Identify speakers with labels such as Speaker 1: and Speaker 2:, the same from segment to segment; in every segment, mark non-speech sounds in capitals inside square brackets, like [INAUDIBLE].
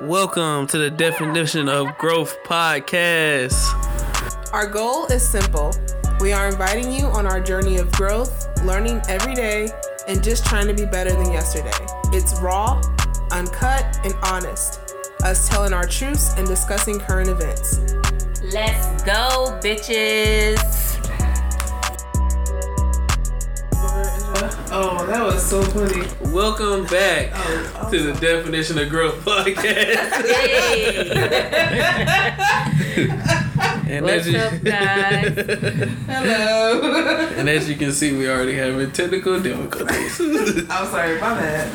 Speaker 1: Welcome to the Definition of Growth podcast.
Speaker 2: Our goal is simple. We are inviting you on our journey of growth, learning every day, and just trying to be better than yesterday. It's raw, uncut, and honest. Us telling our truths and discussing current events.
Speaker 3: Let's go, bitches.
Speaker 2: Oh, that was so funny.
Speaker 1: Welcome back
Speaker 2: Oh, oh.
Speaker 1: to the Definition of Growth podcast. [LAUGHS]
Speaker 3: Hey.
Speaker 1: and
Speaker 3: What's
Speaker 1: as you,
Speaker 3: up, [LAUGHS] guys?
Speaker 2: Hello.
Speaker 1: and as you can see, we already having technical difficulties. [LAUGHS]
Speaker 2: I'm sorry, my bad.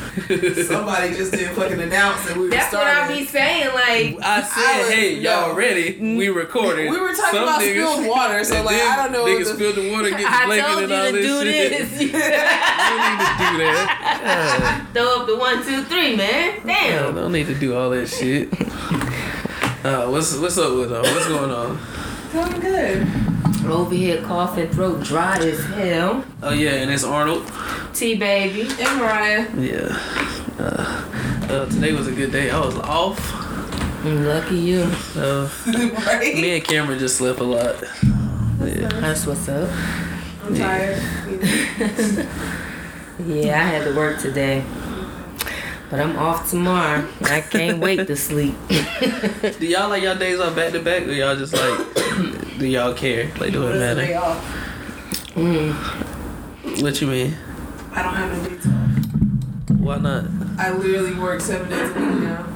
Speaker 2: Somebody just didn't fucking announce that we were
Speaker 3: That's what I
Speaker 2: starting.
Speaker 3: be saying. Like,
Speaker 1: I said,
Speaker 2: I was-
Speaker 1: hey, y'all
Speaker 2: no.
Speaker 1: ready? We recorded.
Speaker 2: We were talking
Speaker 1: Some
Speaker 2: about
Speaker 1: niggas-
Speaker 2: spilled water, so
Speaker 1: and
Speaker 2: like
Speaker 1: then
Speaker 2: I don't know.
Speaker 1: Niggas
Speaker 2: the-
Speaker 1: spilled the water, get the [LAUGHS]
Speaker 3: I
Speaker 1: blanket and all this
Speaker 3: do
Speaker 1: shit.
Speaker 3: this.
Speaker 1: You don't need to do that.
Speaker 3: Throw up the one, two, three, man.
Speaker 1: Yeah,
Speaker 3: Damn.
Speaker 1: don't need to do all that shit. Uh, what's what's up with uh, what's going on?
Speaker 2: Doing good.
Speaker 3: Over here, coughing, throat dry as hell.
Speaker 1: Oh yeah, and it's Arnold.
Speaker 3: T baby.
Speaker 2: And Mariah.
Speaker 1: Yeah. Uh, uh, today was a good day. I was off.
Speaker 3: Lucky you.
Speaker 1: Uh, [LAUGHS]
Speaker 2: right?
Speaker 1: me and Cameron just slept a lot. Yeah.
Speaker 3: That's what's up.
Speaker 2: I'm tired. [LAUGHS]
Speaker 3: Yeah, I had to work today. But I'm off tomorrow. I can't wait to sleep. [LAUGHS]
Speaker 1: Do y'all like y'all days off back to back, or y'all just like [COUGHS] do y'all care? Like do it
Speaker 2: This day
Speaker 1: matter?
Speaker 2: off.
Speaker 3: Mm.
Speaker 1: What you mean?
Speaker 2: I don't have no days off.
Speaker 1: Why not?
Speaker 2: I literally work seven days a week now.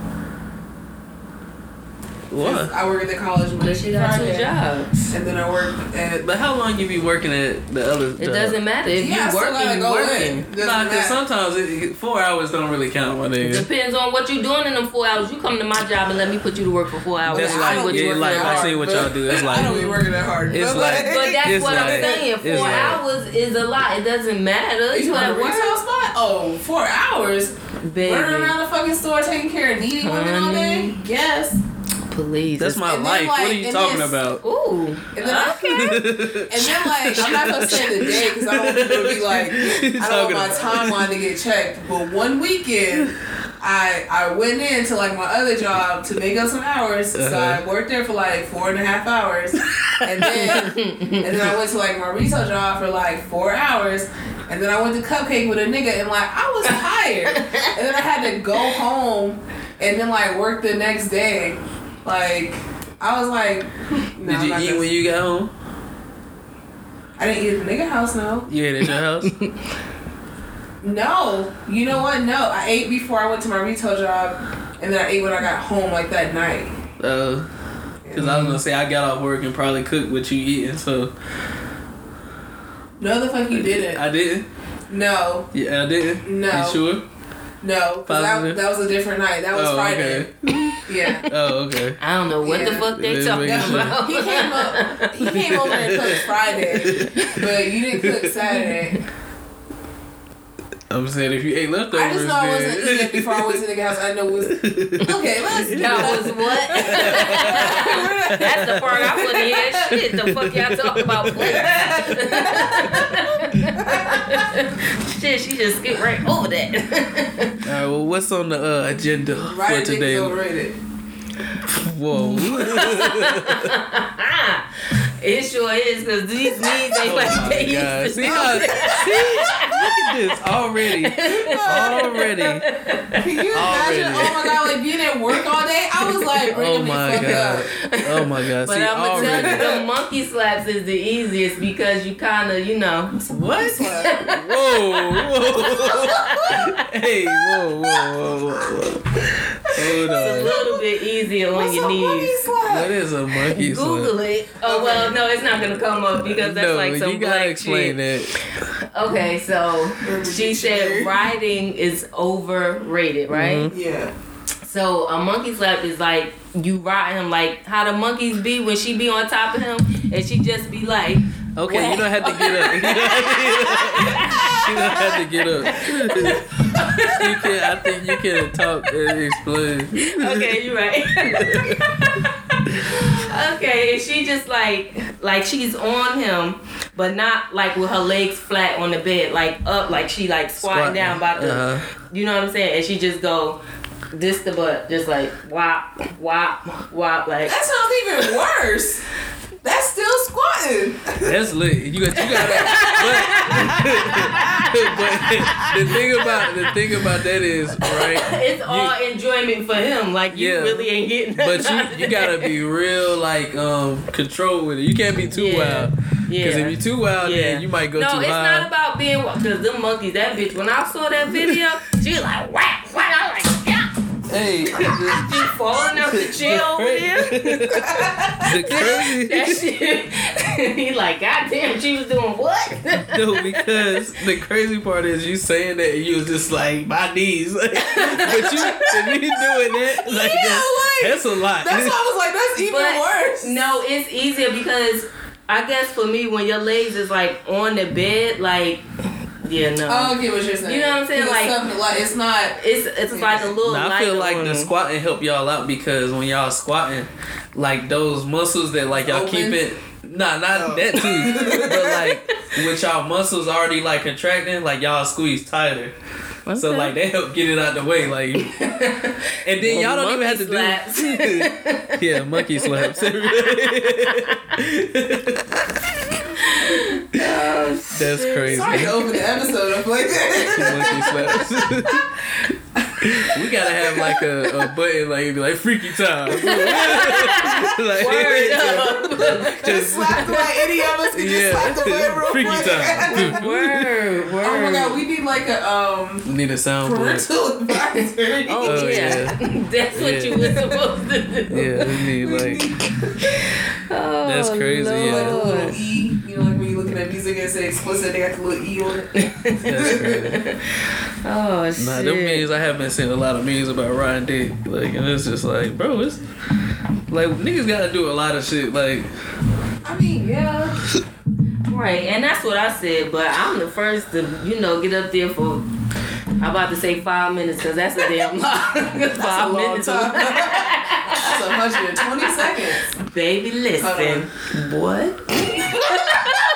Speaker 1: What?
Speaker 2: I work at the college Monday
Speaker 3: But you got two jobs.
Speaker 2: and then I work at.
Speaker 1: But how long you be working at the other?
Speaker 3: It doesn't matter. If
Speaker 2: Yeah,
Speaker 3: you
Speaker 2: still
Speaker 3: working,
Speaker 2: gotta
Speaker 3: you
Speaker 2: go
Speaker 3: working.
Speaker 2: in.
Speaker 1: Nah, cause sometimes it, four hours don't really count, my nigga.
Speaker 3: Depends on what you're doing in them four hours. You come to my job and let me put you to work for four hours.
Speaker 1: That's
Speaker 3: and
Speaker 1: like-
Speaker 3: see what you
Speaker 1: yeah, like-
Speaker 3: for.
Speaker 1: I see what y'all do. That's like-
Speaker 2: I don't be working that hard.
Speaker 1: It's
Speaker 2: but
Speaker 1: like-
Speaker 3: But that's
Speaker 1: It's
Speaker 3: what I'm saying. Four
Speaker 1: like-
Speaker 3: hours is a lot. It doesn't matter.
Speaker 2: You
Speaker 3: You
Speaker 2: want
Speaker 3: at
Speaker 2: a
Speaker 3: work,
Speaker 2: retail spot? Oh, four hours. Running around the fucking store taking care of needy women all day? Yes.
Speaker 3: Police.
Speaker 1: That's my
Speaker 2: And then,
Speaker 1: life. what are you talking
Speaker 2: then-
Speaker 1: about?
Speaker 3: Ooh.
Speaker 2: And then, and then like, I'm not gonna say the day because I don't want people to be like, I don't want my timeline to get checked. But one weekend, I I went in to like my other job to make up some hours. So
Speaker 1: Uh-huh.
Speaker 2: I worked there for like four and a half hours, and then and then I went to like my retail job for like four hours. And then I went to Cupcake with a nigga and like I was tired. and then I had to go home and then like work the next day. Like I was like, [LAUGHS] no,
Speaker 1: Did you eat
Speaker 2: gonna-
Speaker 1: when you got home?
Speaker 2: I didn't eat at the nigga house, no.
Speaker 1: You ate at your [LAUGHS] house?
Speaker 2: No. You know what? No. I ate before I went to my retail job, and then I ate when I got home, like that night.
Speaker 1: Uh, Cause I was gonna say I got off work and probably cooked what you eating, so
Speaker 2: No, the fuck you didn't.
Speaker 1: I didn't.
Speaker 2: No.
Speaker 1: Yeah, I didn't.
Speaker 2: No.
Speaker 1: You sure?
Speaker 2: No. 'cause That, that was a different night. That was
Speaker 1: Oh,
Speaker 2: Friday.
Speaker 1: okay. [LAUGHS]
Speaker 2: Yeah.
Speaker 1: Oh, okay.
Speaker 3: I don't know what the fuck they
Speaker 1: Just
Speaker 3: talking
Speaker 1: making sure.
Speaker 3: about.
Speaker 2: He came up. He came over and cooked Friday, but you didn't cook Saturday.
Speaker 1: I'm saying if you ate leftovers,
Speaker 2: I just know I wasn't
Speaker 1: then-
Speaker 2: eating before I went to the house. I know it was okay. Let's do [LAUGHS]
Speaker 3: That was what? [LAUGHS] That's the part I wouldn't hear. [LAUGHS] Shit, the fuck y'all talking about? please? Shit, she just skipped right over that.
Speaker 1: All right. Well, what's on the uh, agenda
Speaker 2: Right,
Speaker 1: for
Speaker 2: niggas
Speaker 1: today? Whoa.
Speaker 3: It sure is because these knees ain't oh like
Speaker 1: Oh
Speaker 3: they
Speaker 1: God.
Speaker 3: used to
Speaker 1: See how? See, look at this already. Already.
Speaker 2: Can you imagine? Oh my god, like being at work all day. I was like, bringing
Speaker 1: Oh my god.
Speaker 2: up.
Speaker 1: Oh my god.
Speaker 3: But
Speaker 1: See
Speaker 3: I'm gonna tell you, the monkey slaps is the easiest because you kind of, you know,
Speaker 1: What? [LAUGHS] Whoa, whoa. hey, whoa, whoa, whoa, whoa, whoa. Hold
Speaker 3: it's a little bit easier on
Speaker 2: What's
Speaker 3: your
Speaker 2: a monkey
Speaker 3: knees.
Speaker 2: slap?
Speaker 1: What is a monkey slap?
Speaker 3: Google it. Oh well, no, it's not gonna come up because that's
Speaker 1: no,
Speaker 3: like some
Speaker 1: you gotta
Speaker 3: black
Speaker 1: explain
Speaker 3: shit.
Speaker 1: that.
Speaker 3: Okay, so she said riding is overrated, right?
Speaker 1: Mm-hmm.
Speaker 2: Yeah.
Speaker 3: So a monkey slap is like you ride him like how the monkeys be when she be on top of him and she just be like,
Speaker 1: Okay, you don't have to get up. You don't have to get up. You don't have to get up. you can. I think you can talk and explain.
Speaker 3: okay, you're right. [LAUGHS] okay, and she just like like she's on him, but not like with her legs flat on the bed, like up, like she like squatting
Speaker 1: Squat.
Speaker 3: down about the,
Speaker 1: Uh-huh.
Speaker 3: you know what I'm saying? And she just go this the butt, just like wop, wop, wop, like.
Speaker 2: That sounds even worse. [LAUGHS] That's still squatting.
Speaker 1: That's lit. You got you got [LAUGHS] but, but the thing about the thing about that is right. [LAUGHS]
Speaker 3: It's all enjoyment for him. Like you
Speaker 1: Yeah.
Speaker 3: really ain't getting.
Speaker 1: But you you gotta be real like um controlled with it. You can't be too
Speaker 3: Yeah.
Speaker 1: wild.
Speaker 3: Yeah.
Speaker 1: Because if you're too wild, then you might go
Speaker 3: no,
Speaker 1: too
Speaker 3: wild.
Speaker 1: No, it's
Speaker 3: not about being because them monkeys. That bitch. When I saw that video, she was like whack, whack. I was like, yeah.
Speaker 1: Hey, [LAUGHS] the,
Speaker 3: She falling out the chair over there. [LAUGHS]
Speaker 1: the crazy.
Speaker 3: That shit. [LAUGHS] he like, goddamn, she was doing what?
Speaker 1: No, because the crazy part is you saying that and you was just like my knees, but you if you doing that like
Speaker 2: Yeah,
Speaker 1: that,
Speaker 2: like,
Speaker 1: that's a lot.
Speaker 2: That's why I was like, that's even
Speaker 3: But
Speaker 2: worse.
Speaker 3: no, it's easier because I guess for me, when your legs is like on the bed, like, yeah, no.
Speaker 2: I don't get what you're saying.
Speaker 3: You know what I'm saying? Like-
Speaker 2: something like it's not.
Speaker 3: it's it's like a little.
Speaker 1: Now, I feel like the squatting help y'all out because when y'all squatting, like those muscles that like y'all
Speaker 2: Open?
Speaker 1: keep it. Nah, not
Speaker 2: Oh.
Speaker 1: that too. but [LAUGHS] like with y'all muscles already like contracting, like y'all squeeze tighter. So
Speaker 3: Okay.
Speaker 1: like they help get it out the way, like. [LAUGHS] And then y'all don't even have to
Speaker 3: Monkey
Speaker 1: do. [LAUGHS] yeah, monkey slaps. That's crazy.
Speaker 2: Sorry to open the episode up like that.
Speaker 1: slaps. [LAUGHS] we gotta have like a, a button like be like freaky time. [LAUGHS] like,
Speaker 3: Word up. [LAUGHS]
Speaker 2: just slap the way any of us can just slap the way
Speaker 1: yeah,
Speaker 2: real
Speaker 1: freaky
Speaker 2: quick.
Speaker 1: time.
Speaker 3: Word, word.
Speaker 2: Oh my god, we need like a um We
Speaker 1: Need a soundboard.
Speaker 2: parental advisory.
Speaker 3: Oh,
Speaker 1: Oh,
Speaker 3: yeah. That's what
Speaker 1: Yeah.
Speaker 3: you were supposed to do.
Speaker 1: Yeah, we need like
Speaker 3: Oh,
Speaker 1: That's crazy, yeah.
Speaker 2: Like
Speaker 3: Lord.
Speaker 2: little E, you know, like when you looking at music and say explicit, they got the little E on it.
Speaker 3: Oh shit.
Speaker 1: Nah, them memes I have been seeing a lot of memes about Ryan dick. Like and it's just like, bro, it's like niggas gotta do a lot of shit. Like
Speaker 2: I mean, yeah.
Speaker 3: Right, and that's what I said. But I'm the first to, you know, get up there for. I'm about to say five minutes because that's a damn [LAUGHS] long.
Speaker 2: That's
Speaker 3: five
Speaker 2: a long
Speaker 3: minutes,
Speaker 2: time. [LAUGHS] That's 120 seconds.
Speaker 3: baby. Listen, what? [LAUGHS]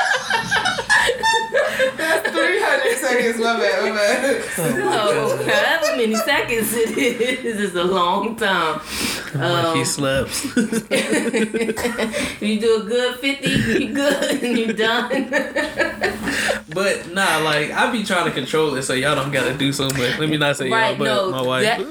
Speaker 2: That's 300 seconds. My bad, my bad.
Speaker 3: Oh, however many seconds it is, is a long time.
Speaker 1: monkey
Speaker 3: Um,
Speaker 1: slaps. [LAUGHS]
Speaker 3: if you do a good 50, you good and you done.
Speaker 1: but nah, like I be trying to control it so y'all don't gotta do so much. Let me not say
Speaker 3: Right,
Speaker 1: y'all, but
Speaker 3: no,
Speaker 1: my wife. [LAUGHS]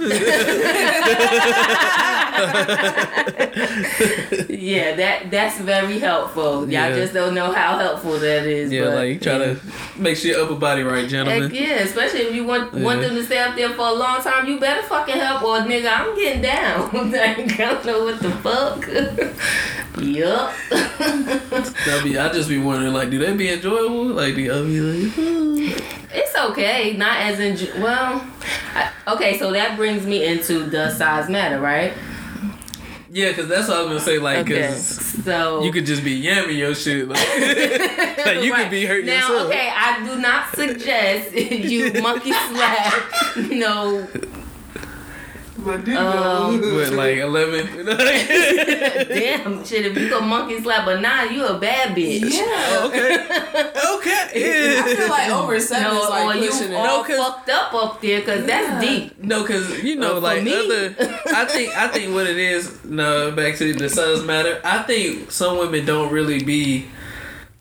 Speaker 3: yeah, that that's very helpful. Y'all
Speaker 1: Yeah.
Speaker 3: just don't know how helpful that is.
Speaker 1: yeah,
Speaker 3: but,
Speaker 1: like you try
Speaker 3: yeah.
Speaker 1: to make sure your upper body right,
Speaker 3: Heck
Speaker 1: gentlemen.
Speaker 3: yeah, especially if you want want them to stay up there for a long time, you better fucking help or nigga, I'm getting down. [LAUGHS] I don't know what the fuck. [LAUGHS] yup. [LAUGHS]
Speaker 1: I be, I just be wondering, like, do they be enjoyable? Like, do y'all be like, "Hmm."
Speaker 3: it's okay, not as in well. I, okay, so that brings me into does size matter, right?
Speaker 1: Yeah, because that's what I was gonna say. Like,
Speaker 3: Okay,
Speaker 1: cause
Speaker 3: so
Speaker 1: you could just be yamming your shit. Like, [LAUGHS] like you
Speaker 3: Right.
Speaker 1: could be hurting
Speaker 3: now,
Speaker 1: yourself.
Speaker 3: okay, I do not suggest [LAUGHS] you monkey slap, [LAUGHS] you know,
Speaker 2: But dude,
Speaker 3: Um,
Speaker 1: What, like [LAUGHS] eleven? [LAUGHS]
Speaker 3: damn shit. If you go monkey slap a nine, you a bad bitch.
Speaker 2: yeah.
Speaker 1: okay, [LAUGHS] Okay. Yeah.
Speaker 2: I feel like over seven
Speaker 3: No,
Speaker 2: is
Speaker 3: or
Speaker 2: like
Speaker 3: you
Speaker 2: pushing it.
Speaker 3: all
Speaker 1: No, 'cause-
Speaker 3: fucked up up there, cause that's deep.
Speaker 1: No, cause you know,
Speaker 3: Uh,
Speaker 1: like
Speaker 3: me?
Speaker 1: other. I think I think what it is. No, back to the size matter. I think some women don't really be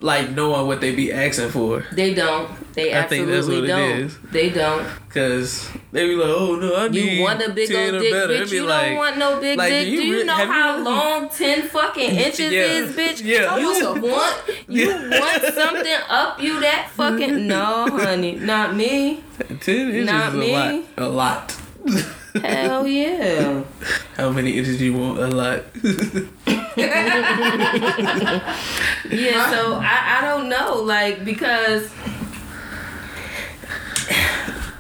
Speaker 1: like knowing what they be asking for,
Speaker 3: They don't. They absolutely don't. They don't.
Speaker 1: cause they be like, oh no, I need
Speaker 3: You want a big
Speaker 1: 10
Speaker 3: old dick,
Speaker 1: better.
Speaker 3: Bitch. You
Speaker 1: like,
Speaker 3: don't want no big
Speaker 1: like,
Speaker 3: dick.
Speaker 1: do
Speaker 3: Do
Speaker 1: you
Speaker 3: you know
Speaker 1: have you
Speaker 3: how long ten fucking [LAUGHS] inches
Speaker 1: Yeah.
Speaker 3: is, bitch?
Speaker 1: Yeah.
Speaker 3: You [LAUGHS] want you
Speaker 1: Yeah.
Speaker 3: want something up you that fucking [LAUGHS] no, honey, not me.
Speaker 1: ten inches
Speaker 3: Not
Speaker 1: is a lot. A lot.
Speaker 3: Hell yeah.
Speaker 1: How many inches do you want? A lot. [LAUGHS]
Speaker 3: Yeah, so I, I don't know, like because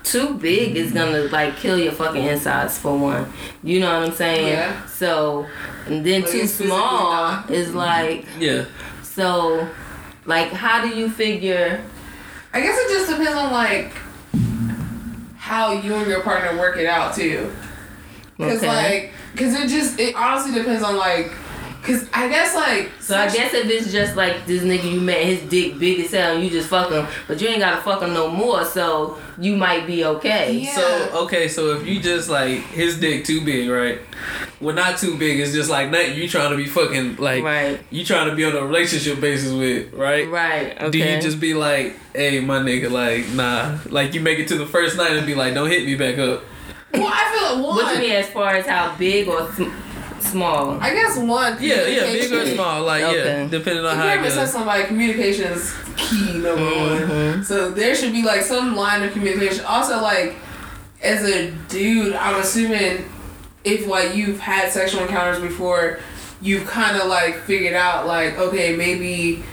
Speaker 3: too big is gonna like kill your fucking insides for one. You know what I'm saying?
Speaker 2: Yeah.
Speaker 3: So and then
Speaker 2: Like,
Speaker 3: too small is like
Speaker 1: Yeah.
Speaker 3: so like how do you figure
Speaker 2: I guess it just depends on like how you and your partner work it out too. Cause
Speaker 3: Okay.
Speaker 2: like, cause it just it honestly depends on like, cause Cause I guess like
Speaker 3: So I guess if it's just like this nigga you met, his dick big as hell, and you just fuck him, but you ain't gotta fuck him no more, so you might be okay.
Speaker 2: Yeah.
Speaker 1: So okay, so if you just like his dick too big, right? Well, not too big. It's just like nothing. You trying to be fucking like
Speaker 3: Right.
Speaker 1: you trying to be on a relationship basis with, right?
Speaker 3: Right. Okay.
Speaker 1: Do you just be like, hey, my nigga, like, nah, like you make it to the first night and be like, don't hit me back up.
Speaker 2: well, I feel like one.
Speaker 3: What you mean as far as how big or sm- small?
Speaker 2: I guess one.
Speaker 1: Yeah, yeah, big or small, like
Speaker 3: Okay.
Speaker 1: yeah, depending on
Speaker 2: If
Speaker 1: how
Speaker 2: you
Speaker 1: it
Speaker 2: ever said somebody, communication is key number
Speaker 3: Mm-hmm.
Speaker 2: one. So there should be like some line of communication. Also, like as a dude, I'm assuming if like you've had sexual encounters before, you've kind of like figured out like okay maybe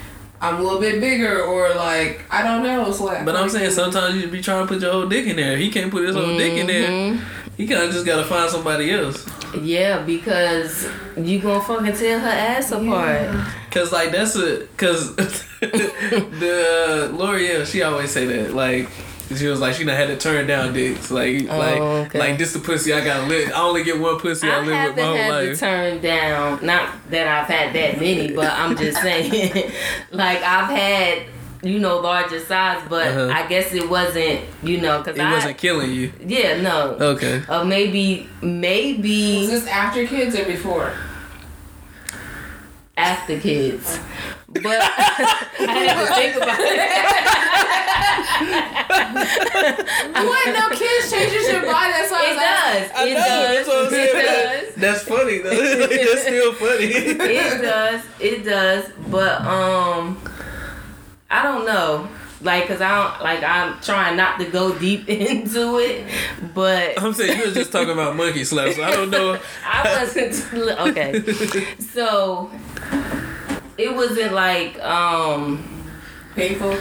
Speaker 2: I'm a little bit bigger or like I don't know. So like,
Speaker 1: But I'm saying sometimes you be trying to put your whole dick in there. He can't put his whole dick in there.
Speaker 3: Mhm.
Speaker 1: He kind of just gotta find somebody else.
Speaker 3: Yeah, because you gonna fucking tear her ass apart.
Speaker 1: Cause like that's a cause [LAUGHS] the uh, L'Oreal she always say that like she was like she done had to turn down dicks like
Speaker 3: Oh,
Speaker 1: like
Speaker 3: okay.
Speaker 1: like this the pussy I gotta live I only get one pussy I,
Speaker 3: I
Speaker 1: live with
Speaker 3: haven't
Speaker 1: my whole
Speaker 3: had to
Speaker 1: life.
Speaker 3: turn down. Not that I've had that many, but I'm just [LAUGHS] saying, [LAUGHS] like I've had, you know, larger size, but
Speaker 1: Uh-huh.
Speaker 3: I guess it wasn't, you know, because
Speaker 1: it
Speaker 3: I,
Speaker 1: wasn't killing you.
Speaker 3: yeah, no,
Speaker 1: Okay.
Speaker 3: uh, maybe, maybe.
Speaker 2: Was this after kids or before?
Speaker 3: after kids. But [LAUGHS] [LAUGHS] I had to think about it.
Speaker 2: what? No, kids changes your body. That's why
Speaker 3: It
Speaker 2: was asking.
Speaker 3: does.
Speaker 1: I
Speaker 3: It
Speaker 1: know, that's what I'm
Speaker 3: does.
Speaker 1: saying.
Speaker 3: It does.
Speaker 1: That's funny though. [LAUGHS] that's still funny.
Speaker 3: it does it does but um i don't know like because i don't like i'm trying not to go deep [LAUGHS] into it but
Speaker 1: I'm saying you was just talking about monkey slaps. So I don't know. [LAUGHS]
Speaker 3: i wasn't [LAUGHS] okay so it wasn't like um
Speaker 2: Painful.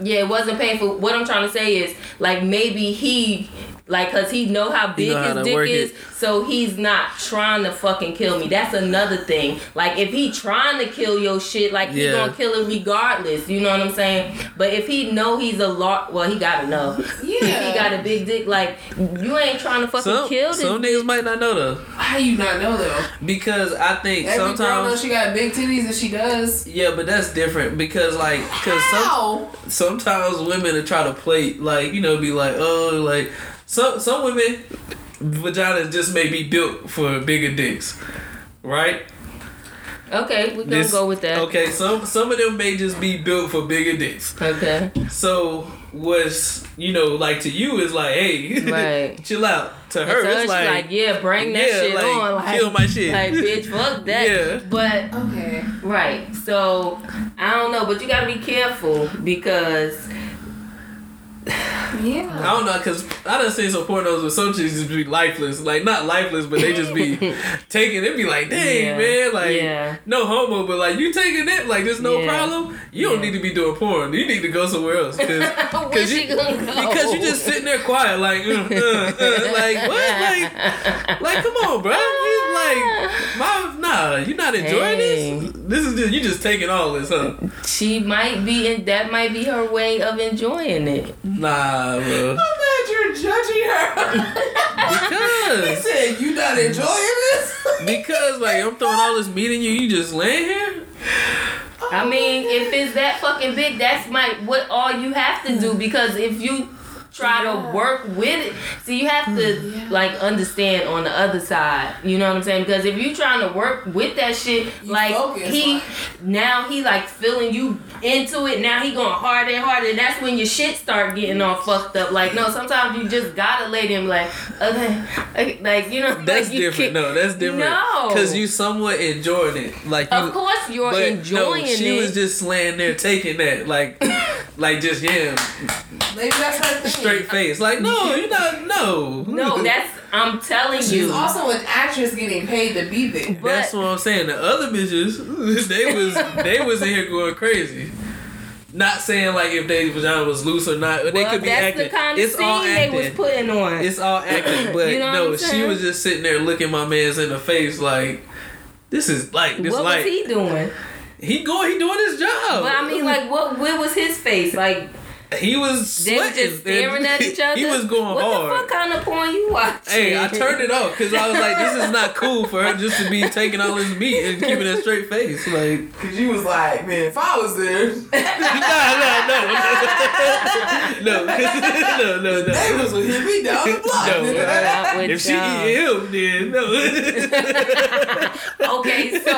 Speaker 3: yeah it wasn't painful what i'm trying to say is like maybe he like cause he know how big
Speaker 1: know how
Speaker 3: his dick is
Speaker 1: it.
Speaker 3: so he's not trying to fucking kill me that's another thing like if he trying to kill your shit like he
Speaker 1: Yeah.
Speaker 3: gonna kill it regardless you know what i'm saying but if he know he's a lot well he gotta know if he got a big dick like you ain't trying to fucking
Speaker 1: Some
Speaker 3: kill this
Speaker 1: some niggas might not know though
Speaker 2: How you not know though?
Speaker 1: because I think
Speaker 2: Every girl knows
Speaker 1: sometimes
Speaker 2: she got big titties and she does.
Speaker 1: yeah, but that's different because like because some sometimes women will try to play like you know be like oh like some some women vaginas just may be built for bigger dicks right
Speaker 3: okay we gonna
Speaker 1: This-
Speaker 3: go with that
Speaker 1: okay some some of them may just be built for bigger dicks
Speaker 3: okay
Speaker 1: so what's you know like to you is like hey
Speaker 3: Right. [LAUGHS]
Speaker 1: chill out to her
Speaker 3: So
Speaker 1: it's like,
Speaker 3: like, yeah, bring that
Speaker 1: yeah,
Speaker 3: shit
Speaker 1: like,
Speaker 3: on. Like,
Speaker 1: kill my shit.
Speaker 3: Like, bitch, [LAUGHS] fuck that.
Speaker 1: Yeah.
Speaker 3: But
Speaker 2: Okay.
Speaker 3: Right. So I don't know, but you gotta be careful because
Speaker 1: I don't know, cause I done seen some pornos where some chicks just be lifeless, like not lifeless, but they just be [LAUGHS] taking it. Be like, dang
Speaker 3: Yeah.
Speaker 1: man, like
Speaker 3: Yeah.
Speaker 1: no homo, but like you taking it, like there's no
Speaker 3: Yeah.
Speaker 1: problem. You don't
Speaker 3: Yeah.
Speaker 1: need to be doing porn. You need to go somewhere else, cause, [LAUGHS] [LAUGHS] cause you
Speaker 3: go?
Speaker 1: because you just sitting there quiet, like uh, uh, uh, like what, like like come on, bro. You like my nah, you not enjoying
Speaker 3: Hey.
Speaker 1: this. This is just you just taking all this, huh?
Speaker 3: she might be, and that might be her way of enjoying it.
Speaker 1: Nah, bro.
Speaker 2: I'm glad you're judging her.
Speaker 1: Because.
Speaker 2: he said you not enjoying this.
Speaker 1: because like I'm throwing all this meat in you, you just laying here.
Speaker 3: I mean, if it's that fucking big, that's my what all you have to do because if you try
Speaker 2: Yeah.
Speaker 3: to work with it, see, you have to mm,
Speaker 2: Yeah.
Speaker 3: like understand on the other side. You know what I'm saying? Because if you trying to work with that shit,
Speaker 2: You
Speaker 3: like
Speaker 2: focus,
Speaker 3: he
Speaker 2: like-
Speaker 3: now he like feeling you into it. Now he going harder and harder. And that's when your shit start getting all fucked up. Like no, sometimes you just gotta let him like okay, okay like you know.
Speaker 1: That's
Speaker 3: like, you
Speaker 1: different.
Speaker 3: can't-
Speaker 1: No, that's different.
Speaker 3: No.
Speaker 1: because you somewhat enjoying it. Like you,
Speaker 3: Of course, you're
Speaker 1: but
Speaker 3: enjoying
Speaker 1: no, she
Speaker 3: it.
Speaker 1: was just laying there taking that, like, like just him.
Speaker 2: Maybe that's her thing.
Speaker 1: Straight face. Like no, you're not. No,
Speaker 3: no, that's I'm telling
Speaker 2: She's
Speaker 3: you.
Speaker 2: also an actress getting paid to be there.
Speaker 3: But-
Speaker 1: That's what I'm saying. The other bitches, [LAUGHS] they was they was in here going crazy. Not saying like if they vagina was loose or not, they
Speaker 3: well,
Speaker 1: could be
Speaker 3: that's
Speaker 1: acting.
Speaker 3: the kind of
Speaker 1: it's all
Speaker 3: scene they was
Speaker 1: acting.
Speaker 3: putting on.
Speaker 1: It's all [COUGHS] acting, but
Speaker 3: You know
Speaker 1: no, she
Speaker 3: saying?
Speaker 1: was just sitting there looking my man's in the face like, this is like this
Speaker 3: what
Speaker 1: like
Speaker 3: was he doing?
Speaker 1: he going he doing his job.
Speaker 3: But I mean, like, what? Where was his face? Like,
Speaker 1: he was
Speaker 3: they were just staring at each [LAUGHS] other.
Speaker 1: He was going
Speaker 3: what
Speaker 1: hard.
Speaker 3: What the fuck kind of porn you watching?
Speaker 1: Hey, I turned it off because I was like, this is not cool for her just to be taking all this meat and keeping a straight face. Like,
Speaker 2: because you was like, man, if I was there, [LAUGHS] [LAUGHS]
Speaker 1: no, no, no, no, no, no, no, they
Speaker 2: was gonna hit me down the block.
Speaker 1: No, if she
Speaker 3: y'all.
Speaker 1: eat him, then no.
Speaker 3: okay, so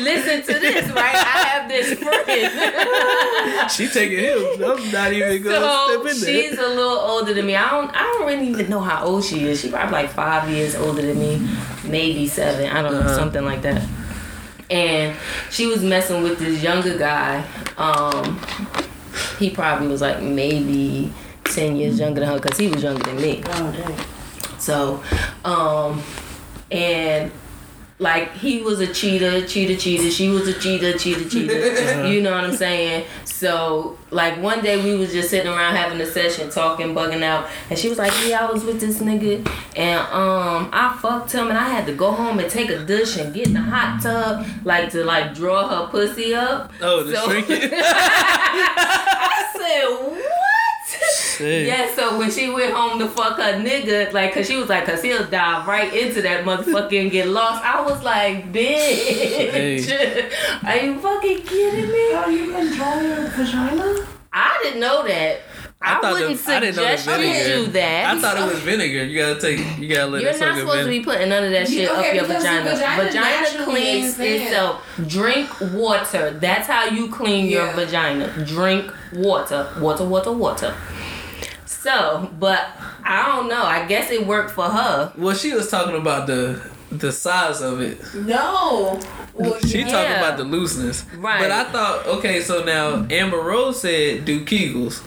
Speaker 3: listen to this, right? I have this friend.
Speaker 1: she taking him. I'm not even gonna
Speaker 3: so
Speaker 1: step in
Speaker 3: she's a little older than me. I don't I don't really even know how old she is. She probably like five years older than me, maybe seven. I don't know,
Speaker 1: Uh-huh.
Speaker 3: something like that. And she was messing with this younger guy. Um, he probably was like maybe ten years younger than her because he was younger than me.
Speaker 2: Oh, dang.
Speaker 3: So, um, and like he was a cheater, cheater, cheater. She was a cheater, cheater, cheater. [LAUGHS] you know what I'm saying? So, like one day we was just sitting around having a session, talking, bugging out, and she was like, "Yeah, I was with this nigga, and um, I fucked him, and I had to go home and take a douche and get in the hot tub, like to like draw her pussy up."
Speaker 1: Oh, the
Speaker 3: So-. [LAUGHS] I said, "What?"
Speaker 1: Shit.
Speaker 3: Yeah, so when she went home to fuck her nigga, like, cause she was like, cause he'll dive right into that motherfucker and get lost. I was like, bitch, are you fucking kidding me?
Speaker 2: Are you can draw your vagina?
Speaker 3: I didn't know that. I,
Speaker 1: thought
Speaker 3: wouldn't
Speaker 1: the- I didn't know the
Speaker 3: suggest you do that.
Speaker 1: I thought it was vinegar. You gotta take. You gotta let
Speaker 3: You're
Speaker 1: it
Speaker 3: not
Speaker 1: soak in
Speaker 3: supposed to be putting none of that shit
Speaker 2: okay,
Speaker 3: up your vagina.
Speaker 2: vagina
Speaker 3: Vagina, cleans itself. Drink water. That's how you clean your vagina. Drink water. Water, water, water. So, but I don't know. I guess it worked for her.
Speaker 1: Well, she was talking about the the size of it.
Speaker 2: No. Well,
Speaker 1: She
Speaker 2: yeah.
Speaker 1: talking about the looseness.
Speaker 3: Right.
Speaker 1: But I thought, okay, so now Amber Rose said do Kegels.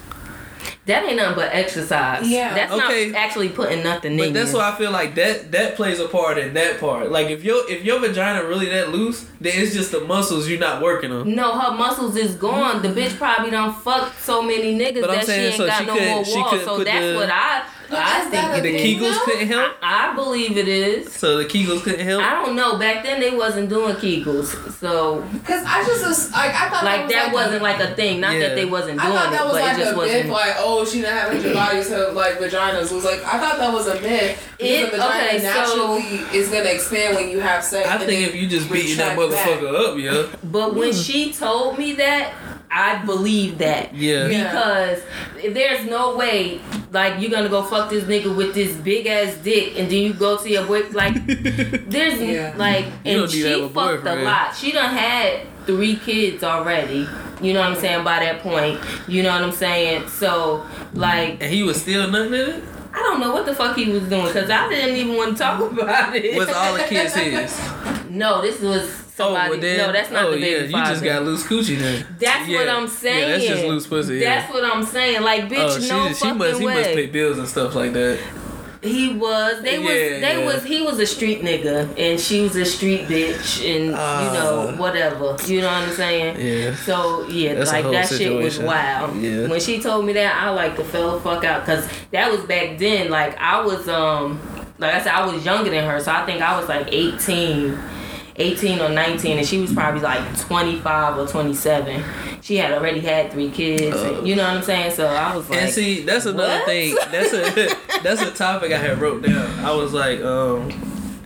Speaker 3: That ain't nothing but exercise.
Speaker 2: Yeah.
Speaker 3: That's
Speaker 1: Okay.
Speaker 3: not actually putting nothing
Speaker 1: But
Speaker 3: in
Speaker 1: that's
Speaker 3: you.
Speaker 1: why I feel like that that plays a part in that part. Like if your if your vagina really that loose, then it's just the muscles you're not working on.
Speaker 3: No, her muscles is gone. The bitch probably done fucked so many niggas
Speaker 1: But I'm
Speaker 3: that
Speaker 1: saying,
Speaker 3: she
Speaker 1: so
Speaker 3: ain't got
Speaker 1: she
Speaker 3: no
Speaker 1: couldn't-
Speaker 3: more
Speaker 1: she
Speaker 3: walls. So that's
Speaker 1: the-
Speaker 3: what I
Speaker 2: But
Speaker 3: I think
Speaker 1: The
Speaker 2: a
Speaker 3: it
Speaker 2: thing,
Speaker 3: is.
Speaker 1: Kegels
Speaker 2: though?
Speaker 1: couldn't help.
Speaker 3: I believe it is.
Speaker 1: So the Kegels couldn't help.
Speaker 3: I don't know. Back then they wasn't doing Kegels, so
Speaker 2: Cause I just was like I thought
Speaker 3: like that
Speaker 2: was
Speaker 3: wasn't like a thing. Not
Speaker 1: Yeah.
Speaker 3: that they wasn't
Speaker 2: I
Speaker 3: doing
Speaker 2: thought
Speaker 3: it,
Speaker 2: that was
Speaker 3: but
Speaker 2: like
Speaker 3: it just
Speaker 2: a
Speaker 3: wasn't.
Speaker 2: myth, like oh she didn't have hundred bodies, so like vaginas was like I thought that was a myth.
Speaker 3: It-
Speaker 2: the vagina
Speaker 3: okay, so-
Speaker 2: naturally is gonna expand when you have sex.
Speaker 1: I think if you just beating that
Speaker 2: retract back.
Speaker 1: motherfucker up, yeah.
Speaker 3: But when hmm. she told me that, I believe that.
Speaker 1: Yeah.
Speaker 2: Yeah.
Speaker 3: Because there's no way, like, you're gonna go fuck this nigga with this big ass dick and then you go to your boy, like, [LAUGHS] there's,
Speaker 2: Yeah.
Speaker 3: like,
Speaker 1: You
Speaker 3: and
Speaker 1: don't need that
Speaker 3: she
Speaker 1: with
Speaker 3: fucked a lot. She done had three kids already. You know what I'm saying? By that point. You know what I'm saying? So, like,
Speaker 1: And he was still nothing in it?
Speaker 3: I don't know what the fuck he was doing because I didn't even want to talk about it.
Speaker 1: Was all the kids [LAUGHS] his?
Speaker 3: no, this was somebody.
Speaker 1: oh, well then.
Speaker 3: no, that's not
Speaker 1: oh,
Speaker 3: the baby
Speaker 1: yeah, you just got loose coochie then.
Speaker 3: That's
Speaker 1: Yeah.
Speaker 3: what I'm saying.
Speaker 1: Yeah, that's just loose pussy. Yeah.
Speaker 3: That's what I'm saying. Like, bitch,
Speaker 1: oh, she,
Speaker 3: no
Speaker 1: she
Speaker 3: fucking
Speaker 1: must he must pay bills and stuff like that.
Speaker 3: He was. They was.
Speaker 1: Yeah,
Speaker 3: They was. He was a street nigga, and she was a street bitch, and you
Speaker 1: Ah.
Speaker 3: know whatever. You know what I'm saying?
Speaker 1: Yeah.
Speaker 3: So yeah,
Speaker 1: That's
Speaker 3: like that shit was wild.
Speaker 1: Yeah.
Speaker 3: When she told me that, I like to fell the fuck out because that was back then. Like I was um, like I said, I was younger than her, so I think I was like 18. 18 or 19 and she was probably like 25 or 27 she had already had three kids and, you know what i'm saying so i was like
Speaker 1: And see, that's another
Speaker 3: what?
Speaker 1: thing. That's a [LAUGHS] that's a topic I had wrote down. I was like, um,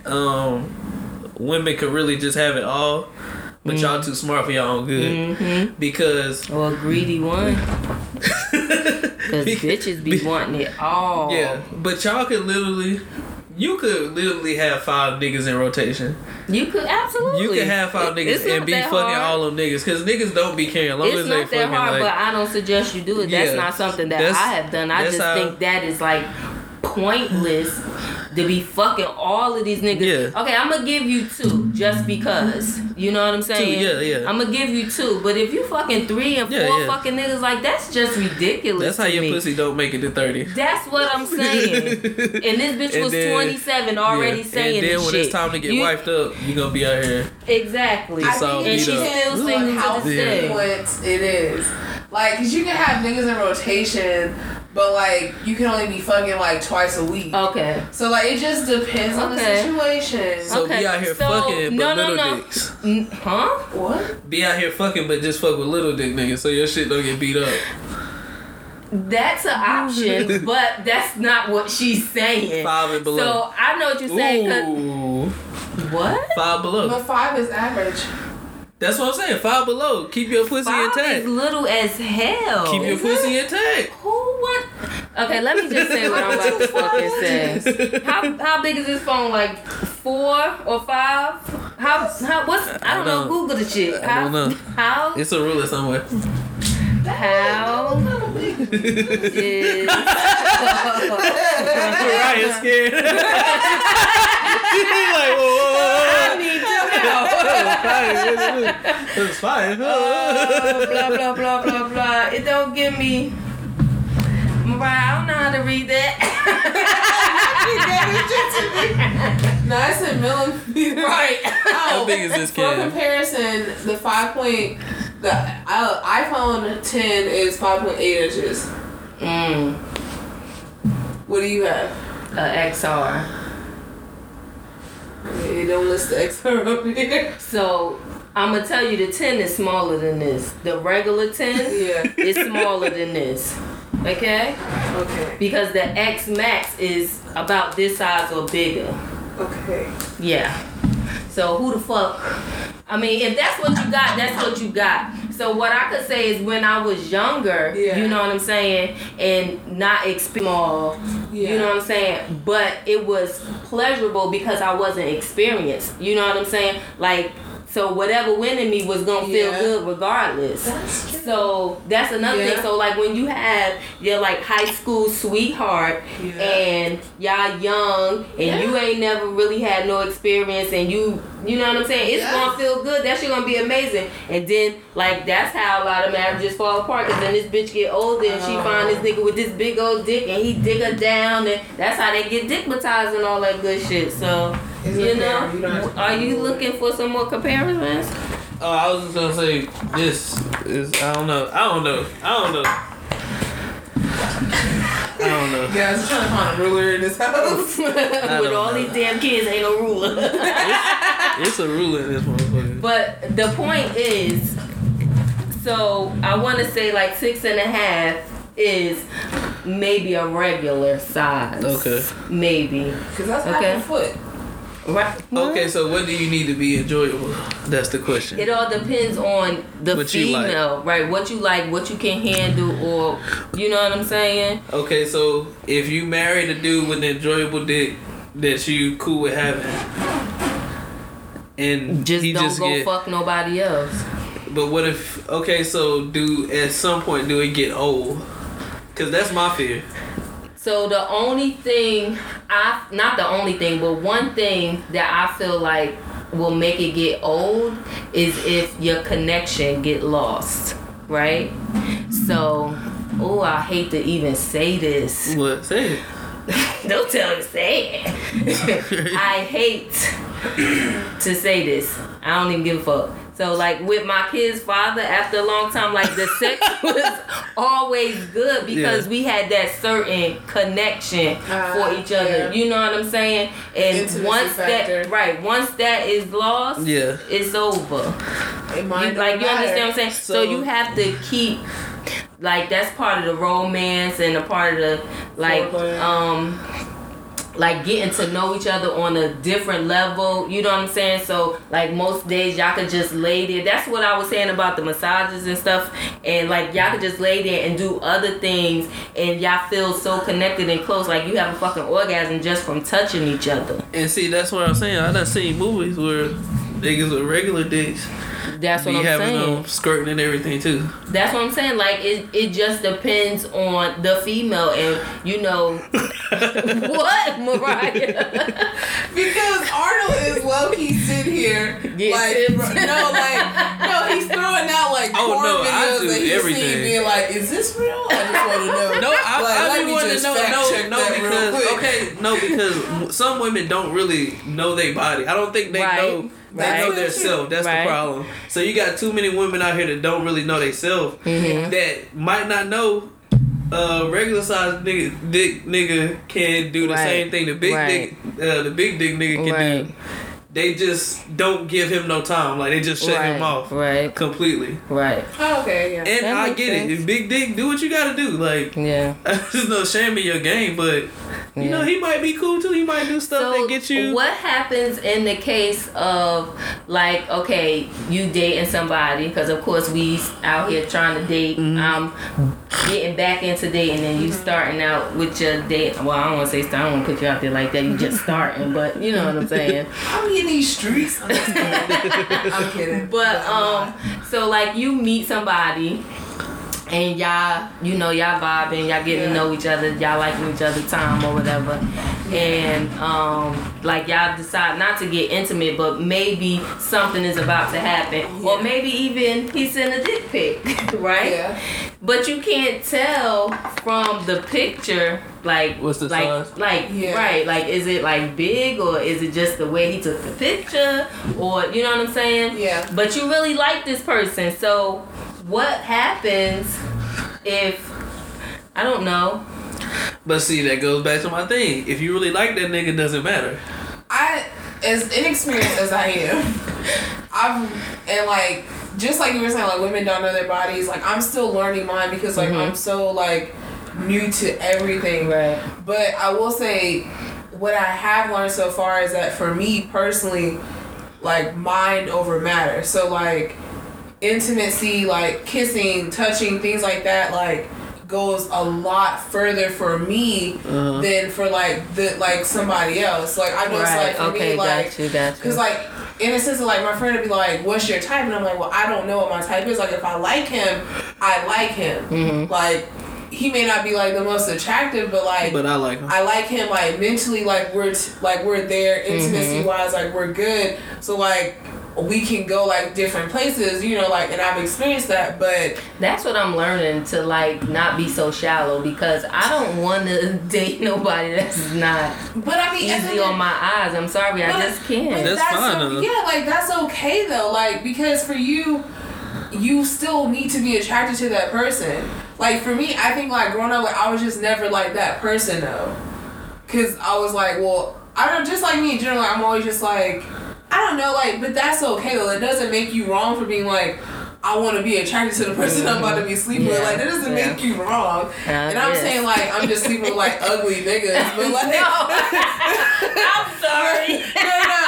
Speaker 1: um, women could really just have it all, but
Speaker 3: Mm.
Speaker 1: y'all too smart for y'all own good.
Speaker 3: mm-hmm.
Speaker 1: Because
Speaker 3: or a greedy one [LAUGHS] because bitches be wanting it all
Speaker 1: yeah, but y'all could literally. You could literally have five niggas in rotation.
Speaker 3: you could absolutely
Speaker 1: You could have five niggas
Speaker 3: it's
Speaker 1: and be fucking
Speaker 3: hard.
Speaker 1: all them niggas. Cause niggas don't be caring. As long
Speaker 3: it's
Speaker 1: as they
Speaker 3: not that
Speaker 1: fucking
Speaker 3: hard,
Speaker 1: like.
Speaker 3: but I don't suggest you do it. That's
Speaker 1: Yeah.
Speaker 3: not something that I have done. I just
Speaker 1: how-
Speaker 3: think that is like pointless to be fucking all of these niggas.
Speaker 1: Yeah.
Speaker 3: Okay, I'm gonna give you two just because. You know what I'm saying?
Speaker 1: Two, yeah, yeah.
Speaker 3: I'm gonna give you two, but if you fucking three and
Speaker 1: Yeah,
Speaker 3: four
Speaker 1: yeah.
Speaker 3: fucking niggas, like that's just ridiculous.
Speaker 1: That's how
Speaker 3: to
Speaker 1: your
Speaker 3: me.
Speaker 1: pussy don't make it to thirty.
Speaker 3: That's what I'm [LAUGHS] saying. and this bitch
Speaker 1: And
Speaker 3: was
Speaker 1: then-
Speaker 3: 27 already
Speaker 1: Yeah.
Speaker 3: saying
Speaker 1: And then
Speaker 3: this
Speaker 1: when
Speaker 3: shit.
Speaker 1: it's time to get
Speaker 3: You-
Speaker 1: wiped up, you gonna be out here.
Speaker 3: Exactly.
Speaker 2: I
Speaker 1: It's
Speaker 2: think
Speaker 3: and
Speaker 1: beat
Speaker 3: she's still
Speaker 2: depends
Speaker 3: singing
Speaker 2: on how
Speaker 3: to this day.
Speaker 2: it is. Like, cause you can have niggas in rotation, but like you can only be fucking like twice a week.
Speaker 3: Okay.
Speaker 2: So like it just depends on the
Speaker 3: Okay.
Speaker 2: situation.
Speaker 1: So
Speaker 3: Okay,
Speaker 1: be out here
Speaker 3: so-
Speaker 1: fucking, but
Speaker 3: no, no,
Speaker 1: little
Speaker 3: no.
Speaker 1: dicks.
Speaker 3: N- Huh?
Speaker 2: what?
Speaker 1: Be out here fucking, but just fuck with little dick niggas, so your shit don't get beat up.
Speaker 3: That's an option, [LAUGHS] but that's not what she's saying.
Speaker 1: Five and below.
Speaker 3: So I know what you're saying.
Speaker 1: Ooh.
Speaker 3: what?
Speaker 1: Five below.
Speaker 2: But five is average.
Speaker 1: That's what I'm saying. Five below. Keep your pussy
Speaker 3: Five
Speaker 1: intact.
Speaker 3: is little as hell.
Speaker 1: Keep your
Speaker 2: Is
Speaker 1: pussy intact.
Speaker 3: Who want? Okay, let me just say what I'm about to [LAUGHS] fucking say. How how big is this phone? Like four or five? How how what's I don't know.
Speaker 1: don't-
Speaker 3: Google the shit.
Speaker 1: I
Speaker 3: How
Speaker 1: don't know.
Speaker 3: how
Speaker 1: It's a ruler somewhere.
Speaker 3: How is
Speaker 1: Ryan's scared. [LAUGHS] He's like, whoa, whoa, whoa,
Speaker 3: I need to know.
Speaker 1: It's fine.
Speaker 3: Uh, [LAUGHS] blah blah blah blah blah. It don't give me. Mariah, I don't know how to read that. [LAUGHS]
Speaker 2: No, I said millimeters.
Speaker 3: right.
Speaker 2: Oh,
Speaker 1: How big is this
Speaker 2: For
Speaker 1: can?
Speaker 2: comparison, the five point, the uh, iPhone 10 is 5.8 inches.
Speaker 3: Mm,
Speaker 2: What do you have?
Speaker 3: a XR.
Speaker 2: You don't list the XR [LAUGHS] up here.
Speaker 3: So I'm gonna tell you the 10 is smaller than this. The regular 10 [LAUGHS]
Speaker 2: Yeah.
Speaker 3: is smaller than this. Okay?
Speaker 2: Okay.
Speaker 3: Because the X Max is about this size or bigger.
Speaker 2: Okay.
Speaker 3: Yeah. So who the fuck? I mean, if that's what you got, that's what you got. So what I could say is when I was younger,
Speaker 2: Yeah.
Speaker 3: you know what I'm saying, and not small,
Speaker 2: Yeah.
Speaker 3: you know what I'm saying. But it was pleasurable because I wasn't experienced. You know what I'm saying? Like, so whatever went in me was gonna feel
Speaker 2: Yeah.
Speaker 3: good regardless.
Speaker 2: That's.
Speaker 3: So that's another
Speaker 2: Yeah.
Speaker 3: thing. So like when you have your like high school sweetheart
Speaker 2: Yeah.
Speaker 3: and y'all young and you ain't never really had no experience and you you know what I'm saying? It's
Speaker 2: Yeah.
Speaker 3: gonna feel good. That shit gonna be amazing. And then like that's how a lot of marriages fall apart because then this bitch get older and she
Speaker 2: Oh.
Speaker 3: find this oh. nigga with this big old dick and he dig her down and that's how they get dickmatized and all that good shit. So
Speaker 2: It's
Speaker 3: you know,
Speaker 2: You don't have to-
Speaker 3: are you looking for some more comparisons?
Speaker 1: Oh, I was just gonna say this is I don't know. I don't know. I don't know. I don't know.
Speaker 2: Yeah, I was trying to find a ruler in this house. [LAUGHS]
Speaker 3: With all
Speaker 1: know.
Speaker 3: these damn kids, ain't no ruler.
Speaker 1: It's a ruler in this motherfucker.
Speaker 3: but the point is, so I want to say like six and a half is maybe a regular size.
Speaker 1: Okay.
Speaker 3: Maybe.
Speaker 2: Because that's
Speaker 3: Okay.
Speaker 2: half a foot.
Speaker 3: Right.
Speaker 1: Okay, so what do you need to be enjoyable? That's the question.
Speaker 3: It all depends on the
Speaker 1: What you like.
Speaker 3: female, right? What you like, what you can handle, or you know what I'm saying?
Speaker 1: Okay, so if you married a dude with an enjoyable dick that you cool with having, and
Speaker 3: Just don't
Speaker 1: just
Speaker 3: go
Speaker 1: get,
Speaker 3: fuck nobody else.
Speaker 1: but what if? Okay, so do at some point do it get old? Cause that's my fear.
Speaker 3: So the only thing I not the only thing, but one thing that I feel like will make it get old is if your connection get lost, right? So, oh, I hate to even say this.
Speaker 1: What? Say it. [LAUGHS]
Speaker 3: Don't tell him to say it. [LAUGHS] I hate to say this. I don't even give a fuck. So like with my kid's father, after a long time, like the sex [LAUGHS] was always good because
Speaker 1: Yeah.
Speaker 3: we had that certain connection
Speaker 2: Ah,
Speaker 3: for each other.
Speaker 2: yeah.
Speaker 3: You know what I'm saying? And
Speaker 2: Intimacy
Speaker 3: once
Speaker 2: factor.
Speaker 3: that right, once that is lost,
Speaker 1: Yeah.
Speaker 3: it's over.
Speaker 2: It
Speaker 3: You,
Speaker 2: might
Speaker 3: like you
Speaker 2: not
Speaker 3: understand what I'm saying? So,
Speaker 1: So-
Speaker 3: you have to keep like that's part of the romance and a part of the like um like getting to know each other on a different level. You know what I'm saying? So like most days y'all could just lay there. That's what I was saying about the massages and stuff. And like y'all could just lay there and do other things and y'all feel so connected and close. Like you have a fucking orgasm just from touching each other.
Speaker 1: And see, that's what I'm saying. I done seen movies where niggas with regular dicks
Speaker 3: That's
Speaker 1: be
Speaker 3: what I'm
Speaker 1: having
Speaker 3: saying.
Speaker 1: them skirting and everything too.
Speaker 3: That's what I'm saying. Like it, it just depends on the female, and you know [LAUGHS] what, Mariah.
Speaker 2: Because Arnold is low key sitting here.
Speaker 3: Get
Speaker 2: like,
Speaker 3: tips.
Speaker 2: bro- no, like, no, he's throwing out like
Speaker 1: Oh,
Speaker 2: porn
Speaker 1: no, I
Speaker 2: videos
Speaker 1: do
Speaker 2: that he's
Speaker 1: everything.
Speaker 2: seen being like, is this real? I just want to know. [LAUGHS]
Speaker 1: No, I,
Speaker 2: Like,
Speaker 1: I
Speaker 2: let
Speaker 1: be
Speaker 2: me
Speaker 1: wanting to know. No, no, because okay, no, because some women don't really know their body. I don't think they
Speaker 3: Right.
Speaker 1: know. They
Speaker 3: Right.
Speaker 1: know their self. That's
Speaker 3: Right.
Speaker 1: the problem. So you got too many women out here that don't really know they self.
Speaker 3: Mm-hmm.
Speaker 1: That might not know. Uh, regular size nigga, dick nigga can do the
Speaker 3: Right.
Speaker 1: same thing the big dick, uh, the big dick nigga can do. They just don't give him no time. Like they just shut
Speaker 3: right,
Speaker 1: him off
Speaker 3: Right.
Speaker 1: completely.
Speaker 3: Right.
Speaker 2: Oh, okay, yeah.
Speaker 1: And
Speaker 3: That
Speaker 1: I
Speaker 3: makes
Speaker 1: get it.
Speaker 3: sense.
Speaker 1: If Big Dick, do what you gotta do. Like
Speaker 3: Yeah. [LAUGHS]
Speaker 1: there's no shame in your game, but you
Speaker 3: Yeah.
Speaker 1: know he might be cool too. He might do stuff
Speaker 3: So
Speaker 1: that get you.
Speaker 3: what happens in the case of like okay you dating somebody because of course we out here trying to date
Speaker 1: Mm-hmm.
Speaker 3: um getting back into dating and you starting out with your date well I don't want to say start I don't want to put you out there like that you just [LAUGHS] starting but you know what I'm saying
Speaker 2: I'm in these streets. I'm, kidding. I'm kidding. [LAUGHS]
Speaker 3: but um so like you meet somebody and y'all, you know, y'all vibing, y'all getting to know each other, y'all liking each other time or whatever. And um like y'all decide not to get intimate, but maybe something is about to happen. Or maybe even he sent a dick pic, [LAUGHS] right?
Speaker 2: Yeah.
Speaker 3: But you can't tell from the picture like
Speaker 1: What's the
Speaker 3: like
Speaker 1: size?
Speaker 3: like
Speaker 2: Yeah.
Speaker 3: right like is it like big or is it just the way he took the picture or you know what I'm saying?
Speaker 2: Yeah.
Speaker 3: But you really like this person, so what happens if I don't know?
Speaker 1: But see, that goes back to my thing. If you really like that nigga, doesn't matter.
Speaker 2: I, as inexperienced as I am, I've and like just like you were saying, like women don't know their bodies. Like I'm still learning mine because like
Speaker 3: Mhm.
Speaker 2: I'm so like new to everything.
Speaker 3: Right.
Speaker 2: But I will say, what I have learned so far is that for me personally, like mind over matter. So like intimacy, like kissing, touching, things like that, like goes a lot further for me
Speaker 1: Uh-huh.
Speaker 2: than for like the like somebody else. Like I know it's
Speaker 3: Right.
Speaker 2: like for
Speaker 3: Okay.
Speaker 2: me like
Speaker 3: got you. Got you.
Speaker 2: Cause like in a sense of like my friend would be like, "What's your type?" And I'm like, "Well, I don't know what my type is. Like if I like him, I like him.
Speaker 3: Mhm.
Speaker 2: Like he may not be like the most attractive, but like
Speaker 1: But I like him.
Speaker 2: I like him. Like mentally, like we're t- like we're there mm-hmm. intimacy wise. Like we're good. So like we can go like different places. You know, like and I've experienced that, but
Speaker 3: That's what I'm learning to like not be so shallow because I don't want to [LAUGHS] date nobody that's not
Speaker 2: but I mean at
Speaker 3: easy on my eyes. I'm sorry, I just can't.
Speaker 1: That's fine,
Speaker 2: o-
Speaker 1: though.
Speaker 2: yeah, like that's okay though. Like because for you, you still need to be attracted to that person. Like for me, I think like growing up, like I was just never like that person though. Cause I was like, well, I don't just like me in general. I'm always just like, I don't know, like, but that's okay though. It doesn't make you wrong for being like. I want to be attracted to the person I'm about to be sleeping with. Like that doesn't
Speaker 3: yeah.
Speaker 2: make you wrong.
Speaker 3: Uh,
Speaker 2: and I'm
Speaker 3: yes.
Speaker 2: saying like I'm just sleeping with like [LAUGHS] ugly niggas, but like [LAUGHS] [LAUGHS]
Speaker 3: I'm sorry.
Speaker 2: no, no.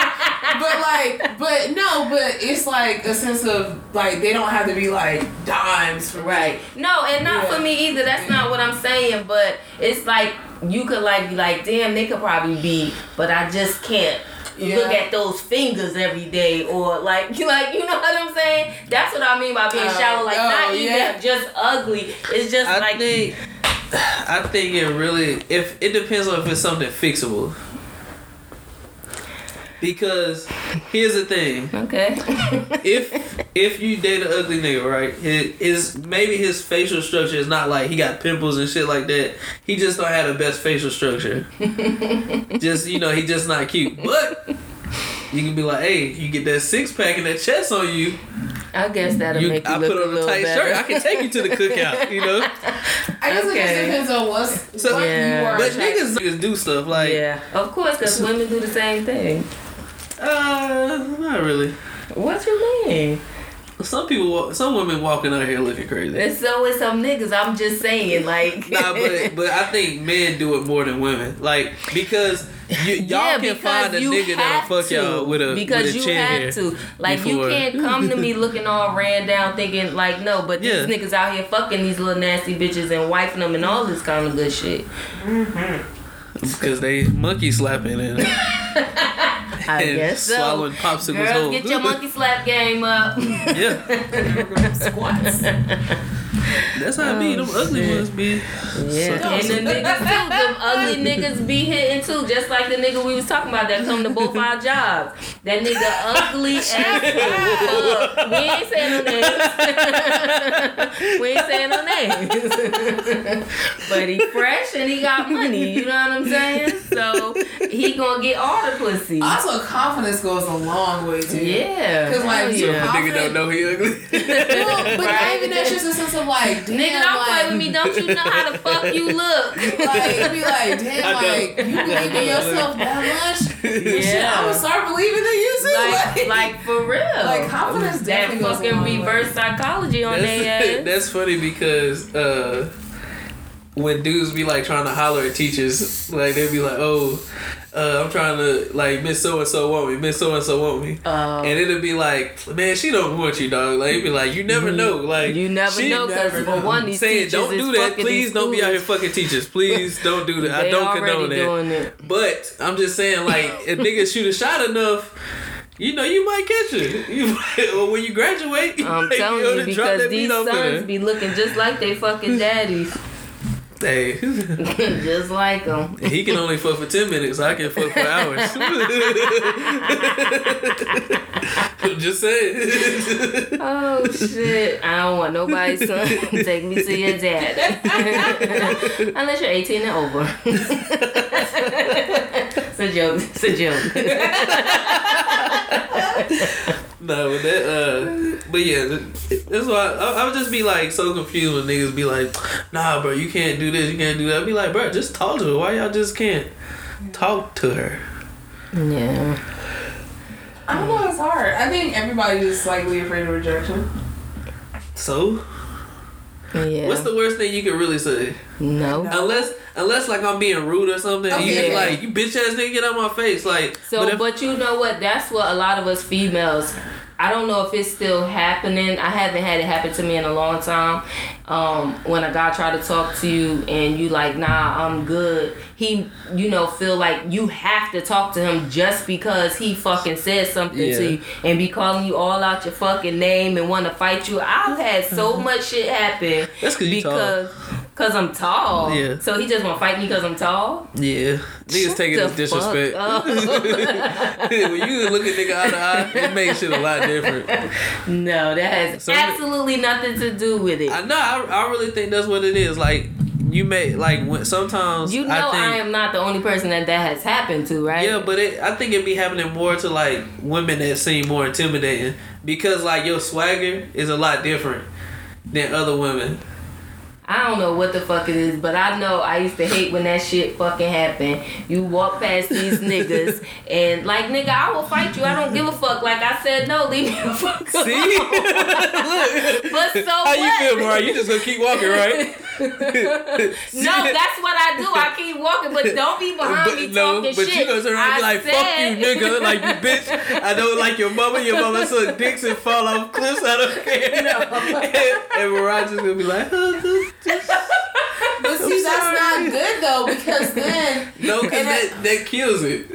Speaker 2: But like, but no, but it's like a sense of like they don't have to be like dimes for
Speaker 3: Right. No, and not
Speaker 2: Yeah.
Speaker 3: for me either. That's not what I'm saying. But it's like you could like be like, damn, they could probably be, but I just can't. Look at those fingers every day, or like, you [LAUGHS] like, you know what I'm saying? That's what I mean by being
Speaker 2: Oh,
Speaker 3: shallow. Like,
Speaker 2: oh,
Speaker 3: not even
Speaker 2: yeah.
Speaker 3: just ugly. It's just
Speaker 1: I
Speaker 3: like,
Speaker 1: think [SIGHS] I think it really if it depends on if it's something fixable. Because here's the thing.
Speaker 3: okay,
Speaker 1: if if you date an ugly nigga, right? His, his maybe his facial structure is not like he got pimples and shit like that. He just don't have the best facial structure. [LAUGHS] just you know, he just not cute. But you can be like, hey, you get that six pack and that chest on you.
Speaker 3: I guess that'll
Speaker 1: you
Speaker 3: make you
Speaker 1: I
Speaker 3: look
Speaker 1: put on a
Speaker 3: little
Speaker 1: tight
Speaker 3: better.
Speaker 1: shirt. I can take you to the cookout. You know.
Speaker 2: I guess it just depends on what's
Speaker 1: So-
Speaker 2: what
Speaker 3: Yeah.
Speaker 2: you are.
Speaker 1: But
Speaker 2: attracted
Speaker 1: niggas, niggas do stuff like,
Speaker 3: yeah, of course, because women do the same thing.
Speaker 1: Uh, not really.
Speaker 3: What you mean?
Speaker 1: Some people, some women walking out here looking crazy.
Speaker 3: And so is some niggas. I'm just saying, like.
Speaker 1: nah, but [LAUGHS] but I think men do it more than women. Like because you, [LAUGHS] y'all
Speaker 3: Yeah,
Speaker 1: can
Speaker 3: because
Speaker 1: find a nigga that'll fuck
Speaker 3: to.
Speaker 1: y'all with a
Speaker 3: because
Speaker 1: with a
Speaker 3: you
Speaker 1: chin
Speaker 3: have to. Like
Speaker 1: before.
Speaker 3: you can't come to me [LAUGHS] looking all ran down, thinking like no, but
Speaker 1: Yeah.
Speaker 3: these niggas out here fucking these little nasty bitches and wifing them and all this kind of good shit.
Speaker 1: Because they monkey slapping and,
Speaker 3: I [LAUGHS]
Speaker 1: and
Speaker 3: guess so.
Speaker 1: swallowing popsicles
Speaker 3: Girls,
Speaker 1: whole.
Speaker 3: get your monkey slap game up.
Speaker 1: yeah, [LAUGHS]
Speaker 2: squats.
Speaker 1: That's how it be. Them
Speaker 3: Oh,
Speaker 1: ugly
Speaker 3: shit.
Speaker 1: ones be.
Speaker 3: Yeah,
Speaker 1: So-
Speaker 3: and the niggas [LAUGHS] too, them ugly niggas be hitting too, just like the nigga we was talking about that come to both our jobs. That nigga ugly [LAUGHS] as fuck. We ain't saying no names. [LAUGHS] we ain't saying no names. but he fresh and he got money. You know what I'm saying? So he gonna get all the pussy.
Speaker 2: Also, confidence goes a long way too.
Speaker 3: Yeah.
Speaker 2: Cause like,
Speaker 3: Hell
Speaker 2: you
Speaker 3: yeah.
Speaker 1: Nigga don't know he ugly.
Speaker 2: Well, but not even that's just a sense of like like, damn,
Speaker 3: Nigga, don't
Speaker 2: like,
Speaker 3: play with me. Don't you know how the fuck you look? [LAUGHS]
Speaker 2: Like, it'd be like, damn, like, you believe in yourself that much? [LAUGHS] Shit,
Speaker 3: Yeah.
Speaker 2: I'm gonna start believing in you too.
Speaker 3: like, like for real.
Speaker 2: Like, confidence
Speaker 3: that
Speaker 2: definitely goes
Speaker 3: fucking
Speaker 2: long way.
Speaker 3: reverse psychology on their
Speaker 1: That's,
Speaker 3: ass. [LAUGHS]
Speaker 1: that's funny because uh, when dudes be like trying to holler at teachers, like they'd be like, "Oh, uh, I'm trying to like Miss So and So want me, Miss So and So want me,"
Speaker 3: Uh,
Speaker 1: and it'll be like, "Man, she don't want you, dog." Like it'd be like, "You never know." Like
Speaker 3: you never know because for one, these
Speaker 1: saying,
Speaker 3: teachers
Speaker 1: "Don't do that, please. Don't be out here fucking teachers, please. [LAUGHS] Don't do that. I don't condone that."
Speaker 3: doing it.
Speaker 1: But I'm just saying, like, if [LAUGHS] niggas shoot a shot enough. You know, you might catch it. You might, or when you graduate, [LAUGHS] you
Speaker 3: I'm
Speaker 1: might be
Speaker 3: telling
Speaker 1: able
Speaker 3: you
Speaker 1: to drop
Speaker 3: because
Speaker 1: that
Speaker 3: these
Speaker 1: beat off of
Speaker 3: sons be looking just like they fucking daddies,
Speaker 1: Hey. [LAUGHS]
Speaker 3: just like him.
Speaker 1: He can only fuck for ten minutes. I can fuck for hours. [LAUGHS] Just saying.
Speaker 3: Oh shit! I don't want nobody's son to [LAUGHS] take me to your dad, unless you're 18 and over. it's a joke. It's a joke.
Speaker 1: No, but that. Uh, but yeah, that's why I, I would just be like so confused when niggas be like, "Nah, bro, you can't do this, you can't do that." I'd be like, "Bro, just talk to her. Why y'all just can't talk to her?"
Speaker 3: Yeah.
Speaker 2: I don't know, it's hard. I think everybody's just slightly afraid of rejection.
Speaker 1: So,
Speaker 3: Yeah.
Speaker 1: what's the worst thing you can really say?
Speaker 3: no.
Speaker 1: Unless, unless like I'm being rude or something, you
Speaker 2: Okay.
Speaker 1: be like, "You bitch ass nigga, get out my face!" Like,
Speaker 3: So,
Speaker 1: but
Speaker 3: but, you know what? That's what a lot of us females. I don't know if it's still happening. I haven't had it happen to me in a long time. Um, when a guy try to talk to you and you like, nah, I'm good. He, you know, feel like you have to talk to him just because he fucking said something
Speaker 1: Yeah.
Speaker 3: to you and be calling you all out your fucking name and want to fight you. I've had so [LAUGHS] much shit happen
Speaker 1: That's 'cause you tall.
Speaker 3: because. Cause I'm tall.
Speaker 1: Yeah.
Speaker 3: So he just wanna fight me cause I'm tall.
Speaker 1: yeah, niggas taking this disrespect.
Speaker 3: Oh. [LAUGHS]
Speaker 1: when you look at nigga eye to eye, it makes shit a lot different.
Speaker 3: No, that has
Speaker 1: So-
Speaker 3: absolutely nothing to do with it.
Speaker 1: I know. I, I really think that's what it is. Like you may like when sometimes
Speaker 3: you know,
Speaker 1: I
Speaker 3: I, am not the only person that that has happened to, right?
Speaker 1: yeah, but it I think it be happening more to like women that seem more intimidating because like your swagger is a lot different than other women.
Speaker 3: I don't know what the fuck it is, but I know I used to hate when that shit fucking happened. You walk past these [LAUGHS] niggas and like nigga, I will fight you. I don't give a fuck. Like I said, no, leave me the fuck alone.
Speaker 1: See, [LAUGHS] look.
Speaker 3: But so
Speaker 1: How you feel, Mariah? You just gonna keep walking, right? [LAUGHS] [LAUGHS]
Speaker 3: No, that's what I do. I keep walking, but don't be behind me
Speaker 1: But no,
Speaker 3: talking
Speaker 1: but
Speaker 3: shit.
Speaker 1: you gonna turn around and be
Speaker 3: I
Speaker 1: like, "Fuck you, nigga!" Like you bitch. I don't like your mama. Your mama suck dicks and fall off cliffs. I don't care. [LAUGHS] [LAUGHS] and, and Mariah just gonna be like, "Huh, just- just-
Speaker 2: But see, that's
Speaker 1: sorry.
Speaker 2: not good though, because then
Speaker 1: No, because that, that kills it.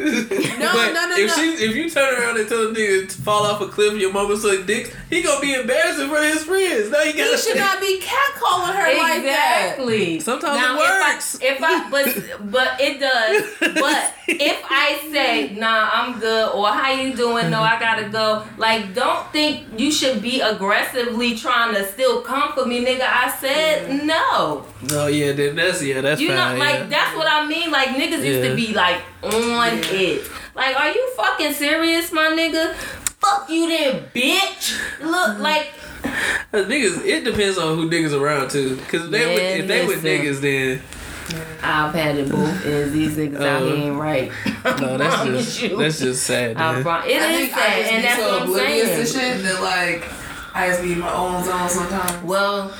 Speaker 2: No,
Speaker 1: but
Speaker 2: no, no,
Speaker 1: if
Speaker 2: no.
Speaker 1: she if you turn around and tell a nigga to fall off a cliff, your mama suck dicks, he gonna be embarrassed in front of his friends. Now you
Speaker 2: he
Speaker 1: gotta
Speaker 2: should not be catcalling her like that.
Speaker 3: Exactly.
Speaker 1: Sometimes
Speaker 3: now,
Speaker 1: it works.
Speaker 3: If I, if I, but but it does. But if I say, nah, I'm good, or how you doing? No, I gotta go. Like, don't think you should be aggressively trying to still come for me, nigga. I said no.
Speaker 1: No, yeah, then that's yeah, that's
Speaker 3: You know,
Speaker 1: fine.
Speaker 3: like
Speaker 1: yeah.
Speaker 3: that's what I mean. Like niggas used to be like on it. Like, are you fucking serious, my nigga? Fuck you, then, bitch. Look, like.
Speaker 1: Uh, niggas, it depends on who niggas around too. Cause if they with, if they with niggas, then
Speaker 3: I've had it both ends. These niggas out
Speaker 1: Oh.
Speaker 3: here ain't right. [LAUGHS]
Speaker 1: no, that's just
Speaker 3: you.
Speaker 1: that's just sad.
Speaker 3: I
Speaker 1: Man.
Speaker 3: pro- it
Speaker 2: I
Speaker 3: is
Speaker 2: think I
Speaker 3: sad,
Speaker 2: just
Speaker 3: and
Speaker 2: be
Speaker 3: that's
Speaker 2: so
Speaker 3: what I'm
Speaker 2: oblivious
Speaker 3: saying.
Speaker 2: to shit that like I just be in my own zone sometimes.
Speaker 3: Well,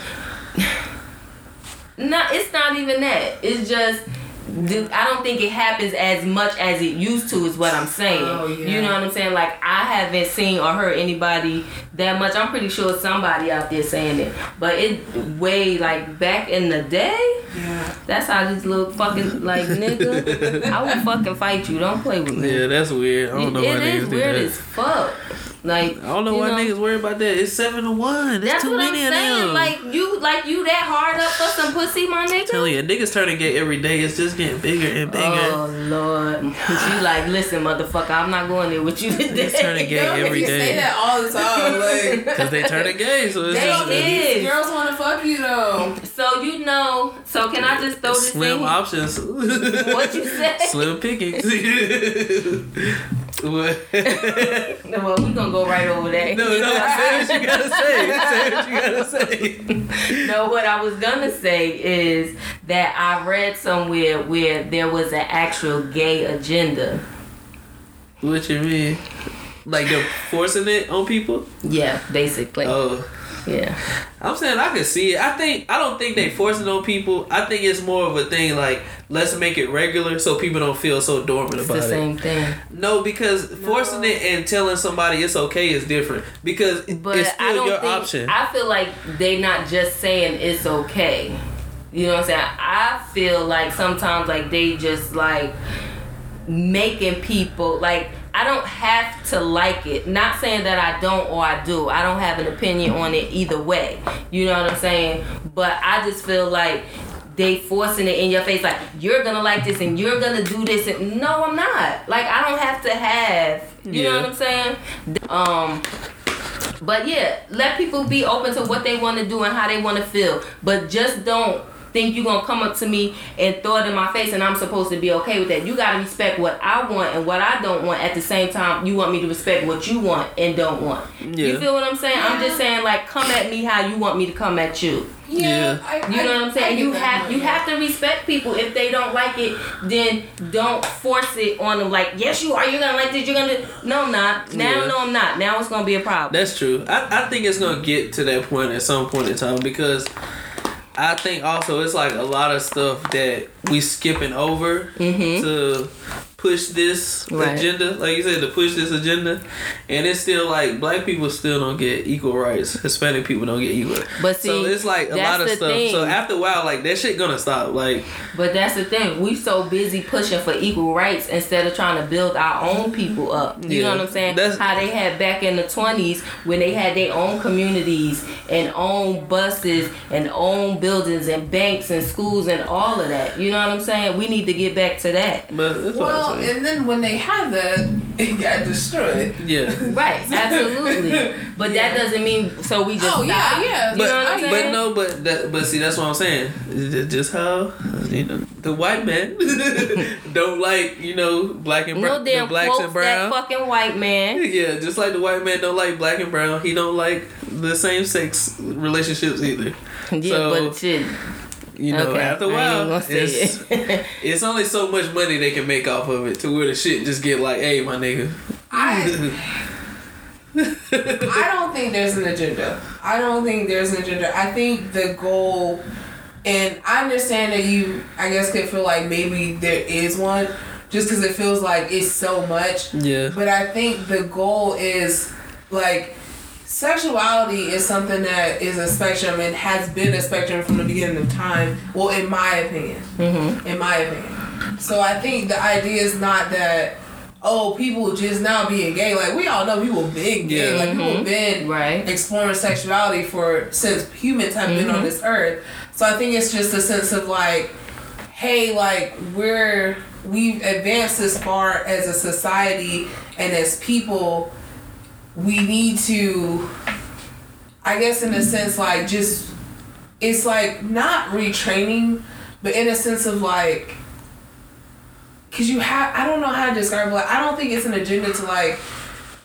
Speaker 3: [LAUGHS] no, it's not even that. It's just. Dude, I don't think it happens as much as it used to. Is what I'm saying.
Speaker 2: Oh, yeah.
Speaker 3: You know what I'm saying? Like I haven't seen or heard anybody that much. I'm pretty sure somebody out there saying it, but it way like back in the day.
Speaker 2: Yeah.
Speaker 3: That's how these little fucking like nigga. I will fucking fight you. Don't play with me.
Speaker 1: Yeah, that's weird. I don't know
Speaker 3: It
Speaker 1: why
Speaker 3: is
Speaker 1: niggas
Speaker 3: weird
Speaker 1: that.
Speaker 3: as fuck. Like
Speaker 1: I don't know
Speaker 3: you
Speaker 1: why niggas worry about that. It's seven to one. There's
Speaker 3: That's
Speaker 1: too
Speaker 3: what I'm
Speaker 1: many of
Speaker 3: saying.
Speaker 1: them.
Speaker 3: Like you, like you that hard up for some pussy, my nigga.
Speaker 1: telling you, niggas turning gay every day. It's just getting bigger and bigger.
Speaker 3: Oh lord, she like, listen, motherfucker, I'm not going there with you today.
Speaker 1: It's turning [LAUGHS] gay
Speaker 2: Yo,
Speaker 1: every
Speaker 2: you
Speaker 1: day.
Speaker 2: say that all the time. [LAUGHS] Like
Speaker 1: Cause they turning gay, so it's
Speaker 3: They
Speaker 1: just
Speaker 3: is.
Speaker 2: girls want to fuck you though.
Speaker 3: So you know, so can I just throw this
Speaker 1: slim options.
Speaker 3: What you [LAUGHS] say?
Speaker 1: Slim pickings. What?
Speaker 3: Well, we gonna go right over that.
Speaker 1: no, no, say what you gotta say. Say what you gotta say. [LAUGHS]
Speaker 3: no, what I was gonna say is that I read somewhere where there was an actual gay agenda.
Speaker 1: What you mean? Like they're forcing it on people?
Speaker 3: Yeah, basically.
Speaker 1: Oh.
Speaker 3: Yeah.
Speaker 1: I'm saying I can see it. I think I don't think they forcing it on people. I think it's more of a thing like let's make it regular so people don't feel so dormant
Speaker 3: It's
Speaker 1: about it.
Speaker 3: It's the
Speaker 1: it.
Speaker 3: same thing.
Speaker 1: No, because forcing it and telling somebody it's okay is different. Because
Speaker 3: But
Speaker 1: it's still
Speaker 3: I don't
Speaker 1: your
Speaker 3: think
Speaker 1: option.
Speaker 3: I feel like they not just saying it's okay. You know what I'm saying? I feel like sometimes like they just like making people like I don't have to like it. Not saying that I don't or I do. I don't have an opinion on it either way. You know what I'm saying? But I just feel like they forcing it in your face like you're gonna like this and you're gonna do this and no I'm not. Like I don't have to have you know what I'm saying? Um but yeah, let people be open to what they want to do and how they want to feel. But just don't think you're gonna come up to me and throw it in my face and I'm supposed to be okay with that. You gotta respect what I want and what I don't want. At the same time, you want me to respect what you want and don't want.
Speaker 1: Yeah.
Speaker 3: You feel what I'm saying? I'm just saying like come at me how you want me to come at you.
Speaker 1: Yeah.
Speaker 2: I,
Speaker 3: You know what I'm
Speaker 2: I
Speaker 3: saying? You have you have to respect people. If they don't like it, then don't force it on them. Like, yes, you are. You're gonna like this. You're gonna. No, I'm not. Now,
Speaker 1: Yeah.
Speaker 3: no, I'm not. Now it's gonna be a problem.
Speaker 1: That's true. I, I think it's gonna get to that point at some point in time because I think also it's like a lot of stuff that we skipping over mm-hmm. to push this.
Speaker 3: Right.
Speaker 1: agenda. Like you said, to push this agenda, and it's still like black people still don't get equal rights. Hispanic people don't get equal.
Speaker 3: But
Speaker 1: so
Speaker 3: see,
Speaker 1: it's like a lot of stuff.
Speaker 3: thing.
Speaker 1: So after a while, like that shit gonna stop. Like
Speaker 3: But that's the thing. We so busy pushing for equal rights instead of trying to build our own people up. You
Speaker 1: Yeah.
Speaker 3: know what I'm saying?
Speaker 1: That's-
Speaker 3: How they had back in the 20s when they had their own communities and own buses and own buildings and banks and schools and all of that. You know what I'm saying? We need to get back to that.
Speaker 1: but that's what
Speaker 2: Well, and then when they had that, [LAUGHS] it got destroyed.
Speaker 1: Yeah. [LAUGHS]
Speaker 3: Right, absolutely. But
Speaker 2: Yeah.
Speaker 3: that doesn't mean so we just
Speaker 2: Oh, yeah,
Speaker 3: stop.
Speaker 2: yeah.
Speaker 3: You
Speaker 1: But,
Speaker 3: know what I'm saying?
Speaker 1: but no, but that, but see, that's what I'm saying. It's ju- Just how you know the white man [LAUGHS] don't like you know black and
Speaker 3: no
Speaker 1: brown, the
Speaker 3: damn
Speaker 1: blacks
Speaker 3: quotes
Speaker 1: and
Speaker 3: that
Speaker 1: brown.
Speaker 3: fucking white man.
Speaker 1: Yeah, just like the white man don't like black and brown, he don't like the same sex relationships either.
Speaker 3: Yeah,
Speaker 1: So,
Speaker 3: but shit.
Speaker 1: You know,
Speaker 3: okay,
Speaker 1: after a while, it's,
Speaker 3: it. [LAUGHS]
Speaker 1: it's only so much money they can make off of it to where the shit just get like, hey, my nigga.
Speaker 2: I [LAUGHS] I don't think there's an agenda. I don't think there's an agenda. I think the goal, and I understand that you, I guess, could feel like maybe there is one, just because it feels like it's so much.
Speaker 1: yeah.
Speaker 2: But I think the goal is like sexuality is something that is a spectrum and has been a spectrum from the beginning of time. Well, in my opinion,
Speaker 3: Mhm.
Speaker 2: in my opinion. So I think the idea is not that oh people just now being gay. Like we all know people been gay.
Speaker 1: Yeah.
Speaker 2: Like people
Speaker 3: Mhm.
Speaker 2: been
Speaker 3: Right.
Speaker 2: exploring sexuality for since humans have been on
Speaker 3: Mhm.
Speaker 2: this earth. So I think it's just a sense of like, hey, like we're we've advanced this far as a society and as people. We need to, I guess, in a sense, like just it's like not retraining, but in a sense of like, cause you have I don't know how to describe it. Like I don't think it's an agenda to like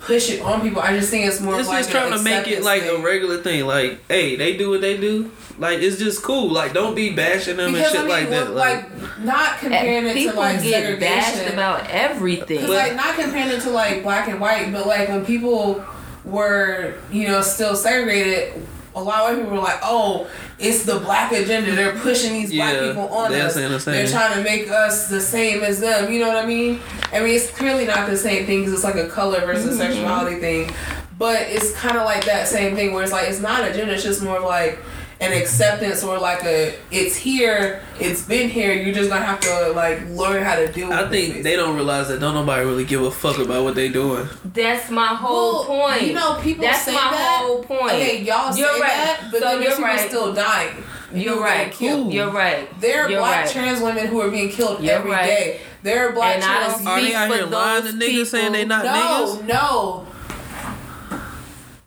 Speaker 2: push it on people. I just think it's more
Speaker 1: It's
Speaker 2: of like
Speaker 1: just trying
Speaker 2: an
Speaker 1: to make it
Speaker 2: acceptance
Speaker 1: like a regular thing. Like, hey, they do what they do. Like, it's just cool. Like, don't be bashing them
Speaker 2: because
Speaker 1: and shit
Speaker 2: I mean,
Speaker 1: like that. Like,
Speaker 2: like not comparing it
Speaker 3: People
Speaker 2: to like
Speaker 3: get bashed about everything.
Speaker 2: Cause like not comparing it to like black and white, but like when people were you know still segregated, a lot of white people were like, oh, it's the black agenda. They're pushing these black people on
Speaker 1: they're
Speaker 2: us.
Speaker 1: saying the
Speaker 2: They're trying to make us the same as them. You know what I mean? I mean, it's clearly not the same thing because it's like a color versus
Speaker 3: Mm-hmm.
Speaker 2: sexuality thing. But it's kind of like that same thing where it's like it's not agenda. It's just more of like an acceptance or like a it's here, it's been here. You're just gonna have to like learn how to deal with
Speaker 1: I
Speaker 2: it,
Speaker 1: think they don't realize that don't nobody really give a fuck about what they doing.
Speaker 3: That's my whole
Speaker 2: Well,
Speaker 3: point.
Speaker 2: You know, people
Speaker 3: That's
Speaker 2: say
Speaker 3: my
Speaker 2: that.
Speaker 3: whole point.
Speaker 2: Okay, y'all
Speaker 3: You're
Speaker 2: say
Speaker 3: right.
Speaker 2: that, but
Speaker 3: So
Speaker 2: then
Speaker 3: you're
Speaker 2: people
Speaker 3: right.
Speaker 2: still dying.
Speaker 3: You're right.
Speaker 2: getting killed.
Speaker 3: You're right.
Speaker 2: There are
Speaker 3: You're
Speaker 2: black
Speaker 3: right.
Speaker 2: trans women who are being killed
Speaker 3: You're
Speaker 2: every day.
Speaker 3: right.
Speaker 2: There are black
Speaker 3: And I
Speaker 2: trans
Speaker 3: don't
Speaker 1: Are they out here lying to
Speaker 3: those
Speaker 1: niggas saying they not
Speaker 2: no,
Speaker 1: niggas?
Speaker 2: no.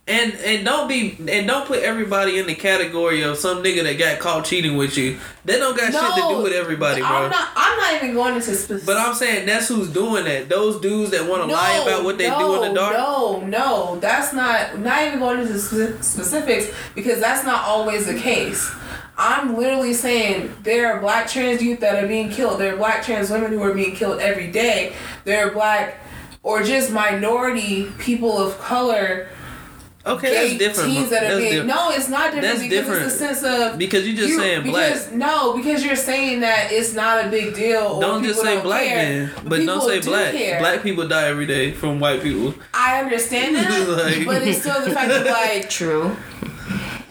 Speaker 1: And and don't be and don't put everybody in the category of some nigga that got caught cheating with you. They don't got
Speaker 2: no.
Speaker 1: shit to do with everybody, bro.
Speaker 2: I'm not. I'm not even going into specifics.
Speaker 1: But I'm saying that's who's doing that. Those dudes that want to lie about what they do in the dark.
Speaker 2: No, no, that's not. Not even going into specifics because that's not always the case. I'm literally saying there are black trans youth that are being killed. There are black trans women who are being killed every day. There are black or just minority people of color.
Speaker 1: Okay,
Speaker 2: gay
Speaker 1: that's different.
Speaker 2: Teens that are
Speaker 1: That's
Speaker 2: being
Speaker 1: different.
Speaker 2: no, it's not different
Speaker 1: That's
Speaker 2: because
Speaker 1: different.
Speaker 2: it's the sense of
Speaker 1: Because you're just
Speaker 2: you-
Speaker 1: saying black.
Speaker 2: because, No, because you're saying that it's not a big deal. Or
Speaker 1: Don't just say
Speaker 2: don't
Speaker 1: black
Speaker 2: care.
Speaker 1: then, but don't say
Speaker 2: do
Speaker 1: black.
Speaker 2: care.
Speaker 1: Black people die every day from white people.
Speaker 2: I understand [LAUGHS] that,
Speaker 1: Like-
Speaker 2: but it's still the fact that like [LAUGHS]
Speaker 3: True.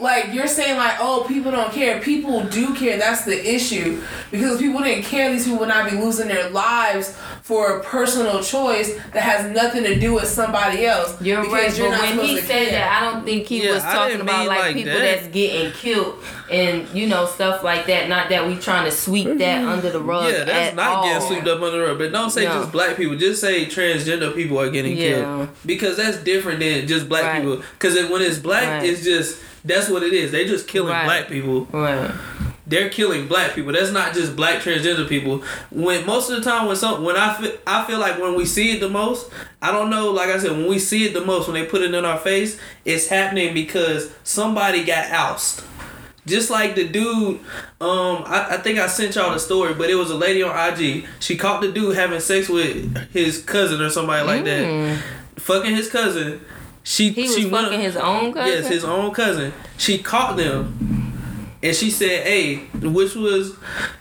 Speaker 2: Like you're saying like oh people don't care people do care that's the issue because if people didn't care these people would not be losing their lives for a personal choice that has nothing to do with somebody else
Speaker 3: You're
Speaker 2: because
Speaker 3: right, but
Speaker 2: not
Speaker 3: when he said
Speaker 2: care.
Speaker 3: that, I don't think he
Speaker 1: Yeah,
Speaker 3: was talking about like,
Speaker 1: like
Speaker 3: people
Speaker 1: that.
Speaker 3: that's getting killed and you know stuff like that. Not that we trying to sweep mm-hmm. that under the rug.
Speaker 1: Yeah, that's
Speaker 3: at
Speaker 1: not
Speaker 3: all.
Speaker 1: getting swept up under the rug. But don't say
Speaker 3: No.
Speaker 1: just black people. Just say transgender people are getting
Speaker 3: Yeah.
Speaker 1: killed because that's different than just black
Speaker 3: Right.
Speaker 1: people. Because when it's black,
Speaker 3: Right.
Speaker 1: it's just that's what it is. They just killing
Speaker 3: Right.
Speaker 1: black people.
Speaker 3: Right.
Speaker 1: They're killing black people. That's not just black transgender people. When most of the time when some when I feel I feel like when we see it the most, I don't know. Like I said, when we see it the most, when they put it in our face, it's happening because somebody got ousted. Just like the dude, um, I, I think I sent y'all the story, but it was a lady on IG. She caught the dude having sex with his cousin or somebody like that, fucking his cousin. She
Speaker 3: Mm. He
Speaker 1: she went-
Speaker 3: fucking his own cousin.
Speaker 1: Yes, his own cousin. She caught them. And she said, hey, which was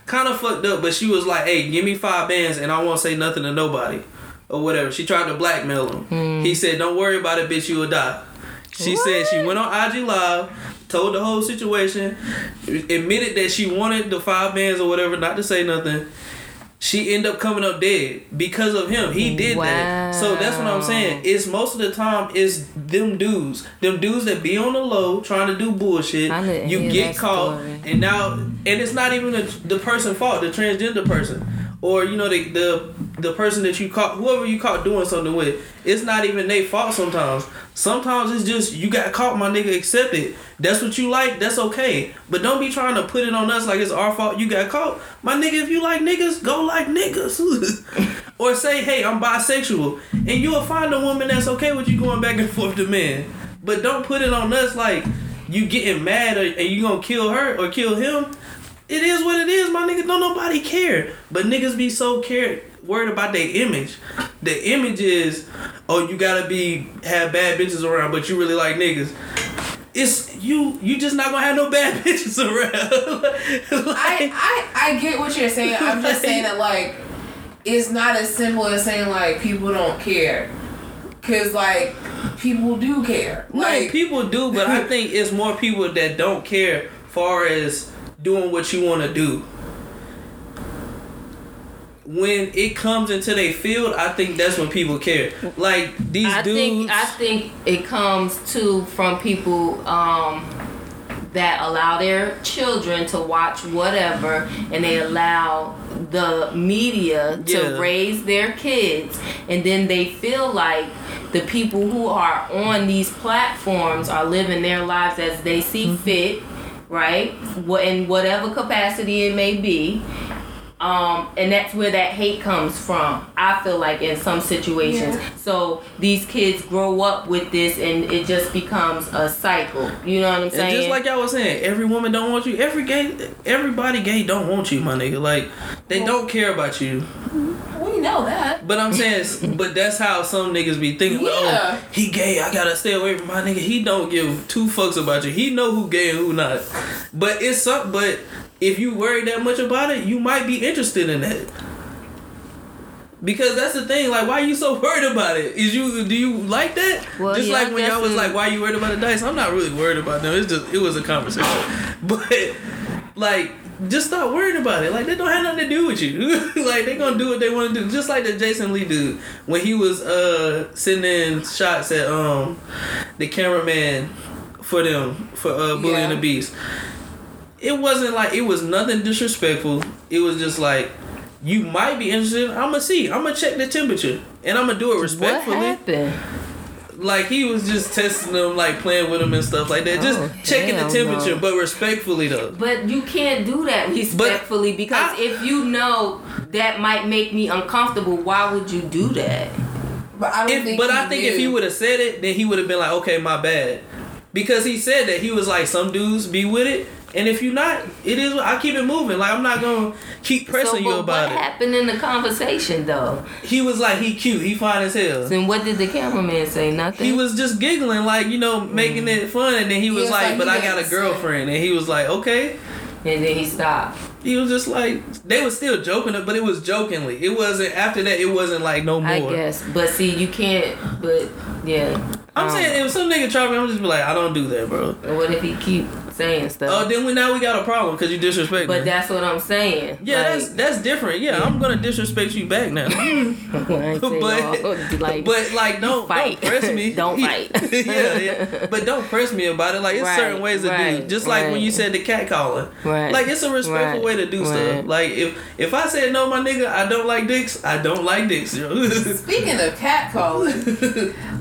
Speaker 1: kind of fucked up, but she was like, hey, give me five bands and I won't say nothing to nobody. Or whatever. She tried to blackmail him.
Speaker 3: Hmm.
Speaker 1: He said, don't worry about it, bitch, you will die. She said she went on IG Live, told the whole situation, admitted that she wanted the five bands or whatever, not to say nothing. She ended up coming up dead because of him. He did that. So that's what I'm saying. It's most of the time it's them dudes, them dudes that be on the low trying to do bullshit. You get caught,
Speaker 3: story.
Speaker 1: and now and it's not even the the person fault, the transgender person, or you know the the the person that you caught, whoever you caught doing something with. It's not even their fault sometimes. Sometimes it's just you got caught, my nigga. Accept it. That's what you like. That's okay. But don't be trying to put it on us like it's our fault. You got caught, my nigga. If you like niggas, go like niggas. [LAUGHS] or say, hey, I'm bisexual, and you'll find a woman that's okay with you going back and forth to men. But don't put it on us like you getting mad or, and you gonna kill her or kill him. It is what it is, my nigga. Don't nobody care. But niggas be so care worried about their image. The image is, oh, you gotta be have bad bitches around, but you really like niggas. It's you. You just not gonna have no bad [LAUGHS] bitches around. [LAUGHS]
Speaker 2: I, I I get what you're saying. I'm just [LAUGHS] saying that like it's not as simple as saying like people don't care. Cause like people do care.
Speaker 1: No,
Speaker 2: Like
Speaker 1: people do, but I think it's more people that don't care far as doing what you want to do. When it comes into their field, I think that's when people care. Like these
Speaker 3: I
Speaker 1: dudes.
Speaker 3: think I think it comes to from people um, that allow their children to watch whatever, and they allow the media to
Speaker 1: Yeah.
Speaker 3: raise their kids, and then they feel like the people who are on these platforms are living their lives as they see
Speaker 1: Mm-hmm.
Speaker 3: fit, right? In whatever capacity it may be. Um, and that's where that hate comes from. I feel like in some situations.
Speaker 2: Yeah.
Speaker 3: So these kids grow up with this, and it just becomes a cycle. You know what I'm
Speaker 1: And
Speaker 3: saying?
Speaker 1: just like y'all was saying, every woman don't want you. Every gay, everybody gay don't want you, my nigga. Like they don't care about you.
Speaker 2: we know that.
Speaker 1: But I'm saying, [LAUGHS] but that's how some niggas be thinking. Like,
Speaker 2: Yeah.
Speaker 1: oh, he gay. I gotta stay away from my nigga. He don't give two fucks about you. He know who gay and who not. But it's some. But if you worry that much about it, you might be interested in that. Because that's the thing, like, why are you so worried about it? Is you do you like that?
Speaker 3: Well,
Speaker 1: just
Speaker 3: yeah,
Speaker 1: like when y'all was like, why you worried about the dice? I'm not really worried about them. It's just it was a conversation, [LAUGHS] but like, just stop worrying about it. Like, they don't have nothing to do with you. [LAUGHS] like, they gonna do what they want to do. Just like the Jason Lee dude when he was uh sending in shots at um the cameraman for them for uh Bully and
Speaker 2: Yeah.
Speaker 1: the Beast. It wasn't like it was nothing disrespectful. It was just like you might be interested. I'm gonna see. I'm gonna check the temperature, and I'm gonna do it respectfully.
Speaker 3: what
Speaker 1: respectfully.
Speaker 3: happened?
Speaker 1: like he was just testing them, like playing with them and stuff like that, just
Speaker 3: Oh,
Speaker 1: checking the temperature,
Speaker 3: no.
Speaker 1: but respectfully though.
Speaker 3: But you can't do that respectfully because
Speaker 1: I-
Speaker 3: if you know that might make me uncomfortable, why would you do that?
Speaker 2: But I don't
Speaker 1: If,
Speaker 2: think.
Speaker 1: but
Speaker 2: he
Speaker 1: I think if he would have said it, then he would have been like, okay, my bad, because he said that he was like, some dudes be with it, and if you're not, it is. I keep it moving. Like I'm not gonna keep pressing
Speaker 3: so,
Speaker 1: you about
Speaker 3: what
Speaker 1: it.
Speaker 3: happened in the conversation though?
Speaker 1: He was like, he cute, he fine as hell.
Speaker 3: Then what did the cameraman say? Nothing.
Speaker 1: He was just giggling, like you know, making it fun, and then he was
Speaker 2: was
Speaker 1: like,
Speaker 2: like,
Speaker 1: "But I got a girlfriend," and he was like, "Okay."
Speaker 3: and then he stopped.
Speaker 1: He was just like, they were still joking, but it was jokingly. It wasn't after that. It wasn't like no more.
Speaker 3: I guess, but see, you can't. But yeah,
Speaker 1: I'm
Speaker 3: um,
Speaker 1: saying if some nigga try me, I'm just be like, I don't do that, bro.
Speaker 3: And what if he keep saying stuff?
Speaker 1: Oh, then we now we got a problem because you disrespect
Speaker 3: but
Speaker 1: me.
Speaker 3: that's what I'm saying.
Speaker 1: yeah,
Speaker 3: Like,
Speaker 1: that's that's different. Yeah, I'm gonna disrespect you back now. [LAUGHS]
Speaker 3: I ain't [LAUGHS] saying
Speaker 1: but
Speaker 3: all, like,
Speaker 1: but like don't
Speaker 3: Fight.
Speaker 1: don't press me. [LAUGHS]
Speaker 3: Don't fight.
Speaker 1: yeah, yeah. But don't press me about it. Like it's
Speaker 3: Right,
Speaker 1: certain ways to do.
Speaker 3: right,
Speaker 1: Just like when you said the cat calling.
Speaker 3: right.
Speaker 1: Like it's a respectful
Speaker 3: Right,
Speaker 1: way to do stuff. Like if if I said no, my nigga, I don't like dicks. I don't like dicks.
Speaker 2: Speaking of cat calling,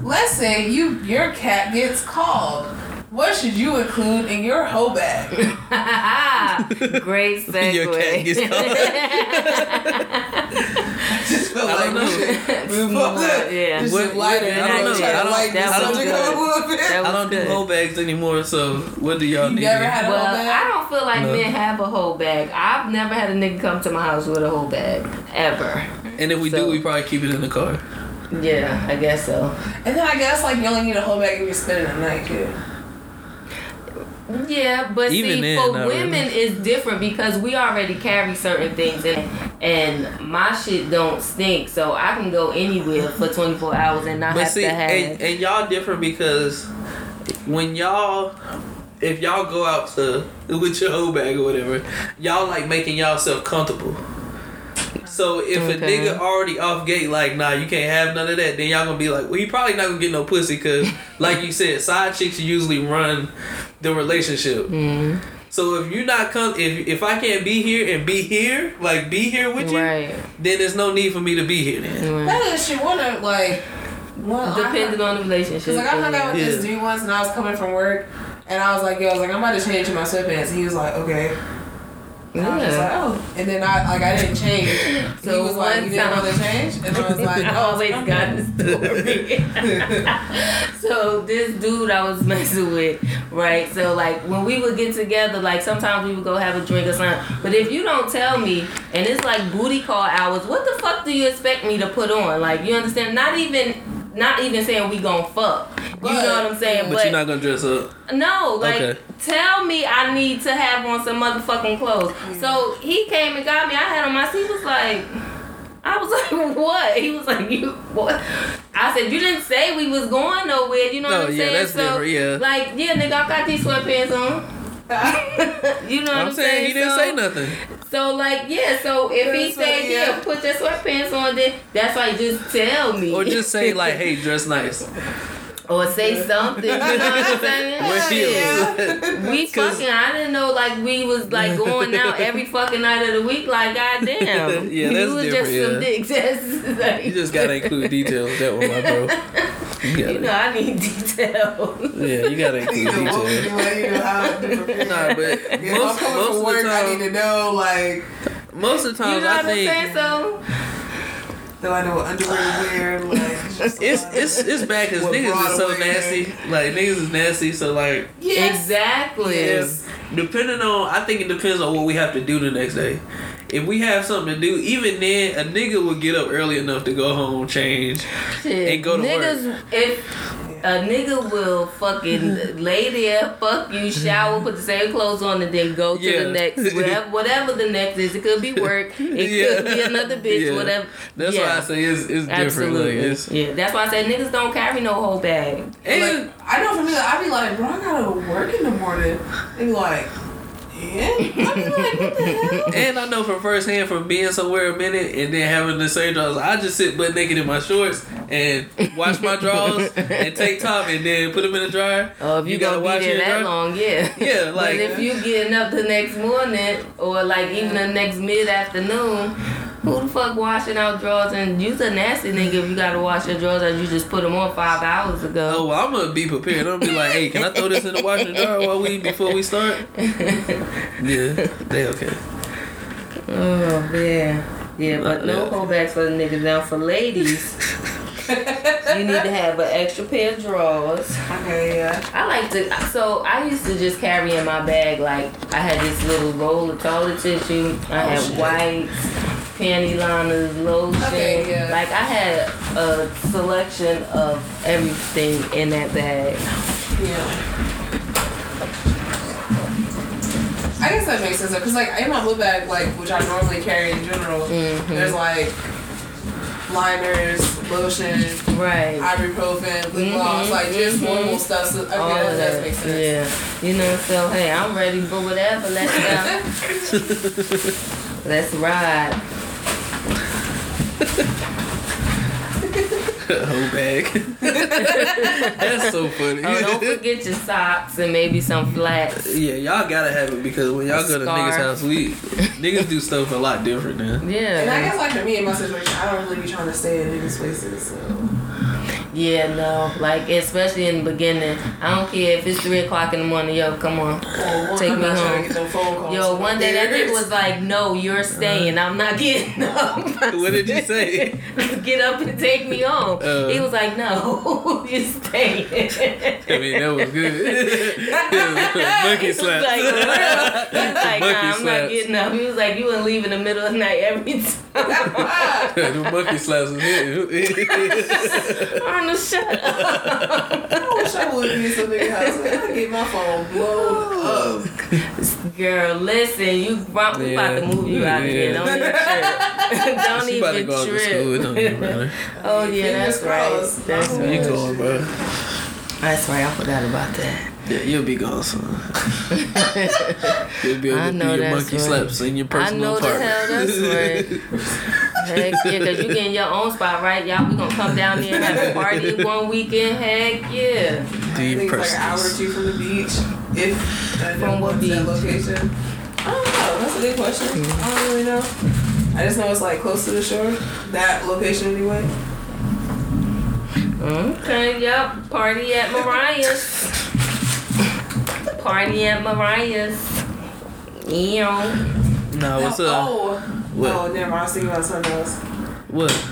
Speaker 2: let's say you your cat gets called. What should you include in your hoe bag? [LAUGHS]
Speaker 3: Great [LAUGHS] segue.
Speaker 1: Your cat gets [LAUGHS]
Speaker 2: I just feel
Speaker 1: I
Speaker 2: like
Speaker 1: don't
Speaker 2: we should move
Speaker 3: Move
Speaker 2: on.
Speaker 3: on, yeah.
Speaker 2: Just
Speaker 1: What-
Speaker 2: lighter.
Speaker 1: I don't know. I don't-
Speaker 2: lighten the subject a little bit.
Speaker 1: I don't do
Speaker 3: good.
Speaker 1: whole bags anymore. So what do y'all
Speaker 2: You
Speaker 1: need?
Speaker 2: never had a
Speaker 3: Well,
Speaker 2: hoe
Speaker 3: I don't feel like
Speaker 1: No.
Speaker 3: men have a whole bag. I've never had a nigga come to my house with a whole bag ever.
Speaker 1: and if we
Speaker 3: So-
Speaker 1: do, we probably keep it in the car.
Speaker 3: Yeah, I guess so.
Speaker 2: And then I guess like you only need a hoe bag if you're spending the night too.
Speaker 3: Yeah, but
Speaker 1: Even
Speaker 3: see,
Speaker 1: then,
Speaker 3: for women
Speaker 1: really.
Speaker 3: it's different because we already carry certain things, and and my shit don't stink, so I can go anywhere for 24 hours and not
Speaker 1: But
Speaker 3: have
Speaker 1: see,
Speaker 3: to have.
Speaker 1: and, and y'all different because when y'all, if y'all go out to with your whole bag or whatever, y'all like making y'all self comfortable. So if a nigga already off gate, like nah, you can't have none of that, then y'all gonna be like, well, he probably not gonna get no pussy, cause [LAUGHS] like you said, side chicks usually run the relationship.
Speaker 3: Mm,
Speaker 1: So if you not come, if if I can't be here and be here, like be here with you,
Speaker 3: right.
Speaker 1: then there's no need for me to be here. Then.
Speaker 3: right.
Speaker 2: That is wanna like, well,
Speaker 3: Depending on the relationship.
Speaker 2: Cause like I hung out with this dude once, and I was coming from work, and I was like, "Yo, I was like, I'm about to change my sweatpants." And he was like, "Okay." And I was like, "Oh," and then I like I didn't change. [LAUGHS] So he was like, "You didn't want to change?" And I was [LAUGHS] like,
Speaker 3: I
Speaker 2: "No."
Speaker 3: Oh,
Speaker 2: always
Speaker 3: got
Speaker 2: good."
Speaker 3: the story. [LAUGHS] so this dude I was messing with, right? So like when we would get together, like sometimes we would go have a drink or something. But if you don't tell me, and it's like booty call hours, what the fuck do you expect me to put on? Like you understand? Not even, not even saying we gon' fuck. You
Speaker 2: But-
Speaker 3: know what I'm saying?
Speaker 1: But, you're not gonna dress up.
Speaker 3: No, like
Speaker 1: Okay.
Speaker 3: tell me I need to have on some motherfucking clothes. So he came and got me. I had on my seat. Was like, I was [LAUGHS] like, what? He was like, you what? I said, you didn't say we was going nowhere. You know
Speaker 1: No,
Speaker 3: what I'm
Speaker 1: yeah,
Speaker 3: saying?
Speaker 1: that's
Speaker 3: so,
Speaker 1: different, yeah.
Speaker 3: Like, yeah, nigga, I got these sweatpants on. You know what I'm,
Speaker 1: I'm saying he didn't
Speaker 3: so,
Speaker 1: say nothing.
Speaker 3: So like, yeah. So if he
Speaker 2: That's what-
Speaker 3: said, yeah.
Speaker 2: yeah.
Speaker 3: put your sweatpants on, then that's why just tell me.
Speaker 1: Or just say like, "Hey, dress nice." [LAUGHS]
Speaker 3: or say something. You know what I'm saying? [LAUGHS]
Speaker 2: Yeah.
Speaker 3: We [LAUGHS]
Speaker 1: 'Cause-
Speaker 3: fucking. I didn't know like we was like going out every fucking night of the week. Like goddamn.
Speaker 1: Yeah,
Speaker 3: you
Speaker 1: that's
Speaker 3: was
Speaker 1: different,
Speaker 3: just some
Speaker 1: yeah.
Speaker 3: dicks. That's like,
Speaker 1: You just gotta include details that one, my bro. You
Speaker 3: You
Speaker 1: gotta,
Speaker 3: know, I need detail.
Speaker 1: yeah, you gotta
Speaker 2: You
Speaker 1: include
Speaker 2: know,
Speaker 1: details.
Speaker 2: you know how.
Speaker 1: Nah, but
Speaker 2: If
Speaker 1: most
Speaker 2: I'm coming
Speaker 1: most
Speaker 2: from
Speaker 1: of
Speaker 2: work,
Speaker 1: the
Speaker 2: I need to know like,
Speaker 1: most of the
Speaker 3: You
Speaker 1: times
Speaker 3: know what
Speaker 1: I
Speaker 3: I'm saying? So
Speaker 2: Though I know what underwear wear? Like, just
Speaker 1: it's [LAUGHS]
Speaker 2: like-
Speaker 1: it's it's bad because
Speaker 2: What
Speaker 1: niggas is so
Speaker 2: Broadway
Speaker 1: nasty. Like niggas is nasty, so like
Speaker 2: yes.
Speaker 3: exactly.
Speaker 2: Yes.
Speaker 1: depending on I think it depends on what we have to do the next day. If we have something to do, even then a nigga will get up early enough to go home, change.
Speaker 3: Shit.
Speaker 1: And go to work.
Speaker 3: Niggas, if a nigga will fucking [LAUGHS] lay there, fuck you, shower, put the same clothes on, and then go to
Speaker 1: Yeah.
Speaker 3: the next [LAUGHS] whatever, whatever the next is. It could be work. It
Speaker 1: Yeah.
Speaker 3: could be another bitch.
Speaker 1: Yeah.
Speaker 3: Whatever.
Speaker 1: That's
Speaker 3: yeah.
Speaker 1: why I say it's it's different. Like it's
Speaker 3: yeah, that's why I said niggas don't carry no whole bag.
Speaker 1: and
Speaker 2: Like, I know for me, like, I be like, bro, I gotta work in the morning. and be like, yeah. Like, what the hell? [LAUGHS]
Speaker 1: And I know from firsthand from being somewhere a minute and then having the same drawers, I just sit butt naked in my shorts and wash my drawers and take top and then put them in the dryer.
Speaker 3: Oh, if you, gotta be there
Speaker 1: your
Speaker 3: that
Speaker 1: dryer?
Speaker 3: long, yeah. [LAUGHS]
Speaker 1: Yeah,
Speaker 3: but
Speaker 1: like
Speaker 3: if you getting up the next morning or like even the next mid afternoon, who the fuck fuck washing out drawers and you's a nasty nigga if you gotta wash your drawers and you just put them on five hours ago.
Speaker 1: Oh, well, I'm gonna be prepared. I'm gonna be like, hey, can I throw this in the washer jar while we before we start? [LAUGHS] Yeah, they okay.
Speaker 3: Oh man. Yeah, but no
Speaker 1: Yeah.
Speaker 3: holdbacks for the niggas. Now for ladies, you need to have an extra pair of drawers.
Speaker 2: Okay, yeah.
Speaker 3: I like to. So I used to just carry in my bag like I had this little roll of toilet tissue. I
Speaker 2: Oh,
Speaker 3: had
Speaker 2: shit.
Speaker 3: wipes, panty liners, lotion.
Speaker 2: Okay, yeah.
Speaker 3: Like I had a selection of everything in that bag.
Speaker 2: Yeah. I guess that makes sense because, like, in my book bag, like, which I normally carry in general,
Speaker 3: Mhm.
Speaker 2: there's like liners, lotion,
Speaker 3: Right.
Speaker 2: ibuprofen, lip gloss,
Speaker 3: Mhm,
Speaker 2: like just
Speaker 3: mhm.
Speaker 2: normal stuff. So, okay,
Speaker 3: All
Speaker 2: that
Speaker 3: that.
Speaker 2: make sense.
Speaker 3: Yeah. You know, so hey, I'm ready for whatever. Let's go. [LAUGHS] Let's ride. [LAUGHS]
Speaker 1: Whole bag. [LAUGHS] That's so funny.
Speaker 3: Oh, don't forget your socks and maybe some flats.
Speaker 1: yeah, y'all gotta have it because when y'all go to
Speaker 3: Scarf.
Speaker 1: niggas' house, we niggas do stuff a lot different now. Yeah.
Speaker 2: And I guess like for me in my situation, I don't really be trying to stay in niggas' places. So
Speaker 3: Yeah, no. Like, especially in the beginning. I don't care if it's 3 o'clock in the morning. Yo, come on.
Speaker 2: Well, one,
Speaker 3: Take me home.
Speaker 2: get phone calls.
Speaker 3: Yo, one day that nigga was like, no, you're staying. I'm not getting [LAUGHS] up.
Speaker 1: What did you say? [LAUGHS]
Speaker 3: Get up and take me home.
Speaker 1: Uh.
Speaker 3: he was like, no, [LAUGHS] you're staying.
Speaker 1: I mean, that was good. Monkey
Speaker 3: He was
Speaker 1: slap.
Speaker 3: like, He was like, nah, I'm
Speaker 1: slaps.
Speaker 3: not getting up. He was like, you wouldn't leave in the middle of the night every time.
Speaker 1: the monkey slaps was hitting.
Speaker 3: Arnold, shut up.
Speaker 2: I wish I would be in some nigga house. Like, I get my phone blown up.
Speaker 3: Girl, listen, you brought, we about to move you out of here. Don't even trip. [LAUGHS] Don't
Speaker 1: she about to
Speaker 3: even
Speaker 1: go out to school.
Speaker 3: Trip.
Speaker 1: don't even matter. [LAUGHS]
Speaker 3: Oh yeah,
Speaker 2: Fingers
Speaker 3: that's right.
Speaker 2: crossed.
Speaker 3: That's
Speaker 2: You
Speaker 3: right.
Speaker 1: You going, bro?
Speaker 3: That's right. I forgot about that.
Speaker 1: Yeah, you'll be gone soon. [LAUGHS] you'll be able
Speaker 3: I
Speaker 1: to
Speaker 3: know
Speaker 1: do your
Speaker 3: that's
Speaker 1: monkey
Speaker 3: right.
Speaker 1: slaps in your
Speaker 3: I
Speaker 1: personal
Speaker 3: know the hell that's right. Heck yeah, cause you getting your own spot, right? Y'all, we gonna come down there and have a party [LAUGHS] one weekend. Heck yeah.
Speaker 2: I
Speaker 1: Do your
Speaker 2: think it's like an hour or two from the beach. If
Speaker 3: From what
Speaker 2: that
Speaker 3: beach?
Speaker 2: location. I don't know. That's a good question.
Speaker 3: Mm-hmm.
Speaker 2: I don't really know. I just know it's like close to the shore. That location anyway.
Speaker 3: Okay, yep. Party at Mariah's. Party at Mariah's. Yeah.
Speaker 1: No, what's up?
Speaker 2: Oh.
Speaker 1: What?
Speaker 2: Oh, never mind. I was thinking about something else.
Speaker 1: What?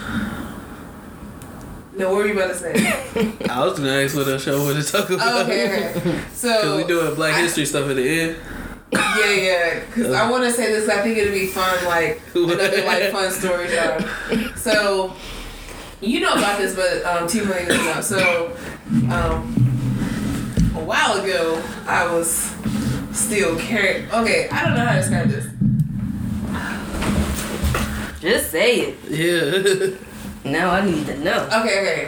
Speaker 2: No, what were you about to say? [LAUGHS]
Speaker 1: I was gonna ask what that show was to talk about.
Speaker 2: okay, okay. [LAUGHS] So
Speaker 1: Cause we doing Black History stuff at the end.
Speaker 2: Yeah, yeah. Because I want to say this. I think it'd be fun, like [LAUGHS] another like fun story time. So, you know about this, but um, T Money doesn't know. So, um, a while ago, I was still carrying. Okay, I don't know how to describe this.
Speaker 3: Just say it.
Speaker 1: Yeah.
Speaker 3: Now I need to know.
Speaker 2: Okay, okay.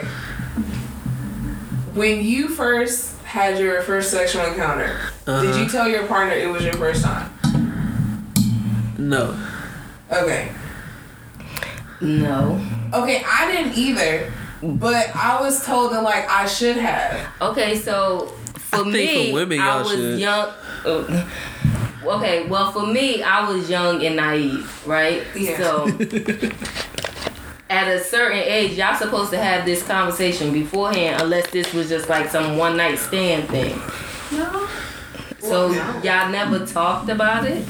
Speaker 2: When you first had your first sexual encounter, did
Speaker 1: Uh-huh.
Speaker 2: you tell your partner it was your first time?
Speaker 1: No.
Speaker 2: Okay.
Speaker 3: No.
Speaker 2: Okay, I didn't either, but I was told that like I should have.
Speaker 3: Okay, so for
Speaker 1: I think
Speaker 3: me,
Speaker 1: for women,
Speaker 3: I
Speaker 1: y'all
Speaker 3: was
Speaker 1: should.
Speaker 3: young. uh, okay, well for me, I was young and naive, right?
Speaker 2: Yeah.
Speaker 3: So [LAUGHS] at a certain age, y'all supposed to have this conversation beforehand, unless this was just like some one night stand thing.
Speaker 2: No.
Speaker 3: So
Speaker 2: Well, no.
Speaker 3: y'all never talked about it.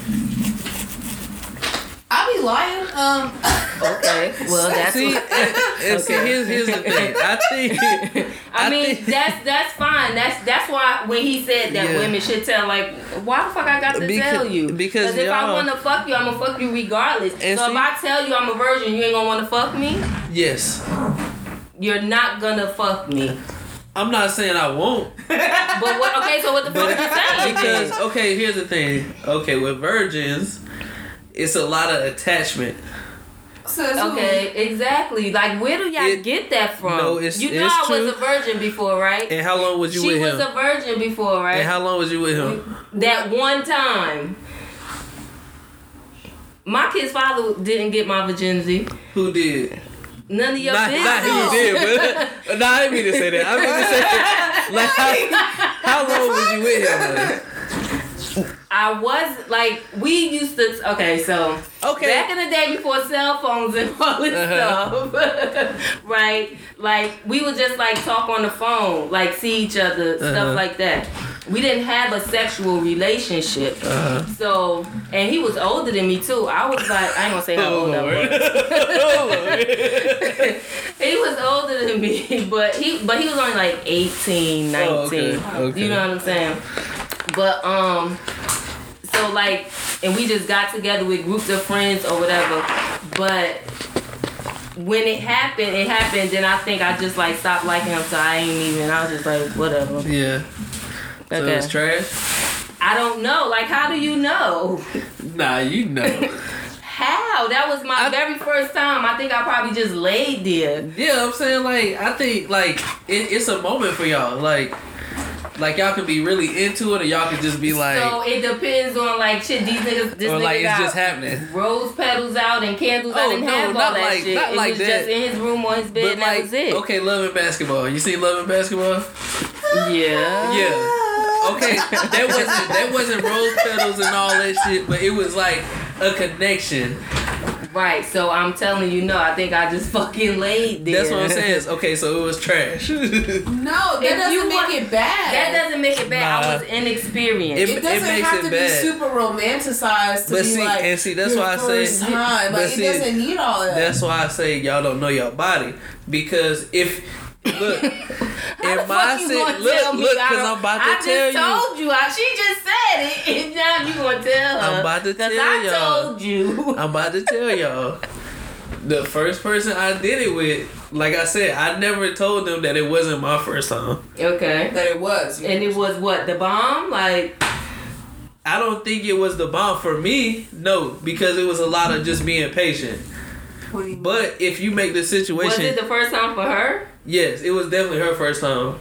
Speaker 2: I lying. Um. [LAUGHS]
Speaker 3: Okay, well that's
Speaker 1: See,
Speaker 3: what-
Speaker 1: and, and see,
Speaker 3: Okay.
Speaker 1: here's here's the thing. I think [LAUGHS]
Speaker 3: I,
Speaker 1: I
Speaker 3: mean,
Speaker 1: think-
Speaker 3: that's that's fine. That's that's why when he said that
Speaker 1: Yeah.
Speaker 3: women should tell, like, why the fuck I got to
Speaker 1: Because-
Speaker 3: tell you?
Speaker 1: because
Speaker 3: if I want to fuck you, I'm gonna fuck you regardless.
Speaker 1: And
Speaker 3: so
Speaker 1: see-
Speaker 3: if I tell you I'm a virgin, you ain't gonna want to fuck me.
Speaker 1: yes.
Speaker 3: You're not gonna fuck me.
Speaker 1: I'm not saying I won't [LAUGHS]
Speaker 3: But what? Okay, so what the fuck
Speaker 1: But
Speaker 3: you saying?
Speaker 1: because okay, here's the thing. Okay, with virgins, it's a lot of attachment.
Speaker 2: So it's
Speaker 3: Okay, exactly. Like, where do y'all
Speaker 1: It-
Speaker 3: get that from?
Speaker 1: No, it's-
Speaker 3: you know
Speaker 1: it's
Speaker 3: I was
Speaker 1: true.
Speaker 3: a virgin before, right?
Speaker 1: And how long was you
Speaker 3: she
Speaker 1: with him?
Speaker 3: She was a virgin before, right?
Speaker 1: and how long was you with him?
Speaker 3: that one time. My kid's father didn't get my virginity.
Speaker 1: Who did?
Speaker 3: None of your
Speaker 1: Not,
Speaker 3: business.
Speaker 1: not who did, but [LAUGHS] nah, I didn't mean to say that. I mean to say [LAUGHS] like how, how long was you with him? honey?
Speaker 3: I was like, we used to. Okay, so
Speaker 1: Okay.
Speaker 3: back in the day before cell phones and all this
Speaker 1: Uh-huh.
Speaker 3: stuff, [LAUGHS] right? Like we would just like talk on the phone, like see each other,
Speaker 1: Uh-huh.
Speaker 3: stuff like that. We didn't have a sexual relationship.
Speaker 1: Uh-huh.
Speaker 3: So, and he was older than me too. I was like, I ain't gonna say how
Speaker 1: Oh,
Speaker 3: old I was. [LAUGHS] [LAUGHS] He was older than me, but he but he was only like 18, 19.
Speaker 1: Oh, okay. Okay.
Speaker 3: You know what I'm saying? But um so like and we just got together with groups of friends or whatever. But when it happened, it happened, then I think I just like stopped liking him so I ain't even I was just like, whatever.
Speaker 1: Yeah. So
Speaker 3: Okay.
Speaker 1: it's trash?
Speaker 3: I don't know. Like how do you know?
Speaker 1: Nah, you know. [LAUGHS]
Speaker 3: How? That was my
Speaker 1: I-
Speaker 3: very first time. I think I probably just laid there.
Speaker 1: yeah, I'm saying like I think like it, it's a moment for y'all. Like like y'all can be really into it or y'all can just be like
Speaker 3: so it depends on like shit. These niggas, this
Speaker 1: or
Speaker 3: nigga
Speaker 1: like it's
Speaker 3: got
Speaker 1: just happening.
Speaker 3: rose petals out and candles. I
Speaker 1: Oh,
Speaker 3: didn't
Speaker 1: no,
Speaker 3: have all
Speaker 1: not
Speaker 3: that
Speaker 1: like-
Speaker 3: shit.
Speaker 1: not
Speaker 3: it
Speaker 1: like
Speaker 3: was
Speaker 1: that.
Speaker 3: just in his room on his bed.
Speaker 1: But
Speaker 3: and that
Speaker 1: like
Speaker 3: was it.
Speaker 1: okay, love and basketball. You see love and basketball?
Speaker 3: Yeah.
Speaker 1: Yeah. Okay, that wasn't that wasn't rose petals and all that shit, but it was like a connection.
Speaker 3: Right. So I'm telling you, no. I think I just fucking laid there.
Speaker 1: That's what I'm saying. It's- Okay, so it was trash.
Speaker 2: No, that [LAUGHS]
Speaker 3: If
Speaker 2: doesn't
Speaker 3: you
Speaker 2: make
Speaker 3: want-
Speaker 2: it bad.
Speaker 3: That doesn't make it bad.
Speaker 1: Nah.
Speaker 3: I was inexperienced.
Speaker 1: It-
Speaker 2: it doesn't
Speaker 1: makes
Speaker 2: have
Speaker 1: it
Speaker 2: to
Speaker 1: bad.
Speaker 2: be super romanticized to
Speaker 1: But
Speaker 2: be
Speaker 1: see-
Speaker 2: like
Speaker 1: and see, that's
Speaker 2: your
Speaker 1: why I say-
Speaker 2: first time.
Speaker 1: but
Speaker 2: Like
Speaker 1: see,
Speaker 2: it doesn't need all that.
Speaker 1: That's why I say y'all don't know your body because if look [LAUGHS]
Speaker 3: How the
Speaker 1: in my
Speaker 3: fuck
Speaker 1: sit, look
Speaker 3: tell
Speaker 1: look because I'm about to
Speaker 3: I
Speaker 1: tell you.
Speaker 3: I just told you. I, she just said it, [LAUGHS] and now you gonna tell her.
Speaker 1: I'm about to tell
Speaker 3: I
Speaker 1: y'all.
Speaker 3: I told you. [LAUGHS]
Speaker 1: I'm about to tell y'all. The first person I did it with, like I said, I never told them that it wasn't my first time.
Speaker 3: Okay.
Speaker 2: that it was.
Speaker 3: And it was what the bomb, like
Speaker 1: I don't think it was the bomb for me. No, because it was a lot of just being patient.
Speaker 2: What do you mean?
Speaker 1: But if you make the situation, was
Speaker 3: it the first time for her?
Speaker 1: yes, it was definitely her first time.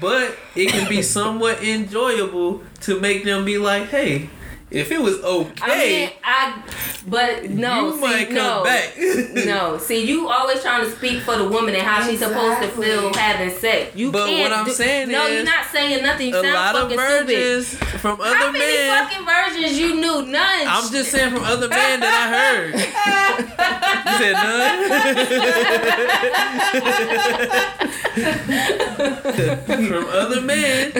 Speaker 1: But it can be [LAUGHS] somewhat enjoyable to make them be like, hey, if it was okay,
Speaker 3: I mean, I. But no,
Speaker 1: you
Speaker 3: see,
Speaker 1: might come
Speaker 3: no,
Speaker 1: back. [LAUGHS]
Speaker 3: no. See, you always trying to speak for the woman and how she's supposed to feel having sex. You
Speaker 1: But
Speaker 3: can't.
Speaker 1: what I'm
Speaker 3: do-
Speaker 1: saying
Speaker 3: no,
Speaker 1: is,
Speaker 3: you're not saying nothing. You
Speaker 1: a
Speaker 3: sound
Speaker 1: lot of
Speaker 3: fucking stupid.
Speaker 1: virgins from
Speaker 3: How
Speaker 1: other
Speaker 3: many
Speaker 1: men.
Speaker 3: fucking virgins you knew? None.
Speaker 1: I'm just saying from other men that I heard. [LAUGHS] You said none. [LAUGHS] from other men,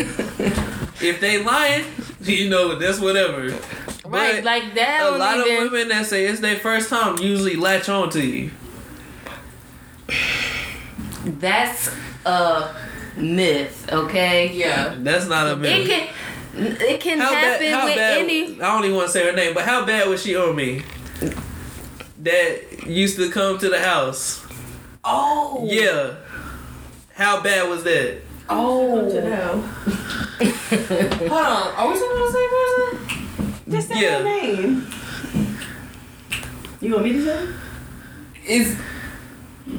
Speaker 1: if they lying, [LAUGHS] you know that's whatever.
Speaker 3: right,
Speaker 1: But
Speaker 3: like that.
Speaker 1: a lot
Speaker 3: even,
Speaker 1: of women that say it's their first time usually latch on to you.
Speaker 3: That's a myth. Okay.
Speaker 2: yeah.
Speaker 1: That's not a
Speaker 3: It
Speaker 1: myth.
Speaker 3: can. It can
Speaker 1: How bad?
Speaker 3: happen
Speaker 1: How
Speaker 3: with
Speaker 1: bad?
Speaker 3: any.
Speaker 1: I don't even want to say her name, but how bad was she on me? That used to come to the house.
Speaker 2: Oh.
Speaker 1: Yeah. How bad was that?
Speaker 2: Oh. [LAUGHS] Hold on. Are we talking about the same person?
Speaker 4: Just say
Speaker 1: Yeah.
Speaker 4: name. You want me to say?
Speaker 2: Is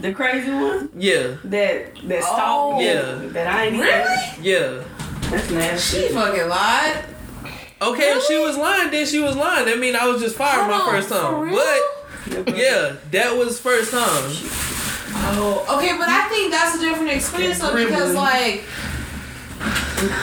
Speaker 4: The crazy one
Speaker 1: Yeah.
Speaker 4: that that
Speaker 2: Oh.
Speaker 4: stalked me.
Speaker 1: Yeah.
Speaker 4: That I ain't even.
Speaker 2: really?
Speaker 1: Yeah.
Speaker 4: That's nasty.
Speaker 2: She fucking lied.
Speaker 1: Okay, if she was lying, then she was lying. That mean I was just fired
Speaker 2: Hold
Speaker 1: my
Speaker 2: on,
Speaker 1: first time. But yeah, that was first time.
Speaker 2: Oh, okay, but I think that's a different experience though because like.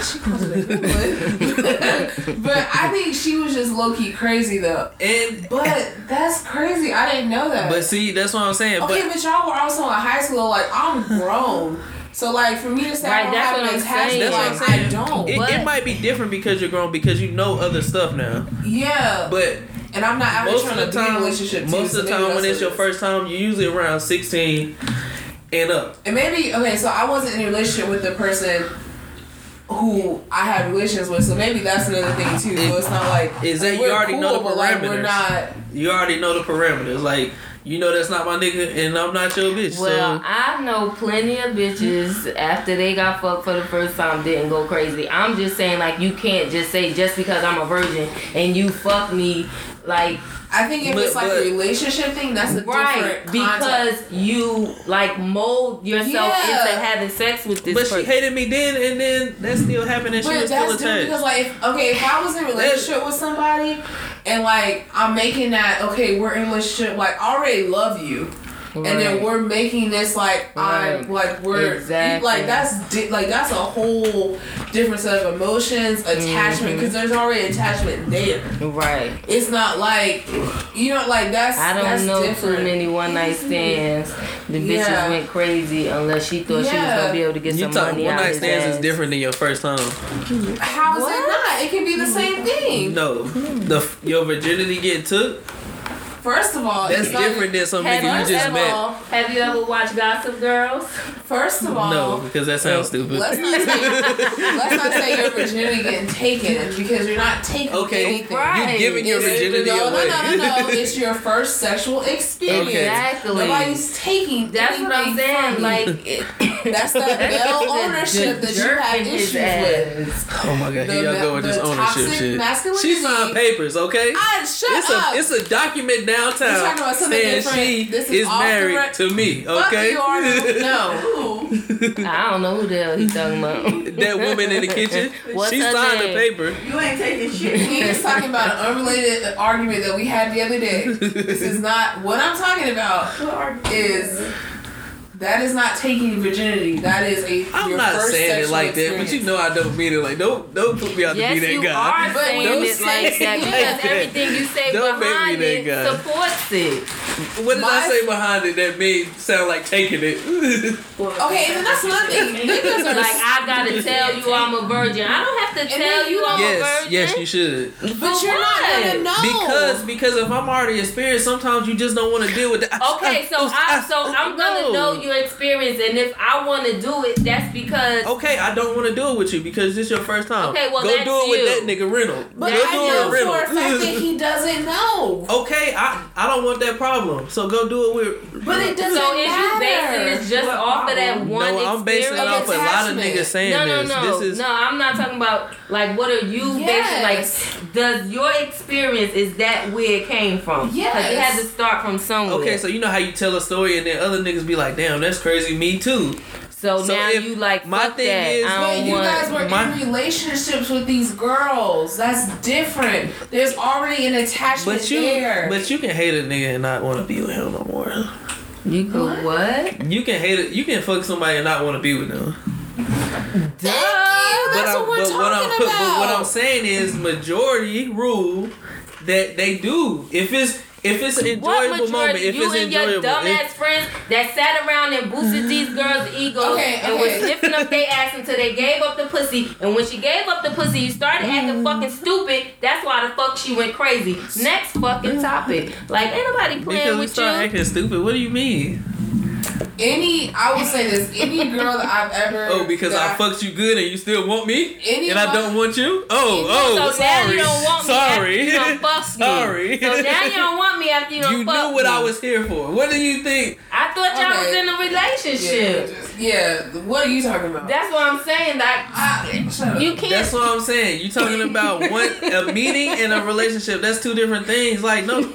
Speaker 2: She calls it a gremlin. [LAUGHS] but I think she was just low key crazy though.
Speaker 1: And
Speaker 2: But that's crazy. I didn't know that.
Speaker 1: but see, that's what I'm saying.
Speaker 2: okay,
Speaker 1: But
Speaker 2: but y'all were also in high school. Like I'm grown, so like for me to say
Speaker 3: Right,
Speaker 2: I don't
Speaker 3: that's
Speaker 2: have
Speaker 3: what
Speaker 2: an
Speaker 3: I'm
Speaker 2: attachment,
Speaker 3: saying.
Speaker 1: That's what I'm saying.
Speaker 2: I don't.
Speaker 1: it, it might be different because you're grown because you know other stuff now.
Speaker 2: yeah,
Speaker 1: But
Speaker 2: and I'm not out
Speaker 1: most
Speaker 2: trying
Speaker 1: of the
Speaker 2: to be in a
Speaker 1: time,
Speaker 2: relationship.
Speaker 1: Most of the time when it's your first time, you're usually around 16 and up.
Speaker 2: And maybe okay, so I wasn't in a relationship with the person who I had relations with, so maybe that's another thing too. So it's not like
Speaker 1: Is that you
Speaker 2: we're
Speaker 1: already know the
Speaker 2: but, like, we're
Speaker 1: parameters.
Speaker 2: not.
Speaker 1: You already know the parameters. Like you know that's not my nigga and I'm not your bitch.
Speaker 3: Well,
Speaker 1: so
Speaker 3: I know plenty of bitches after they got fucked for the first time didn't go crazy. I'm just saying, like, you can't just say just because I'm a virgin and you fuck me, like,
Speaker 2: I think if
Speaker 1: But-
Speaker 2: it's like
Speaker 1: but-
Speaker 2: a relationship thing, that's a
Speaker 3: right,
Speaker 2: different context.
Speaker 3: because you, like, mold yourself
Speaker 2: Yeah.
Speaker 3: into having sex with this
Speaker 1: but she hated me then and then that still happened and she was still
Speaker 2: that's different
Speaker 1: attached.
Speaker 2: because, like, if, okay, if I was in a relationship with somebody and like I'm making that, okay, we're in relationship, like I already love you, and then we're making this like I'm like we're
Speaker 3: Exactly.
Speaker 2: like that's di- like that's a whole different set of emotions, attachment
Speaker 3: Mm-hmm.
Speaker 2: because there's already attachment there.
Speaker 3: Right.
Speaker 2: It's not like you know like that's
Speaker 3: I don't
Speaker 2: that's
Speaker 3: know
Speaker 2: different.
Speaker 3: too many one night stands. The bitches
Speaker 2: Yeah.
Speaker 3: went crazy unless she thought she was gonna be able to get
Speaker 1: You
Speaker 3: some
Speaker 1: talk
Speaker 3: money
Speaker 1: one
Speaker 3: out
Speaker 1: night
Speaker 3: his
Speaker 1: stands is different than your first time.
Speaker 2: How is
Speaker 3: What?
Speaker 2: it not? It can be the same thing.
Speaker 1: No, the your virginity get took.
Speaker 2: First of all,
Speaker 1: That's
Speaker 2: it's
Speaker 1: different than some
Speaker 3: Have
Speaker 1: nigga
Speaker 3: you
Speaker 1: you just
Speaker 3: ever,
Speaker 1: met.
Speaker 3: have you ever watched Gossip Girls?
Speaker 2: First of all,
Speaker 1: No, because that sounds stupid.
Speaker 2: Let's not say let's not say your virginity getting taken because you're not taking
Speaker 1: Okay,
Speaker 2: anything.
Speaker 3: Right.
Speaker 1: you giving your
Speaker 2: It's-
Speaker 1: virginity
Speaker 2: no,
Speaker 1: away.
Speaker 2: No, no, no, no. [LAUGHS] It's your first sexual experience.
Speaker 1: Okay.
Speaker 3: Exactly.
Speaker 2: Nobody's taking
Speaker 3: That's what I'm saying. Like, it,
Speaker 2: that's that [LAUGHS] male ownership that you have issues with.
Speaker 1: Oh my god,
Speaker 2: The
Speaker 1: here y'all
Speaker 2: ma-
Speaker 1: go with this ownership
Speaker 2: toxic
Speaker 1: shit.
Speaker 2: masculinity.
Speaker 1: She signed papers, okay?
Speaker 2: Ah, shut
Speaker 1: it's
Speaker 2: up.
Speaker 1: a it's a document
Speaker 2: We're talking about something
Speaker 1: saying
Speaker 2: different.
Speaker 1: she
Speaker 2: This is
Speaker 1: is
Speaker 2: off the
Speaker 1: married
Speaker 2: rec-
Speaker 1: to me,
Speaker 2: Fuck
Speaker 1: okay?
Speaker 2: you [LAUGHS] no.
Speaker 3: I don't know who the hell he talking about.
Speaker 1: that woman in the kitchen, [LAUGHS]
Speaker 3: What's
Speaker 1: she
Speaker 3: her
Speaker 1: signed
Speaker 3: name?
Speaker 1: the paper.
Speaker 4: You ain't taking shit.
Speaker 2: He is talking about an unrelated argument that we had the other day. This is not what I'm talking about. [LAUGHS] Is that is not taking virginity. That is a.
Speaker 1: I'm
Speaker 2: your
Speaker 1: not
Speaker 2: first
Speaker 1: saying it
Speaker 2: sexual
Speaker 1: like that, but you know I don't mean it like don't don't put me out to
Speaker 3: Yes,
Speaker 1: be that
Speaker 3: you
Speaker 1: guy.
Speaker 3: are
Speaker 2: But
Speaker 3: saying
Speaker 2: when you
Speaker 3: it
Speaker 2: say
Speaker 3: like that
Speaker 2: it [LAUGHS]
Speaker 3: because
Speaker 1: that,
Speaker 3: everything you say
Speaker 1: don't make me
Speaker 3: behind
Speaker 1: that
Speaker 3: it
Speaker 1: guy.
Speaker 3: supports it.
Speaker 1: What did I say behind it that made sound like taking it? [LAUGHS]
Speaker 2: Okay, and then that's another thing. [LAUGHS] Niggas are
Speaker 3: Like I gotta tell you I'm a virgin. I don't have to
Speaker 2: then
Speaker 3: tell
Speaker 2: you
Speaker 3: you I'm a virgin.
Speaker 1: yes, you should.
Speaker 2: But
Speaker 3: For
Speaker 2: you're not gonna know.
Speaker 1: Because because if I'm already experienced, sometimes you just don't want to deal with that.
Speaker 3: Okay, so I so I'm gonna know your experience, and if I want to do it, that's because
Speaker 1: Okay, I don't want to do it with you because this your first time.
Speaker 3: Okay, well,
Speaker 1: go
Speaker 3: that's
Speaker 1: do it with that nigga rental.
Speaker 2: But
Speaker 1: go
Speaker 2: I
Speaker 1: do
Speaker 2: know
Speaker 1: it with
Speaker 2: for a fact that he doesn't know. [LAUGHS]
Speaker 1: okay, I I don't want that problem. So go do it with.
Speaker 2: But it doesn't
Speaker 3: so is you
Speaker 2: matter.
Speaker 3: basing this just
Speaker 4: What
Speaker 3: off of that
Speaker 4: problem?
Speaker 3: one
Speaker 1: no, I'm basing it off a lot of niggas saying
Speaker 3: no, no, no,
Speaker 1: This is
Speaker 3: no. I'm not talking about like what are you
Speaker 2: Yes.
Speaker 3: basing? Like, does your experience is that where it came from? 'Cause
Speaker 2: Yes.
Speaker 3: it had to start from somewhere.
Speaker 1: okay. So you know how you tell a story and then other niggas be like, "Damn, that's crazy." Me too.
Speaker 3: so,
Speaker 1: so
Speaker 3: now
Speaker 1: if
Speaker 3: you like
Speaker 1: my
Speaker 3: fuck
Speaker 1: thing
Speaker 3: that.
Speaker 1: is-
Speaker 3: I
Speaker 2: But you guys were
Speaker 1: my-
Speaker 2: in relationships with these girls. That's different. There's already an attachment
Speaker 1: But you,
Speaker 2: there.
Speaker 1: but you can hate a nigga and not want to be with him no more.
Speaker 3: you could what?
Speaker 1: You can hate it. You can fuck somebody and not want to be with them.
Speaker 2: Thank you. That's
Speaker 1: I'm-
Speaker 2: what we're talking
Speaker 1: what I'm,
Speaker 2: about.
Speaker 1: But what I'm saying is majority rule that they do. If it's if it's an
Speaker 3: What
Speaker 1: enjoyable moment,
Speaker 3: majority?
Speaker 1: if
Speaker 3: you
Speaker 1: it's
Speaker 3: and your dumbass
Speaker 1: if,
Speaker 3: friends that sat around and boosted these [LAUGHS] girls' egos
Speaker 2: Okay,
Speaker 3: and was
Speaker 2: okay.
Speaker 3: sniffing up their ass until they gave up the pussy. And when she gave up the pussy, you started acting mm. fucking stupid. That's why the fuck she went crazy. Next fucking topic. Like ain't nobody playing
Speaker 1: because we
Speaker 3: with
Speaker 1: start
Speaker 3: you.
Speaker 1: acting stupid. What do you mean?
Speaker 2: Any, I will say this: any girl that I've ever [LAUGHS]
Speaker 1: Oh, because I
Speaker 2: that
Speaker 1: fucked you good and you still want me,
Speaker 2: Any
Speaker 1: and I don't want you. Oh, oh,
Speaker 3: so now
Speaker 1: sorry,
Speaker 3: you don't want me
Speaker 1: sorry,
Speaker 3: after you done [LAUGHS] fucked me.
Speaker 1: sorry.
Speaker 3: So now you don't want me after you done
Speaker 1: You
Speaker 3: fucked
Speaker 1: knew what
Speaker 3: me.
Speaker 1: I was here for. What do you think?
Speaker 3: I thought y'all was in a
Speaker 2: Yeah,
Speaker 3: relationship.
Speaker 2: just- yeah. What are you talking about?
Speaker 3: That's what I'm saying. Like
Speaker 2: I,
Speaker 3: you can't.
Speaker 1: That's what I'm saying. You talking [LAUGHS] about what a meeting and a relationship. That's two different things. Like no,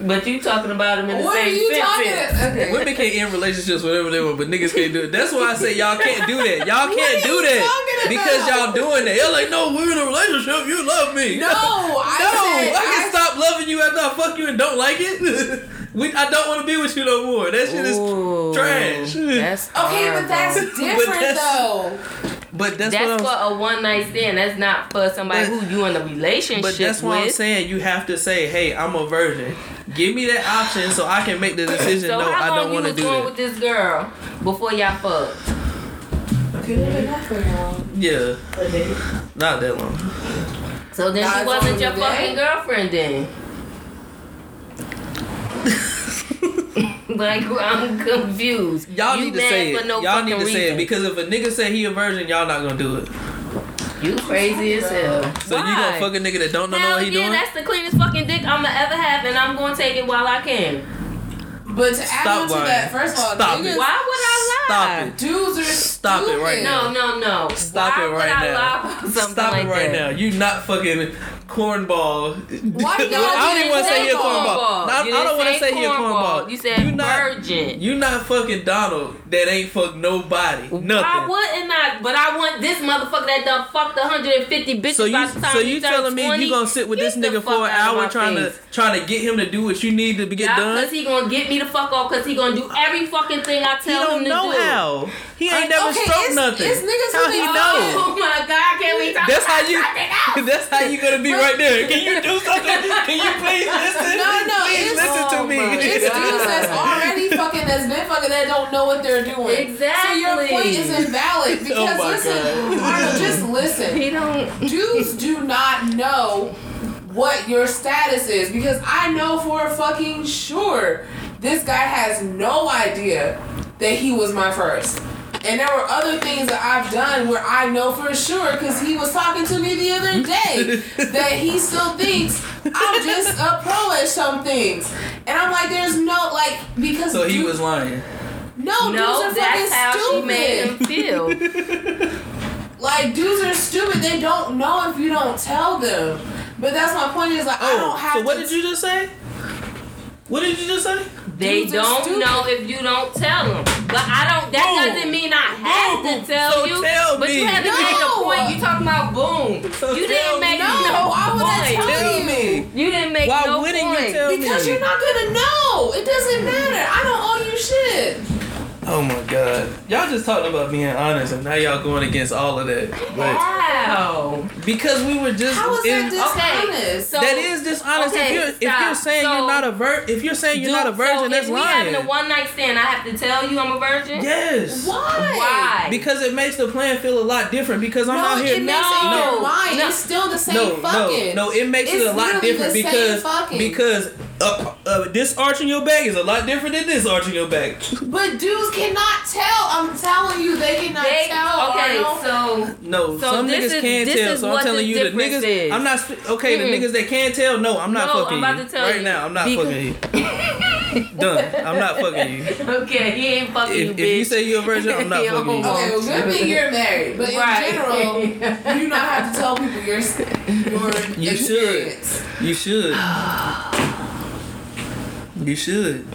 Speaker 3: but you talking about them in the
Speaker 2: what are
Speaker 3: same
Speaker 2: you
Speaker 3: sentence.
Speaker 2: talking? Okay.
Speaker 1: women can end relationships whatever they want, but niggas can't do it. That's why I say y'all can't do that. Y'all can't do that because y'all doing that. You're like, no, we're in a relationship. You love me.
Speaker 2: No, I [LAUGHS]
Speaker 1: no,
Speaker 2: said
Speaker 1: I can
Speaker 2: I-
Speaker 1: stop loving you after I fuck you and don't like it. [LAUGHS] we, I don't want to be with you no more. That shit is
Speaker 3: Ooh,
Speaker 1: trash.
Speaker 3: That's [LAUGHS]
Speaker 2: Okay, but that's um,
Speaker 3: horrible.
Speaker 2: different
Speaker 1: that's-
Speaker 2: though.
Speaker 1: But that's,
Speaker 3: That's
Speaker 1: what
Speaker 3: for
Speaker 1: I'm.
Speaker 3: a one night stand. That's not for somebody
Speaker 1: But-
Speaker 3: who you in a relationship
Speaker 1: But that's
Speaker 3: with.
Speaker 1: what I'm saying. You have to say, "Hey, I'm a virgin. Give me that option so I can make the decision.
Speaker 3: So
Speaker 1: no,
Speaker 3: how
Speaker 1: I
Speaker 3: long
Speaker 1: don't
Speaker 3: you
Speaker 1: want to
Speaker 3: was
Speaker 1: do
Speaker 3: going
Speaker 1: that."
Speaker 3: with this girl before y'all fucked?
Speaker 1: Yeah, not that long.
Speaker 3: So then
Speaker 2: Not
Speaker 3: she wasn't your fucking girlfriend then. [LAUGHS] like I'm confused.
Speaker 1: Y'all
Speaker 3: You
Speaker 1: need to say
Speaker 3: for
Speaker 1: it.
Speaker 3: no
Speaker 1: y'all need to
Speaker 3: fucking
Speaker 1: say it because if a nigga say he a virgin, y'all not gonna do it.
Speaker 3: You crazy as hell.
Speaker 1: So you
Speaker 3: Why?
Speaker 1: gonna fuck a nigga that don't know, know
Speaker 3: Hell
Speaker 1: what he
Speaker 3: yeah,
Speaker 1: doing?
Speaker 3: that's the cleanest fucking dick I'ma ever have, and I'm gonna take it while I can.
Speaker 2: But to add
Speaker 1: Stop
Speaker 2: on to that, first of all,
Speaker 1: Stop
Speaker 2: niggas,
Speaker 1: it.
Speaker 3: Why would I lie?
Speaker 1: Stop it.
Speaker 2: dudes are
Speaker 1: Stop it right now.
Speaker 3: No, no, no.
Speaker 1: Stop
Speaker 3: Why
Speaker 1: it right
Speaker 3: would I
Speaker 1: now.
Speaker 3: lie about something
Speaker 1: Stop
Speaker 3: like
Speaker 1: it right
Speaker 3: that?
Speaker 1: now. You not fucking cornball.
Speaker 2: Why [LAUGHS] y'all
Speaker 1: I don't even want to say he a cornball. I,
Speaker 3: You
Speaker 1: don't want to
Speaker 3: say
Speaker 1: he a
Speaker 3: cornball. You said
Speaker 1: not,
Speaker 3: virgin.
Speaker 1: You not fucking Donald that ain't fuck nobody. Nothing.
Speaker 3: I wouldn't I? But I want this motherfucker that done fucked 150 bitches
Speaker 1: So you
Speaker 3: by the time
Speaker 1: so you telling me you gonna sit with this nigga for an hour trying
Speaker 3: face.
Speaker 1: to trying to get him to do what you need to get
Speaker 3: Yeah,
Speaker 1: done?
Speaker 3: cause he gonna get me the fuck off. Cause he gonna do every fucking thing I tell
Speaker 1: don't
Speaker 3: him to
Speaker 1: know
Speaker 3: do.
Speaker 1: how. He ain't
Speaker 2: Like,
Speaker 1: never
Speaker 2: okay,
Speaker 1: stroked
Speaker 2: it's-
Speaker 1: nothing.
Speaker 2: it's niggas
Speaker 1: how
Speaker 2: who
Speaker 1: he know?
Speaker 3: Oh my god! Can we talk
Speaker 1: That's how you. [LAUGHS] That's how you gonna be right there. Can you do something? Can you please [LAUGHS] listen?
Speaker 2: No, no,
Speaker 1: please
Speaker 2: it's-
Speaker 1: listen to
Speaker 3: Oh
Speaker 1: me.
Speaker 2: It's dudes that's already fucking that's been fucking that don't know what they're doing.
Speaker 3: Exactly.
Speaker 2: So your point is invalid [LAUGHS] oh because
Speaker 1: Oh
Speaker 2: listen, Arnold, just listen.
Speaker 3: He don't.
Speaker 2: Dudes do not know what your status is because I know for fucking sure this guy has no idea that he was my first. And there were other things that I've done where I know for sure because he was talking to me the other day [LAUGHS] that he still thinks I'm just a pro at some things. And I'm like, there's no, like, because.
Speaker 1: So he
Speaker 2: dude-
Speaker 1: was lying.
Speaker 2: No, dudes
Speaker 3: No,
Speaker 2: are
Speaker 3: that's how
Speaker 2: fucking
Speaker 3: she
Speaker 2: stupid.
Speaker 3: made him feel. [LAUGHS]
Speaker 2: Like dudes are stupid. They don't know if you don't tell them. But that's my point. Is like I oh, don't
Speaker 1: Oh,
Speaker 2: have
Speaker 1: so what
Speaker 2: to.
Speaker 1: did you just say? What did you just say?
Speaker 3: They
Speaker 2: Dudes
Speaker 3: don't know if you don't tell them. But I don't. That
Speaker 1: Boom.
Speaker 3: doesn't mean I have
Speaker 1: Boom.
Speaker 3: to tell
Speaker 1: So
Speaker 3: you.
Speaker 1: tell
Speaker 3: but
Speaker 1: me.
Speaker 3: you had to make a point. You talking about boom?
Speaker 1: So
Speaker 3: you
Speaker 1: tell
Speaker 3: didn't make
Speaker 1: me.
Speaker 3: no,
Speaker 2: No, why would I
Speaker 3: point.
Speaker 2: tell
Speaker 1: Tell
Speaker 2: you?
Speaker 1: me.
Speaker 3: You didn't make
Speaker 1: Why
Speaker 3: no
Speaker 1: wouldn't
Speaker 3: point.
Speaker 1: you tell me?
Speaker 2: Because you're not gonna know. It doesn't matter. I don't owe you shit.
Speaker 1: Oh my god. Y'all just talked about being honest and now y'all going against all of that.
Speaker 3: Wow.
Speaker 1: because we were just
Speaker 2: How is that dishonest?
Speaker 3: So
Speaker 1: that is dishonest
Speaker 3: Okay,
Speaker 1: if you're if
Speaker 3: stop.
Speaker 1: you're saying
Speaker 3: So-
Speaker 1: you're not a vir if you're saying you're not a virgin,
Speaker 3: so
Speaker 1: that's
Speaker 3: if we having a one night stand, I have to tell you I'm a virgin.
Speaker 1: yes.
Speaker 2: Why?
Speaker 3: Why?
Speaker 1: Because it makes the plan feel a lot different because I'm
Speaker 2: no,
Speaker 1: out here
Speaker 2: it makes it in
Speaker 3: No.
Speaker 2: mind.
Speaker 3: No.
Speaker 2: It's still the same
Speaker 1: no,
Speaker 2: fucking.
Speaker 1: no, no. It makes it a lot different because because uh, uh, this arch in your back is a lot different than this arch in your back.
Speaker 2: But dudes cannot tell. I'm telling you, they cannot
Speaker 3: They,
Speaker 2: tell.
Speaker 3: okay, so
Speaker 1: No,
Speaker 3: So
Speaker 1: some niggas
Speaker 3: is-
Speaker 1: can't tell. So I'm telling
Speaker 3: the
Speaker 1: you, the niggas.
Speaker 3: is.
Speaker 1: I'm not okay.
Speaker 3: Mm-mm.
Speaker 1: The niggas that can't tell, no, I'm not
Speaker 3: No,
Speaker 1: fucking
Speaker 3: I'm about
Speaker 1: you.
Speaker 3: to tell
Speaker 1: right
Speaker 3: you.
Speaker 1: now, I'm not
Speaker 3: Because-
Speaker 1: fucking you. [LAUGHS] Done. I'm not fucking you.
Speaker 3: okay, he ain't fucking you,
Speaker 1: If,
Speaker 3: bitch.
Speaker 1: if you say you're a virgin, I'm not [LAUGHS] fucking you.
Speaker 3: don't
Speaker 2: Okay, well, good thing you're married, but in
Speaker 3: Right.
Speaker 2: general, [LAUGHS] you do not have to tell people your your
Speaker 1: You should. You should. [SIGHS] [SIGHS] [SIGHS] You should.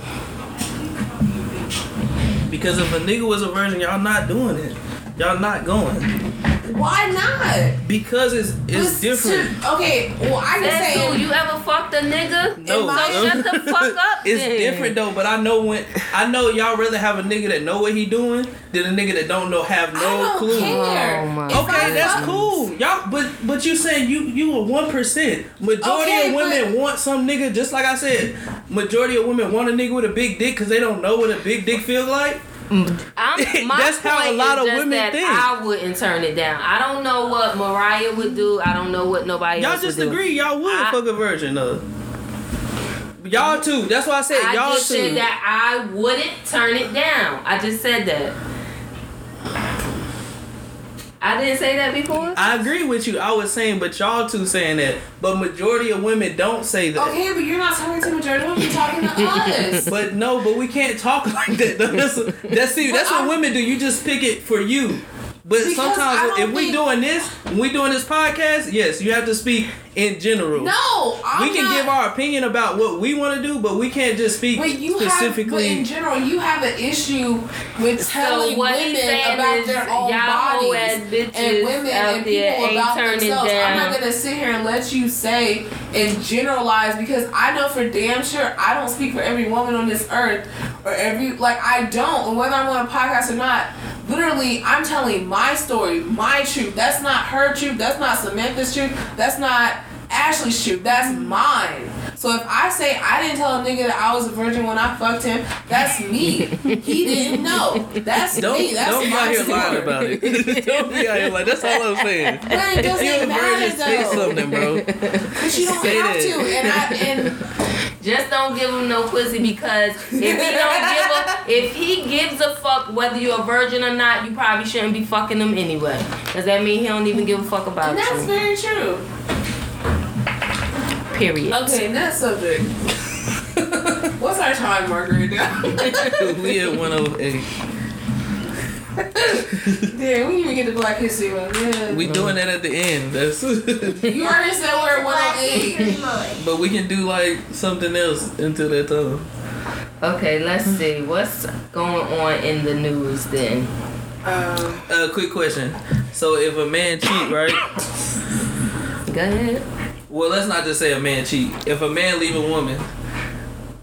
Speaker 1: Because if a nigga was a virgin, y'all not doing it. Y'all not going.
Speaker 2: Why not?
Speaker 1: Because it's it's
Speaker 2: But
Speaker 1: different.
Speaker 2: to- okay, well, I can say
Speaker 3: who? You ever fucked a nigga?
Speaker 1: No,
Speaker 3: So shut the fuck up. [LAUGHS]
Speaker 1: It's
Speaker 3: then.
Speaker 1: different though, but I know when I know y'all rather have a nigga that know what he doing than a nigga that don't know have no
Speaker 2: I don't
Speaker 1: clue.
Speaker 2: care.
Speaker 3: Oh my
Speaker 1: Okay,
Speaker 2: I
Speaker 1: that's
Speaker 2: fuck-
Speaker 1: cool. Y'all, but but you saying you you a one percent. Majority
Speaker 2: Okay,
Speaker 1: of women
Speaker 2: but-
Speaker 1: want some nigga just like I said. Majority of women want a nigga with a big dick because they don't know what a big dick feels like.
Speaker 3: I'm, [LAUGHS] my
Speaker 1: That's how a lot of women think.
Speaker 3: I wouldn't turn it down. I don't know what Mariah would do. I don't know what nobody
Speaker 1: Y'all
Speaker 3: else
Speaker 1: just
Speaker 3: would do.
Speaker 1: agree. Y'all would
Speaker 3: I-
Speaker 1: fuck a virgin though. Y'all too. That's why I said
Speaker 3: I
Speaker 1: y'all
Speaker 3: just
Speaker 1: too.
Speaker 3: said that I wouldn't turn it down. I just said that. I didn't say that before.
Speaker 1: I agree with you. I was saying, but y'all two saying that. But majority of women don't say that.
Speaker 2: Okay, but you're not talking to majority of women. You're talking to us. [LAUGHS]
Speaker 1: But no, but we can't talk [LAUGHS] like that. That's that's see, that's what women do. You just pick it for you. But
Speaker 2: Because
Speaker 1: sometimes if we doing this, when we doing this podcast, yes, you have to speak in general.
Speaker 2: No, I'm
Speaker 1: we can
Speaker 2: not,
Speaker 1: give our opinion about what we want to do, but we can't just speak
Speaker 2: But you have, but
Speaker 1: specifically.
Speaker 2: in general, you have an issue with telling
Speaker 3: what
Speaker 2: women about their own
Speaker 3: y'all hoe ass
Speaker 2: bodies and women and people about themselves. I'm not gonna sit here and let you say and generalize because I know for damn sure I don't speak for every woman on this earth or every like I don't. And whether I'm on a podcast or not, literally I'm telling my story, my truth. That's not her truth. That's not Samantha's truth. That's not Ashley's truth. That's mine. So if I say I didn't tell a nigga that I was a virgin when I fucked him, that's me. He didn't know. That's
Speaker 1: Don't
Speaker 2: me. That's
Speaker 1: don't be out here lying about it. [LAUGHS] don't be out here like that's all I'm saying. [LAUGHS]
Speaker 2: But it
Speaker 1: If you're a
Speaker 2: doesn't matter
Speaker 1: virgin, say something, bro.
Speaker 2: But you don't
Speaker 1: Say
Speaker 2: have
Speaker 1: that.
Speaker 2: to. And I and [LAUGHS]
Speaker 3: Just don't give him no pussy because if he don't give a if he gives a fuck whether you're a virgin or not, you probably shouldn't be fucking him anyway. Does that mean he don't even give a fuck about
Speaker 2: and that's
Speaker 3: you?
Speaker 2: very true.
Speaker 3: Period.
Speaker 2: Okay, next subject. [LAUGHS] What's our time marker right [LAUGHS] now?
Speaker 1: we at 108.
Speaker 2: Yeah, [LAUGHS] we didn't even get the Black History Month. Yeah.
Speaker 1: We doing that at the end. That's
Speaker 2: you already said we're one on eight.
Speaker 1: but we can do like something else until that time.
Speaker 3: Okay, let's see. What's going on in the news then?
Speaker 2: Um,
Speaker 1: Uh, quick question. So if a man cheat, right?
Speaker 3: Go ahead.
Speaker 1: Well, let's not just say a man cheat. If a man leave a woman,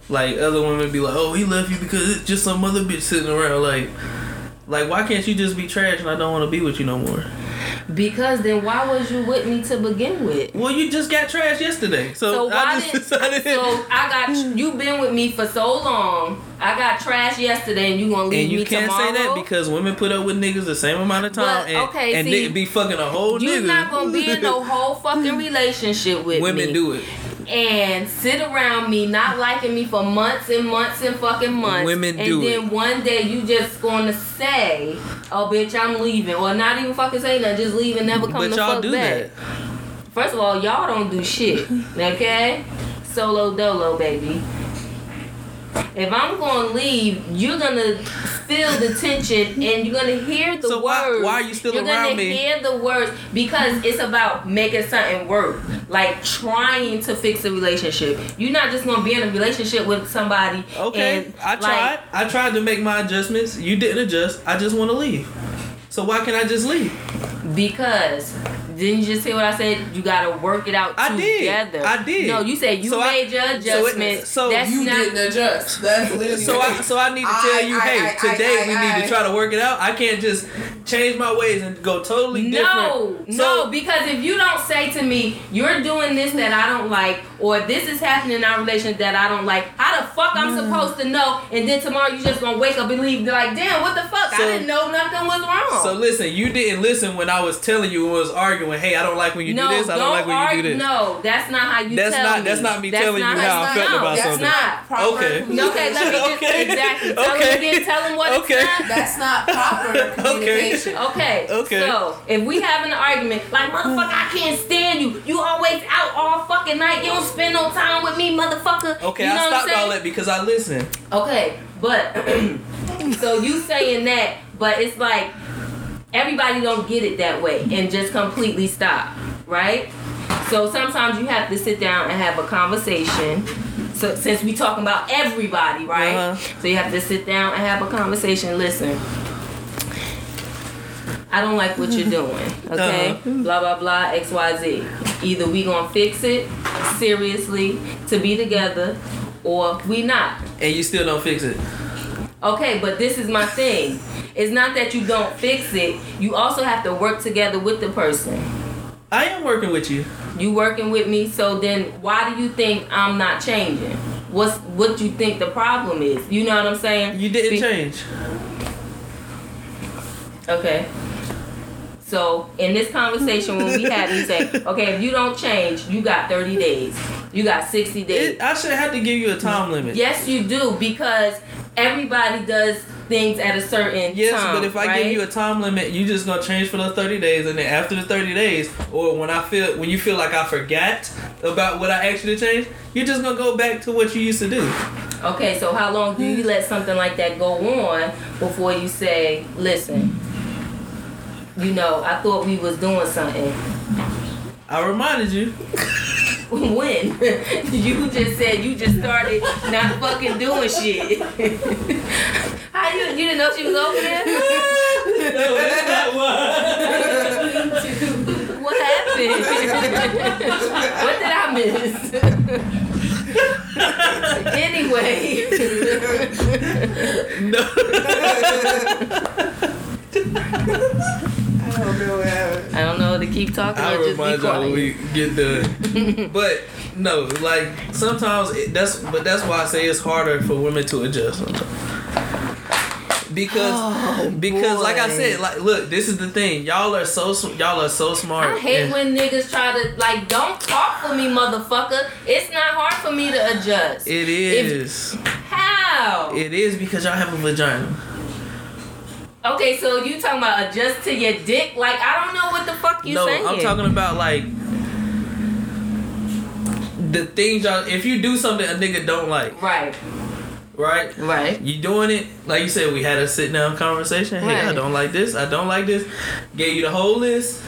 Speaker 1: like other women be like, "Oh, he left you because it's just some other bitch sitting around." Like, like why can't you just be trash and I don't want to be with you no more?
Speaker 3: Because then why was you with me to begin with?
Speaker 1: Well, you just got trashed yesterday, so,
Speaker 3: So why
Speaker 1: I just
Speaker 3: did [LAUGHS]
Speaker 1: decided.
Speaker 3: so I got you've been with me for so long. I got trashed yesterday, and you gonna leave
Speaker 1: and you
Speaker 3: me
Speaker 1: can't
Speaker 3: tomorrow?
Speaker 1: say that because women put up with niggas the same amount of time,
Speaker 3: But,
Speaker 1: and,
Speaker 3: okay,
Speaker 1: and
Speaker 3: see,
Speaker 1: nigga be fucking a whole
Speaker 3: You're
Speaker 1: nigga.
Speaker 3: not gonna be in no [LAUGHS] whole fucking relationship with
Speaker 1: Women
Speaker 3: me.
Speaker 1: do it.
Speaker 3: And sit around me not liking me for months and months and fucking months.
Speaker 1: Women
Speaker 3: and
Speaker 1: do
Speaker 3: then
Speaker 1: it.
Speaker 3: one day you just gonna say, "Oh, bitch, I'm leaving," or not even fucking say that, just leave and never come
Speaker 1: But
Speaker 3: the
Speaker 1: y'all
Speaker 3: fuck
Speaker 1: do
Speaker 3: back.
Speaker 1: that.
Speaker 3: First of all, y'all don't do shit, okay? Solo dolo, baby. If I'm gonna leave, you're gonna feel the tension and you're gonna hear the
Speaker 1: So
Speaker 3: words.
Speaker 1: why- why are you still
Speaker 3: you're
Speaker 1: around
Speaker 3: gonna hear the words because it's about making something work, like trying to fix a relationship. You're not just gonna be in a relationship with somebody.
Speaker 1: Okay, I
Speaker 3: like,
Speaker 1: tried. I tried to make my adjustments. You didn't adjust. I just want to leave. So why can't I just leave?
Speaker 3: Because didn't you just hear what I said? You gotta work it out together.
Speaker 1: I did. I did.
Speaker 3: No, you said you
Speaker 1: So I-
Speaker 3: made your
Speaker 1: so it- so
Speaker 3: That's
Speaker 2: you
Speaker 3: not.
Speaker 2: didn't adjust. That's literally.
Speaker 1: So I so I need to tell
Speaker 2: I-
Speaker 1: you,
Speaker 2: I-
Speaker 1: hey,
Speaker 2: I- I-
Speaker 1: today
Speaker 2: I-
Speaker 1: we need
Speaker 2: I-
Speaker 1: to try to work it out. I can't just change my ways and go totally different.
Speaker 3: No,
Speaker 1: So-
Speaker 3: no, because if you don't say to me, you're doing this that I don't like, or this is happening in our relationship that I don't like, how the fuck I'm mm. supposed to know? And then tomorrow you just gonna wake up and leave, like, damn, what the fuck? I didn't know nothing was wrong.
Speaker 1: So listen, you didn't listen when I was telling you and was arguing. Hey, I don't like when you
Speaker 3: no,
Speaker 1: do this. I don't like when
Speaker 3: argue-
Speaker 1: you do this.
Speaker 3: No, that's not how you
Speaker 1: That's
Speaker 3: tell
Speaker 1: not-
Speaker 3: me.
Speaker 1: that's not me
Speaker 3: That's
Speaker 1: telling you how I felt
Speaker 3: no,
Speaker 1: about
Speaker 3: that's
Speaker 1: something.
Speaker 3: not.
Speaker 2: proper
Speaker 1: Okay. [LAUGHS]
Speaker 3: Okay, let me [LAUGHS] just
Speaker 1: Okay.
Speaker 3: exactly tell
Speaker 1: Okay.
Speaker 3: him again. Tell him what
Speaker 1: Okay.
Speaker 3: it's not.
Speaker 2: That's not proper [LAUGHS] communication.
Speaker 3: Okay.
Speaker 1: Okay.
Speaker 3: So if we having an argument, like motherfucker, I can't stand you. You always out all fucking night. You don't spend no time with me, motherfucker.
Speaker 1: Okay,
Speaker 3: you know
Speaker 1: I stopped all
Speaker 3: saying?
Speaker 1: that because I listened.
Speaker 3: Okay, but [CLEARS THROAT] so you saying that, but it's like everybody don't get it that way and just completely stop, right? So sometimes you have to sit down and have a conversation. So since we talking about everybody, right?
Speaker 1: Uh-huh.
Speaker 3: So you have to sit down and have a conversation. Listen. I don't like what you're doing. [LAUGHS] Okay?
Speaker 1: Uh-huh.
Speaker 3: Blah blah blah XYZ. Either we gonna fix it seriously to be together or we not.
Speaker 1: And you still don't fix it.
Speaker 3: Okay, but this is my thing. It's not that you don't fix it. You also have to work together with the person.
Speaker 1: I am working with you.
Speaker 3: You working with me, so then why do you think I'm not changing? What's what you think the problem is? You know what I'm saying?
Speaker 1: You didn't
Speaker 3: Be-
Speaker 1: change.
Speaker 3: Okay. So in this conversation when we had, you say, [LAUGHS] okay, if you don't change, you got 30 days. You got 60 days.
Speaker 1: It, I should have to give you a time limit.
Speaker 3: Yes, you do because everybody does things at a certain
Speaker 1: Yes,
Speaker 3: time.
Speaker 1: but if I
Speaker 3: right?
Speaker 1: give you a time limit, you just gonna change for those thirty days, and then after the thirty days, or when I feel when you feel like I forgot about what I actually changed, you're just gonna go back to what you used to do.
Speaker 3: Okay, so how long do you let something like that go on before you say, listen, you know, I thought we was doing something.
Speaker 1: I reminded you. [LAUGHS] [LAUGHS]
Speaker 3: when? [LAUGHS] you just said you just started not fucking doing shit. [LAUGHS] how you you didn't know she was over there?
Speaker 1: no, that's not.
Speaker 3: What happened? what did I miss? anyway.
Speaker 2: I don't know what happened.
Speaker 3: I don't know to keep talking
Speaker 1: I
Speaker 3: or just be
Speaker 1: remind y'all when we get done. [LAUGHS] but no, like sometimes it, that's but that's why I say it's harder for women to adjust. Sometimes. Because
Speaker 3: Oh,
Speaker 1: because like I said, like look, this is the thing. Y'all are so y'all are so smart.
Speaker 3: I hate
Speaker 1: and-
Speaker 3: when niggas try to like don't talk for me, motherfucker. It's not hard for me to adjust.
Speaker 1: It is.
Speaker 3: How?
Speaker 1: it is because y'all have a vagina.
Speaker 3: Okay, so you talking about adjust to your dick? Like I don't know what the fuck you
Speaker 1: no,
Speaker 3: saying.
Speaker 1: I'm talking about like the things y'all. If you do something a nigga don't like,
Speaker 3: Right.
Speaker 1: right?
Speaker 3: Right.
Speaker 1: You doing it like you said. We had a sit down conversation. Hey, I don't like this. I don't like this. Gave you the whole list.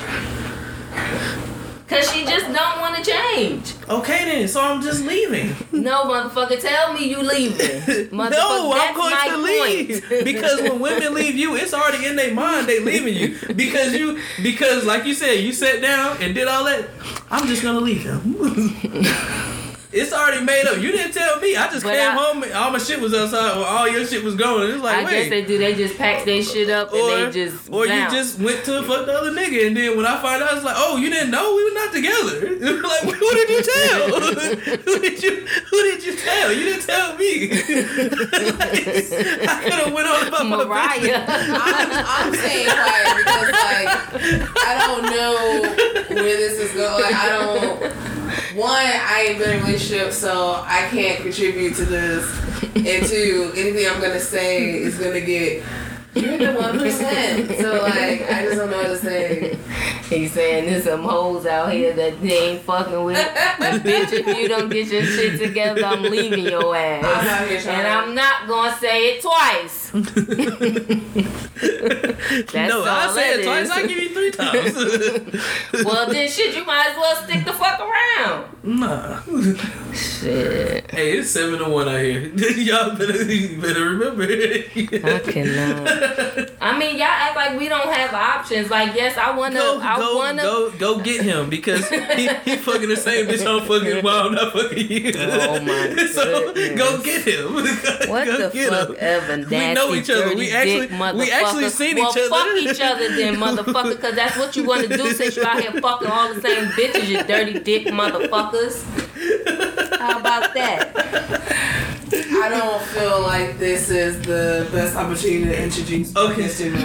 Speaker 3: Cause she just don't want to change.
Speaker 1: Okay then, so I'm just leaving.
Speaker 3: No, motherfucker, tell me you leaving. [LAUGHS] Motherfucker,
Speaker 1: no, I'm going to leave
Speaker 3: point.
Speaker 1: because when women leave you, it's already in their mind they leaving you because you because like you said, you sat down and did all that. I'm just gonna leave him. [LAUGHS] it's already made up. You didn't tell me. I just
Speaker 3: But
Speaker 1: came
Speaker 3: I-
Speaker 1: home. and All my shit was outside. Well, all your shit was gone. It's like
Speaker 3: I
Speaker 1: wait.
Speaker 3: guess they do. They just pack their shit up and they just
Speaker 1: or you just went to fuck the other nigga, and then when I find out, it's like, oh, you didn't know we were not together. [LAUGHS] like, who did you tell? [LAUGHS] who did you Who did you tell? You didn't tell me. [LAUGHS] I could have went on about my business.
Speaker 3: Mariah.
Speaker 2: I'm, I'm saying like because like I don't know where this is going. Like I don't. One, I ain't been in a relationship, so I can't contribute to this. And two, anything I'm gonna say is gonna get. You're the one percent. So like, I just don't know what to say.
Speaker 3: He's saying there's some hoes out here that they ain't fucking with. But bitch, if you don't get your shit together, I'm leaving your
Speaker 2: I'm
Speaker 3: ass.
Speaker 2: out here trying.
Speaker 3: And I'm not gonna say it twice. [LAUGHS] That's
Speaker 1: no, I
Speaker 3: all
Speaker 1: said
Speaker 3: that
Speaker 1: it twice.
Speaker 3: is.
Speaker 1: I give you three times. [LAUGHS]
Speaker 3: Well, then shit, you might as well stick the fuck around.
Speaker 1: nah.
Speaker 3: Shit.
Speaker 1: Hey, it's seven to one out here. [LAUGHS] Y'all better better remember.
Speaker 3: I cannot. [LAUGHS] I mean, y'all act like we don't have options. Like, yes, I wanna,
Speaker 1: Go,
Speaker 3: I
Speaker 1: go,
Speaker 3: wanna.
Speaker 1: go, go get him because he, he fucking the same bitch I'm fucking while I'm not fucking you.
Speaker 3: Oh my [LAUGHS]
Speaker 1: so
Speaker 3: goodness.
Speaker 1: go get him. [LAUGHS]
Speaker 3: What
Speaker 1: go
Speaker 3: the
Speaker 1: get
Speaker 3: fuck
Speaker 1: him.
Speaker 3: ever, nasty,
Speaker 1: know each other. We actually- we actually seen
Speaker 3: well,
Speaker 1: each other.
Speaker 3: fuck each other then, motherfucker, because that's what you want to do since you out here fucking all the same bitches, you dirty dick motherfuckers. How about that?
Speaker 2: I don't feel like this is the best opportunity to introduce
Speaker 1: Okay.
Speaker 2: this to me.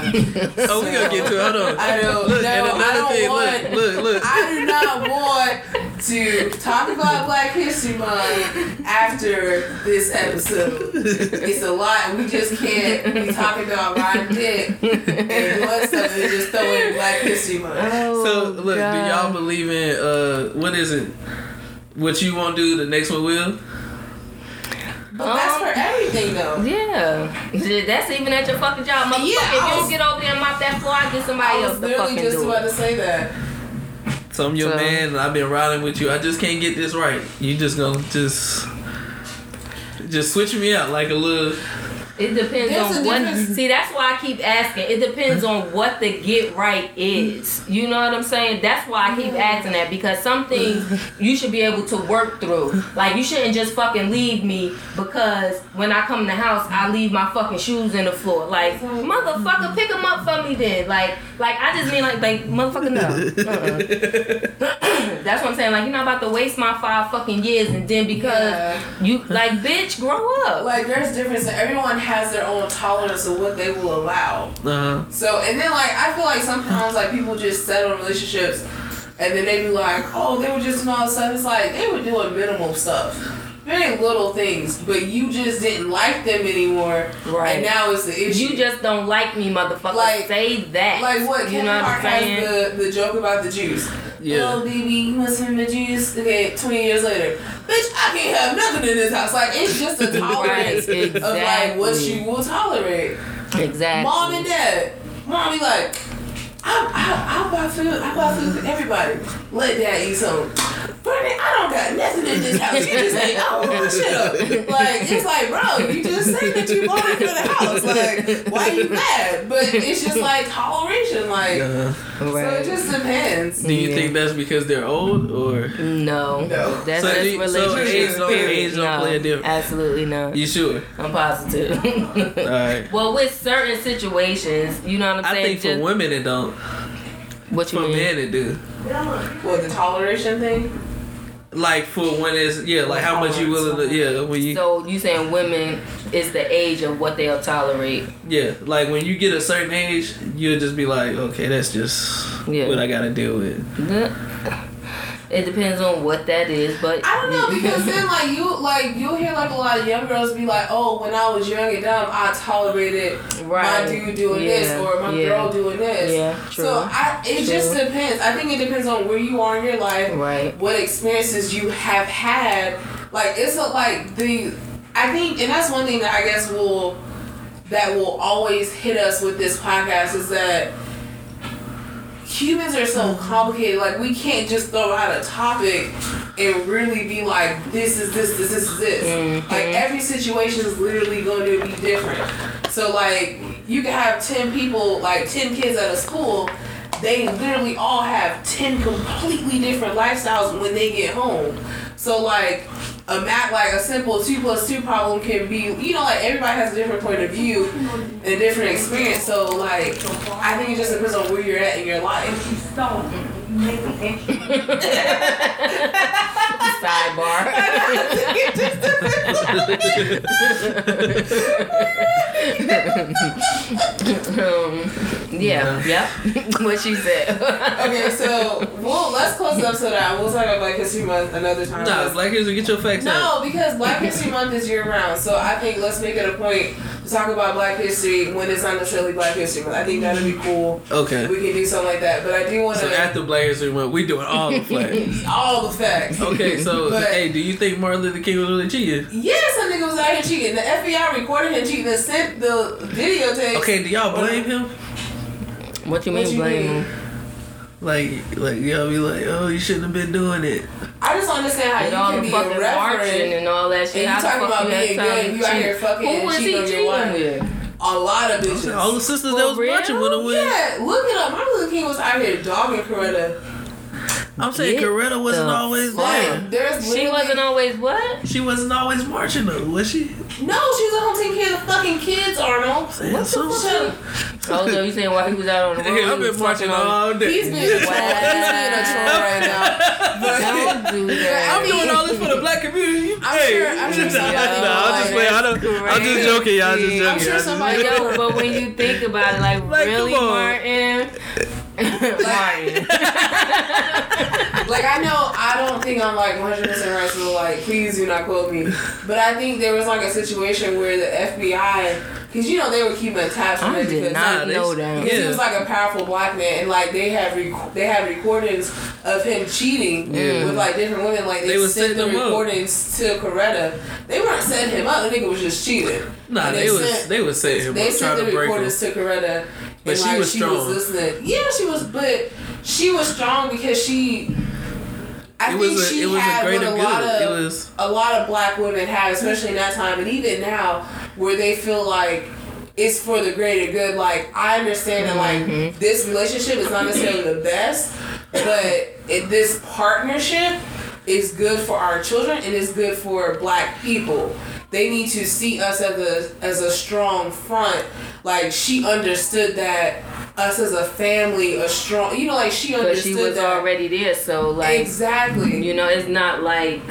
Speaker 1: Oh, we gonna get to it. Hold on.
Speaker 2: I don't
Speaker 1: Look,
Speaker 2: know.
Speaker 1: and
Speaker 2: I
Speaker 1: another
Speaker 2: don't
Speaker 1: thing,
Speaker 2: want.
Speaker 1: look, look, look.
Speaker 2: I do not want to talk about Black History Month after this episode. It's a lot, we just can't be talking about riding dick and doing stuff and just throw in Black History Month.
Speaker 3: Oh,
Speaker 1: So look, do y'all believe in uh what is it? What you won't do, the next one will.
Speaker 2: But that's for everything, though.
Speaker 3: Yeah, that's even at your fucking job, motherfucker.
Speaker 2: Yeah,
Speaker 3: if
Speaker 2: I
Speaker 3: you don't get over there and mop that floor, I get somebody
Speaker 2: I
Speaker 3: else
Speaker 2: was
Speaker 3: to
Speaker 2: literally
Speaker 3: fucking
Speaker 2: just
Speaker 3: do
Speaker 2: about
Speaker 3: it.
Speaker 2: to say that.
Speaker 1: So I'm your
Speaker 3: So-
Speaker 1: man, and I've been riding with you. I just can't get this right. You just gonna just just switch me out like a little.
Speaker 3: It depends
Speaker 2: There's
Speaker 3: on what.
Speaker 2: difference.
Speaker 3: See, that's why I keep asking. It depends on what the get right is. You know what I'm saying? That's why I keep asking that because some things you should be able to work through. Like you shouldn't just fucking leave me because when I come in the house, I leave my fucking shoes in the floor. Like motherfucker, pick them up for me then. Like, like I just mean like, like motherfucker, no. [LAUGHS] Uh-uh. that's what I'm saying. Like you're not about to waste my five fucking years and then because
Speaker 2: Yeah.
Speaker 3: you like, bitch, grow up.
Speaker 2: Like, there's difference. Everyone has their own tolerance of what they will allow.
Speaker 1: Uh,
Speaker 2: So, and then like I feel like sometimes like people just settle in relationships, and then they be like, oh, they were just doing all stuff. It's like they were doing minimal stuff, very little things, but you just didn't like them anymore,
Speaker 3: Right.
Speaker 2: And now it's the issue.
Speaker 3: You just don't like me, motherfucker.
Speaker 2: Like-
Speaker 3: Say that.
Speaker 2: like what
Speaker 3: You
Speaker 2: Kevin
Speaker 3: know what
Speaker 2: Hart
Speaker 3: I'm saying?
Speaker 2: has the the joke about the juice.
Speaker 1: Yeah.
Speaker 2: Oh baby, you want some of the juice? Okay, twenty years later, bitch, I can't have nothing in this house. Like it's just a [LAUGHS] tolerance
Speaker 3: Right,
Speaker 2: of like what
Speaker 3: exactly.
Speaker 2: you will tolerate.
Speaker 3: exactly.
Speaker 2: Mom and dad. Mom be like, I, I, I buy food. I buy food for everybody. Let dad eat some. Brittany, I don't got nothing in this house. You just ain't. Oh, shut up. Like it's like, bro, you just say that you bought it for the house. Like, why you mad? But it's just like toleration. Like,
Speaker 1: uh,
Speaker 2: so it just depends.
Speaker 1: do you
Speaker 3: Yeah.
Speaker 1: think that's because they're old or
Speaker 3: No.
Speaker 2: No.
Speaker 3: That's
Speaker 1: So
Speaker 3: just
Speaker 1: do you-
Speaker 3: relationship
Speaker 1: age don't- age don't
Speaker 3: no,
Speaker 1: play a difference?
Speaker 3: Absolutely not.
Speaker 1: you sure?
Speaker 3: I'm positive.
Speaker 1: All right. [LAUGHS]
Speaker 3: well, with certain situations, you know what I'm saying?
Speaker 1: I
Speaker 3: saying?
Speaker 1: think for
Speaker 3: Just-
Speaker 1: women it don't.
Speaker 3: What you
Speaker 1: For
Speaker 3: mean?
Speaker 1: men it do.
Speaker 2: What the toleration thing?
Speaker 1: Like for when it's yeah, like how much you willing to yeah when you
Speaker 3: So you saying women is the age of what they'll tolerate?
Speaker 1: yeah like when you get a certain age you'll just be like okay that's just
Speaker 3: Yeah.
Speaker 1: what I gotta deal with.
Speaker 3: It depends on what that is, but
Speaker 2: I don't know because [LAUGHS] then like you like you'll hear like a lot of young girls be like, oh, when I was young and dumb, I tolerated
Speaker 3: Right.
Speaker 2: my dude doing
Speaker 3: Yeah.
Speaker 2: this or my
Speaker 3: Yeah.
Speaker 2: girl doing this.
Speaker 3: Yeah, true.
Speaker 2: So I it just depends. I think it depends on where you are in your life,
Speaker 3: Right.
Speaker 2: what experiences you have had. Like it's a, like the. I think, and that's one thing that I guess will that will always hit us with this podcast is that humans are so mm-hmm. complicated. Like we can't just throw out a topic and really be like, this is this, this, this is this. Mm-hmm. Like every situation is literally going to be different. So like you can have ten people, like ten kids at a school. They literally all have ten completely different lifestyles when they get home. So like a map like a simple two plus two problem can be you know like everybody has a different point of view and a different experience. So like I think it just depends on where you're at in your life. [LAUGHS]
Speaker 3: um, [LAUGHS] [LAUGHS] yeah, yep. [LAUGHS] what she said.
Speaker 2: Okay, so well let's close the episode out. We'll talk about Black History Month another time.
Speaker 1: Nah, Black History, get your facts out.
Speaker 2: No, because Black History Month is year round. So I think let's make it a point to talk about Black History when it's not necessarily Black History Month. I think that'd be cool.
Speaker 1: Okay.
Speaker 2: We can do something like that. But I do want to.
Speaker 1: So
Speaker 2: to
Speaker 1: after Black History Month, we doing all the facts.
Speaker 2: all the facts.
Speaker 1: Okay, so [LAUGHS]
Speaker 2: But-
Speaker 1: hey, do you think Martin Luther King was really cheating?
Speaker 2: Yes, that nigga was out here cheating. The FBI recorded him cheating and sent the videotape.
Speaker 1: Okay, do y'all blame him?
Speaker 3: What you
Speaker 2: What
Speaker 3: mean
Speaker 2: you
Speaker 3: blame
Speaker 2: mean?
Speaker 3: him?
Speaker 1: Like, like y'all be like, oh, you shouldn't have been doing it.
Speaker 2: I just don't understand how
Speaker 3: And
Speaker 2: you
Speaker 3: all
Speaker 2: can
Speaker 3: the
Speaker 2: be
Speaker 3: fucking
Speaker 2: a
Speaker 3: marching and all that shit.
Speaker 2: And you talking about
Speaker 3: you had
Speaker 2: being
Speaker 3: time
Speaker 2: good,
Speaker 3: to
Speaker 2: you out
Speaker 3: cheat?
Speaker 2: here fucking
Speaker 3: Who was he
Speaker 2: cheating on your
Speaker 3: cheating
Speaker 2: wife.
Speaker 3: with?
Speaker 2: A lot of bitches.
Speaker 1: All the sisters
Speaker 3: For
Speaker 1: that was
Speaker 3: real?
Speaker 1: marching with him with.
Speaker 2: Yeah, look it up. Martin Luther King was out here dogging Coretta.
Speaker 1: I'm saying
Speaker 3: Get
Speaker 1: Coretta wasn't
Speaker 3: the
Speaker 1: always
Speaker 3: fuck.
Speaker 1: there.
Speaker 3: She wasn't always what?
Speaker 1: She wasn't always marching though, was she?
Speaker 2: No, she was at home taking care of the fucking kids, Arnold.
Speaker 1: Saying
Speaker 2: What the
Speaker 1: so.
Speaker 2: fuck?
Speaker 3: Oh, so you saying while he was out on the [LAUGHS] road?
Speaker 1: Yeah, I've been marching
Speaker 3: fucking on-
Speaker 1: all day.
Speaker 2: He's being a troll. He's being a troll right now. But
Speaker 3: Don't do that.
Speaker 1: I'm doing all this for the black community.
Speaker 2: I'm
Speaker 1: hey.
Speaker 2: sure- I'm sure [LAUGHS] somebody
Speaker 1: nah,
Speaker 2: will
Speaker 1: I'm
Speaker 2: like
Speaker 1: just playing. I don't, I'm just joking, y'all. Just joking.
Speaker 2: I'm sure
Speaker 1: just-
Speaker 2: somebody-
Speaker 3: Yo, but when you think about it, like, [LAUGHS]
Speaker 1: Like,
Speaker 3: really. Martin? [LAUGHS] Martin. [LAUGHS]
Speaker 2: like I know I don't think I'm like 100 percent right, so like please do not quote me. But I think there was like a situation where the FBI, because you know they were keeping tabs on it because
Speaker 3: not
Speaker 1: they-
Speaker 3: know that.
Speaker 2: Because he was like a powerful black man, and like they have rec- they have recordings of him cheating
Speaker 1: Yeah.
Speaker 2: with like different women. Like they,
Speaker 1: They
Speaker 2: sent the
Speaker 1: setting him up.
Speaker 2: recordings to Coretta. They weren't setting him up. The nigga was just cheating.
Speaker 1: Nah,
Speaker 2: And
Speaker 1: they was
Speaker 2: sent-
Speaker 1: they was setting him up.
Speaker 2: They
Speaker 1: up,
Speaker 2: sent the
Speaker 1: to break him.
Speaker 2: recordings to Coretta.
Speaker 1: But
Speaker 2: and,
Speaker 1: she
Speaker 2: like,
Speaker 1: was
Speaker 2: she
Speaker 1: strong.
Speaker 2: was listening. Yeah, she was, but she was strong because she. I
Speaker 1: It
Speaker 2: think
Speaker 1: was a
Speaker 2: she
Speaker 1: it was a
Speaker 2: had what a lot of
Speaker 1: It was
Speaker 2: a lot of black women have, especially in that time, and even now, where they feel like it's for the greater good. Like I understand that, like mm-hmm. this relationship is not necessarily the best, but it, this partnership is good for our children and is good for black people. They need to see us as a as a strong front. Like she understood that us as a family, a strong, you know, like she
Speaker 3: But
Speaker 2: understood
Speaker 3: she was
Speaker 2: that
Speaker 3: already there, so, like,
Speaker 2: exactly.
Speaker 3: you know, it's not like,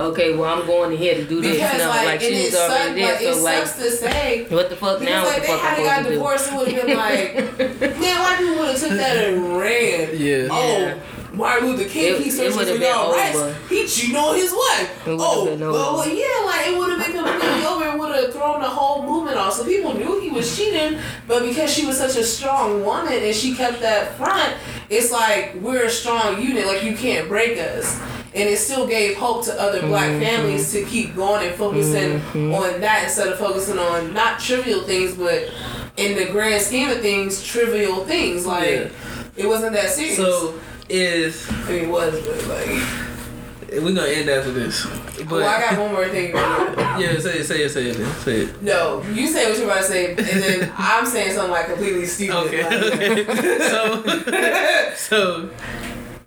Speaker 3: okay, well, I'm going here to do this.
Speaker 2: Because
Speaker 3: No,
Speaker 2: like,
Speaker 3: like,
Speaker 2: and
Speaker 3: she
Speaker 2: it
Speaker 3: was already there,
Speaker 2: like, it
Speaker 3: so, like,
Speaker 2: sucks to say.
Speaker 3: what the fuck now?
Speaker 2: Because
Speaker 3: What
Speaker 2: like
Speaker 3: the
Speaker 2: they
Speaker 3: fuck
Speaker 2: had
Speaker 3: I'm
Speaker 2: got
Speaker 3: supposed to do?
Speaker 2: divorced, it would have been like, [LAUGHS] man, white people would have took that and ran.
Speaker 1: yeah.
Speaker 2: Oh, Martin Luther King,
Speaker 3: It-
Speaker 2: he
Speaker 3: it
Speaker 2: searching for y'all rights. He cheating on his wife. Oh, well, well, yeah, like it would have been completely over. It would have thrown the whole movement off. So people knew he was cheating, but because she was such a strong woman and she kept that front, it's like we're a strong unit. Like you can't break us. And it still gave hope to other black
Speaker 3: Mm-hmm.
Speaker 2: families to keep going and focusing on that instead of focusing on not trivial things, but in the grand scheme of things, trivial things. Like
Speaker 1: Yeah.
Speaker 2: it wasn't that serious.
Speaker 1: So is
Speaker 2: I mean, it was, but like,
Speaker 1: we're gonna end after this. But
Speaker 2: well, I got one more thing. [LAUGHS]
Speaker 1: yeah, say it, say it, say it, then. say it.
Speaker 2: No, you say what you're about to say, and then I'm saying something like completely stupid.
Speaker 1: Okay.
Speaker 2: Like,
Speaker 1: okay. [LAUGHS] so, [LAUGHS] so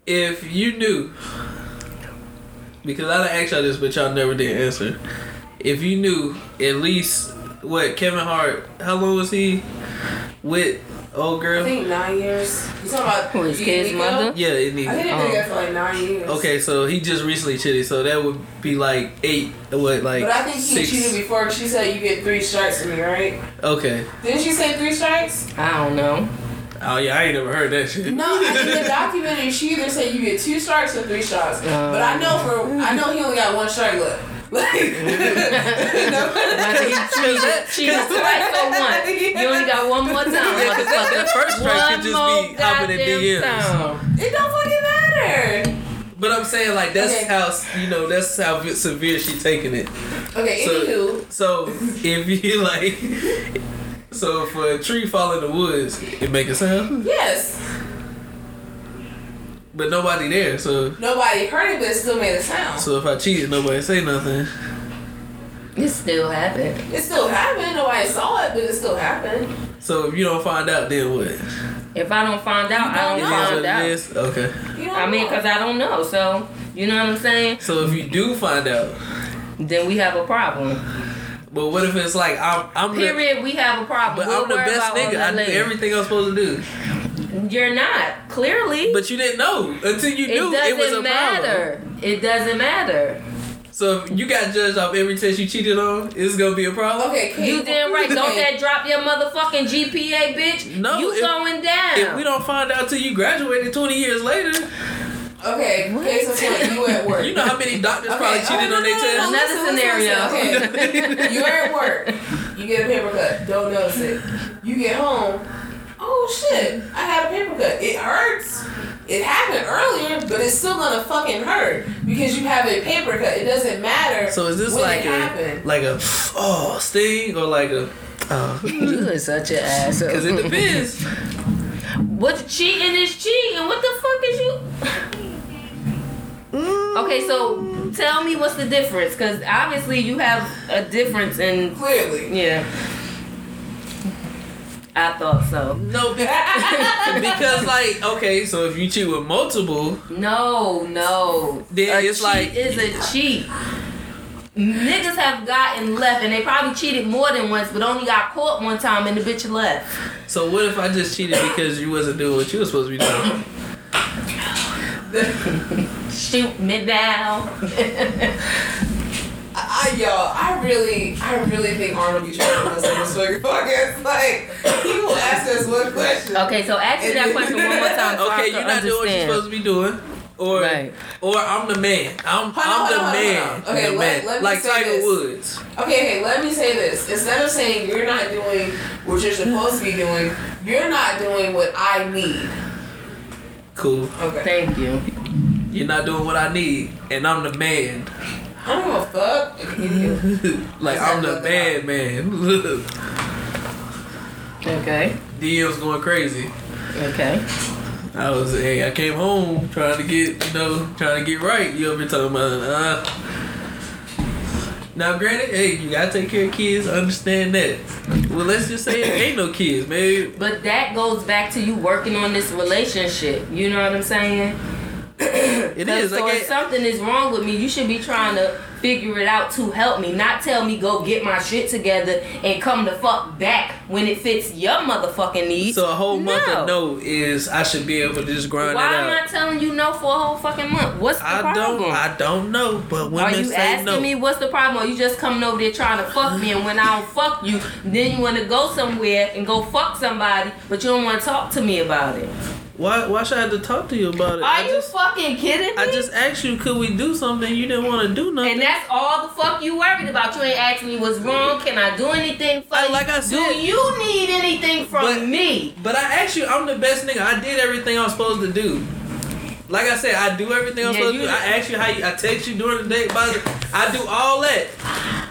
Speaker 1: if you knew, because I done asked y'all this, but y'all never did answer. If you knew at least what Kevin Hart, how long was he with old girl?
Speaker 2: I
Speaker 1: girl?
Speaker 2: think nine years. You talking about
Speaker 3: Who, his
Speaker 2: you-
Speaker 3: kid's
Speaker 2: Nico?
Speaker 3: mother?
Speaker 1: Yeah, it needs.
Speaker 2: I think they've been
Speaker 3: Oh.
Speaker 2: together for like nine years.
Speaker 1: Okay, so he just recently cheated, so that would be like eight. What, like
Speaker 2: But I think he
Speaker 1: six?
Speaker 2: cheated before. She said you get three strikes from me, right?
Speaker 1: Okay.
Speaker 2: Didn't she say three strikes?
Speaker 3: I don't know.
Speaker 1: Oh yeah, I ain't never heard that shit.
Speaker 2: No, in the documentary, she either said you get two strikes or three shots.
Speaker 3: Uh.
Speaker 2: but I know for I know he only got one strike left. [LAUGHS] Like,
Speaker 3: Whether he cheated, cheated twice or once. You only got one more time, motherfucker.
Speaker 1: That first strike
Speaker 3: One
Speaker 1: could just be hopping in DMs.
Speaker 3: time.
Speaker 2: it don't fucking matter.
Speaker 1: But But I'm saying like that's
Speaker 2: Okay.
Speaker 1: how you know that's how severe she taking it.
Speaker 2: Okay,
Speaker 1: So-
Speaker 2: anywho.
Speaker 1: So if you [LAUGHS] like, so for a tree fall in the woods, it make a sound,
Speaker 2: Yes.
Speaker 1: But nobody there. So
Speaker 2: Nobody heard it, but it still made a sound.
Speaker 1: so if I cheated, nobody say nothing.
Speaker 3: It still happened.
Speaker 2: It still happened. Nobody saw it, but it still happened.
Speaker 1: So if you don't find out, then what?
Speaker 3: If I don't find out, I
Speaker 2: don't
Speaker 3: don't
Speaker 2: know.
Speaker 3: find out.
Speaker 1: is. Okay.
Speaker 2: You don't
Speaker 3: I mean,
Speaker 2: know.
Speaker 3: cause I don't know. So you know what I'm saying?
Speaker 1: So if you do find out,
Speaker 3: Then we have a problem.
Speaker 1: but what if it's like I'm I'm the,
Speaker 3: Period. We have a problem.
Speaker 1: but
Speaker 3: We'll
Speaker 1: I'm the best nigga. I do everything I'm supposed to do.
Speaker 3: You're not clearly.
Speaker 1: But you didn't know until you
Speaker 3: it
Speaker 1: knew
Speaker 3: doesn't
Speaker 1: it was a problem.
Speaker 3: matter. It doesn't matter.
Speaker 1: So if you got judged off every test you cheated on, it's gonna be a problem.
Speaker 2: Okay, Kate,
Speaker 3: You damn right. Don't that drop your motherfucking GPA, bitch?
Speaker 1: No,
Speaker 3: you
Speaker 1: if-
Speaker 3: going down.
Speaker 1: If we don't find out till you graduated 20 years later,
Speaker 2: Okay, case in point, you at work. [LAUGHS]
Speaker 1: you know how many doctors
Speaker 2: Okay,
Speaker 1: probably
Speaker 2: oh,
Speaker 1: cheated
Speaker 2: no,
Speaker 1: on their
Speaker 2: no, no,
Speaker 1: test.
Speaker 3: Another
Speaker 2: listen, listen,
Speaker 3: scenario.
Speaker 2: listen, okay. [LAUGHS] You're at work. You get a paper cut. Don't notice it. You get home. Oh shit! I had a paper cut. It hurts. It happened earlier, but it's still gonna fucking hurt because you have a paper cut. It doesn't matter.
Speaker 1: So is this like a
Speaker 2: happened.
Speaker 1: like a oh sting or like a oh?
Speaker 3: You is such an asshole.
Speaker 1: Because it depends.
Speaker 3: What cheating is cheating. What the fuck is you? Mm. Okay, so tell me what's the difference? Because obviously you have a difference in.
Speaker 2: Clearly.
Speaker 3: Yeah. I thought so.
Speaker 1: No, [LAUGHS] because like okay, so if you cheat with multiple,
Speaker 3: No, no.
Speaker 1: Then
Speaker 3: a
Speaker 1: it's like-
Speaker 3: is a cheat. Niggas have gotten left, and they probably cheated more than once, but only got caught one time, and the bitch left.
Speaker 1: so what if I just cheated because you wasn't doing what you were supposed to be doing?
Speaker 3: Shoot me down. [LAUGHS]
Speaker 2: I, y'all, I really, I really think Arnold be trying to us on this fucking podcast. Like, he will ask us one question.
Speaker 3: okay, so ask me that question one more time. So
Speaker 1: Okay, you're not doing what you're supposed to be doing. Or,
Speaker 3: Right.
Speaker 1: or I'm the man. I'm,
Speaker 2: Hold
Speaker 1: I'm the
Speaker 2: on,
Speaker 1: man.
Speaker 2: Okay,
Speaker 1: the
Speaker 2: let-
Speaker 1: man.
Speaker 2: let
Speaker 1: like Tiger
Speaker 2: this.
Speaker 1: Woods.
Speaker 2: Okay, okay, let me say this. Instead of saying you're not doing what you're supposed to be doing, you're not doing what I need.
Speaker 1: Cool.
Speaker 2: Okay.
Speaker 3: Thank you.
Speaker 1: You're not doing what I need, and I'm the man.
Speaker 2: I don't give a fuck. [LAUGHS]
Speaker 1: Like I'm the
Speaker 2: bad
Speaker 1: man, man. [LAUGHS]
Speaker 3: Okay.
Speaker 1: DM's going crazy.
Speaker 3: Okay.
Speaker 1: I was, hey, I came home trying to get, you know, trying to get right. You over here talking about, uh. Now, granted, hey, you gotta take care of kids. Understand that. Well, let's just say there ain't no kids, man.
Speaker 3: But that goes back to you working on this relationship. You know what I'm saying? [COUGHS]
Speaker 1: It is.
Speaker 3: so
Speaker 1: Like,
Speaker 3: if something is wrong with me, you should be trying to figure it out to help me. Not tell me go get my shit together and come the fuck back when it fits your motherfucking needs.
Speaker 1: so a whole month
Speaker 3: No.
Speaker 1: of no is I should be able to just grind
Speaker 3: Why am. I telling you no for a whole fucking month? What's the
Speaker 1: I
Speaker 3: problem?
Speaker 1: don't. I don't know, but women
Speaker 3: Are you
Speaker 1: say
Speaker 3: asking
Speaker 1: no.
Speaker 3: me what's the problem? Or you just coming over there trying to fuck me, and when I don't fuck you, then you want to go somewhere and go fuck somebody, but you don't want to talk to me about it?
Speaker 1: Why? Why should I have to talk to you about it?
Speaker 3: Are
Speaker 1: I
Speaker 3: you
Speaker 1: just,
Speaker 3: fucking kidding me?
Speaker 1: I just asked you, could we do something? You didn't want to do nothing.
Speaker 3: and that's all the fuck you worried about. You ain't asking me what's wrong. Can I do anything for
Speaker 1: I-
Speaker 3: you?
Speaker 1: like I said, do
Speaker 3: you need anything from
Speaker 1: But-
Speaker 3: me?
Speaker 1: But I asked you, I'm the best nigga. I did everything I was supposed to do. Like I said, I do everything I'm
Speaker 3: Yeah,
Speaker 1: supposed to do. I asked you how you, I text you during the day. By the, I do all that.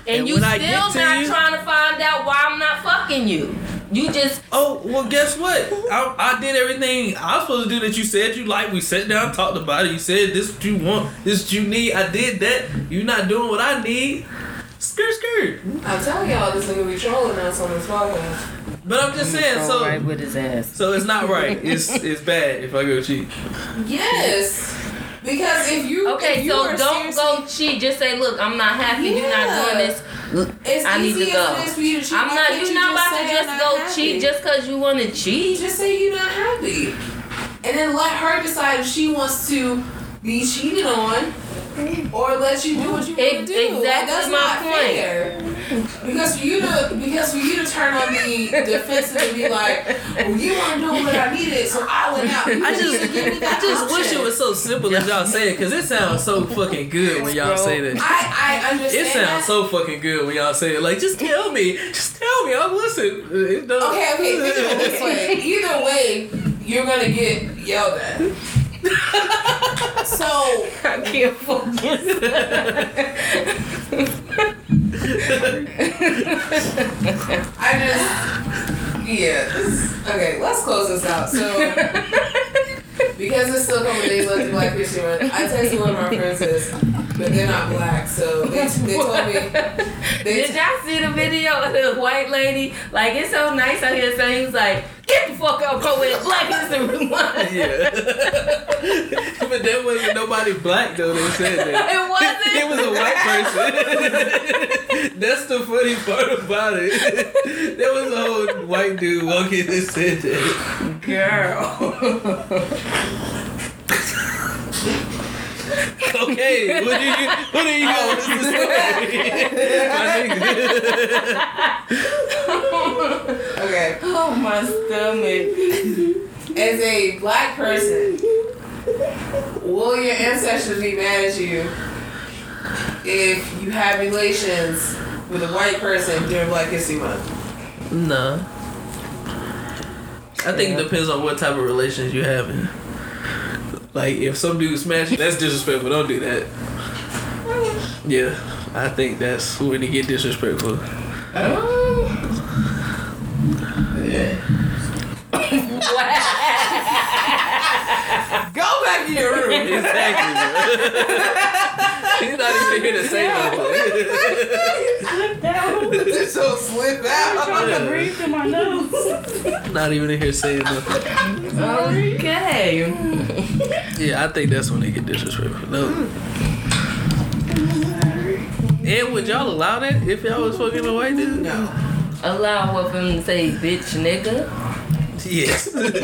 Speaker 3: And,
Speaker 1: And
Speaker 3: you still not
Speaker 1: you-
Speaker 3: trying to find out why I'm not fucking you. You just
Speaker 1: Oh well, guess what? I, I did everything I was supposed to do that you said you like. We sat down, talked about it. You said this what you want, this what you need. I did that. You're not doing what I need. Skirt, skirt.
Speaker 2: I'm telling y'all, this nigga be trolling us on this podcast.
Speaker 1: But I'm just saying. So,
Speaker 3: right with his ass.
Speaker 1: so it's not right. It's it's bad if I go cheat.
Speaker 2: Yes. Because if you
Speaker 3: Okay,
Speaker 2: if you
Speaker 3: so don't go cheat. Just say, look, I'm not happy. You're not doing this.
Speaker 2: It's
Speaker 3: I need to go.
Speaker 2: as for you to.
Speaker 3: I'm not. You're
Speaker 2: you
Speaker 3: not about to just go
Speaker 2: happy?
Speaker 3: cheat just because you want to cheat.
Speaker 2: Just say you're not happy, and then let her decide if she wants to be cheated on or let you do what you want to do. Like,
Speaker 3: exactly
Speaker 2: that's
Speaker 3: my
Speaker 2: not
Speaker 3: point.
Speaker 2: fair. Because for you to because for you to turn on the defensive and be like, well, you weren't doing what I needed, so I went out. You
Speaker 1: I just, I just wish it was so simple as y'all say it, cause it sounds so fucking good when y'all say that.
Speaker 2: I I understand.
Speaker 1: It sounds
Speaker 2: that.
Speaker 1: so fucking good when y'all say it. Like, just tell me, just tell me, I'll listen. It don't-
Speaker 2: Okay, okay. Think of this way. [LAUGHS] Either way, you're gonna get yelled at. [LAUGHS] So
Speaker 3: I can't focus. [LAUGHS]
Speaker 2: I just yeah. This, okay, let's close this out. So [LAUGHS] because it's still a couple days left to Black History Month, I texted one of my friends this, but they're not black, so they, they told me [LAUGHS] they
Speaker 3: Did y'all see the video of the white lady? Like it's so nice out here. So he was like, "Get the fuck out, bro!" With Black History Month.
Speaker 1: Yeah. [LAUGHS] but there wasn't nobody black though that said that. [LAUGHS]
Speaker 3: It wasn't.
Speaker 1: It was a white person. That's the funny part about it. There was a whole white dude walking that said that.
Speaker 3: girl. [LAUGHS]
Speaker 1: Okay, what do you what do you oh, got to say? [LAUGHS] [LAUGHS]
Speaker 2: Okay.
Speaker 3: oh my stomach.
Speaker 2: As a black person, will your ancestors be mad at you if you have relations with a white person during Black History Month?
Speaker 1: No. I think it depends on what type of relations you having. Like if some dude smash you, that's disrespectful. Don't do that. Yeah, I think that's when it get disrespectful.
Speaker 2: Uh, [LAUGHS] Go back to your room. [LAUGHS]
Speaker 1: Exactly. [LAUGHS] He's not even here to say nothing.
Speaker 4: Slip down.
Speaker 2: This so slip out.
Speaker 4: Trying to breathe through my nose.
Speaker 1: not even in here saying nothing.
Speaker 3: Okay.
Speaker 1: Yeah, I think that's when they get disrespectful. No. And would y'all allow that if y'all was fucking a white dude?
Speaker 2: No.
Speaker 3: Allow what for him to say, bitch, nigga.
Speaker 1: Yes. [LAUGHS] like,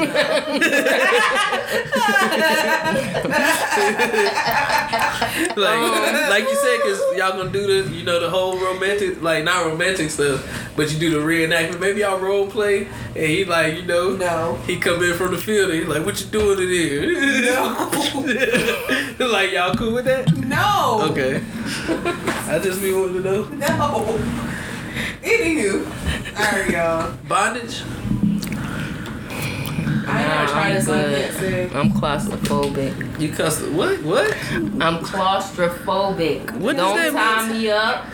Speaker 1: oh. like you said, cause y'all gonna do the, you know, the whole romantic, like not romantic stuff, but you do the reenactment. Maybe y'all role play, and he like, you know,
Speaker 2: No.
Speaker 1: he come in from the field, and he like, what you doing in here?
Speaker 2: No. [LAUGHS]
Speaker 1: like y'all cool with that?
Speaker 2: No.
Speaker 1: Okay. I just be wanting to know.
Speaker 2: No. Anywho. Alright, y'all.
Speaker 1: Bondage.
Speaker 2: I never
Speaker 3: Nah,
Speaker 2: tried
Speaker 3: I'm good. I'm claustrophobic.
Speaker 1: You cuss what? What?
Speaker 3: I'm claustrophobic.
Speaker 1: What
Speaker 3: Don't
Speaker 1: that
Speaker 3: tie
Speaker 1: mean?
Speaker 3: me up.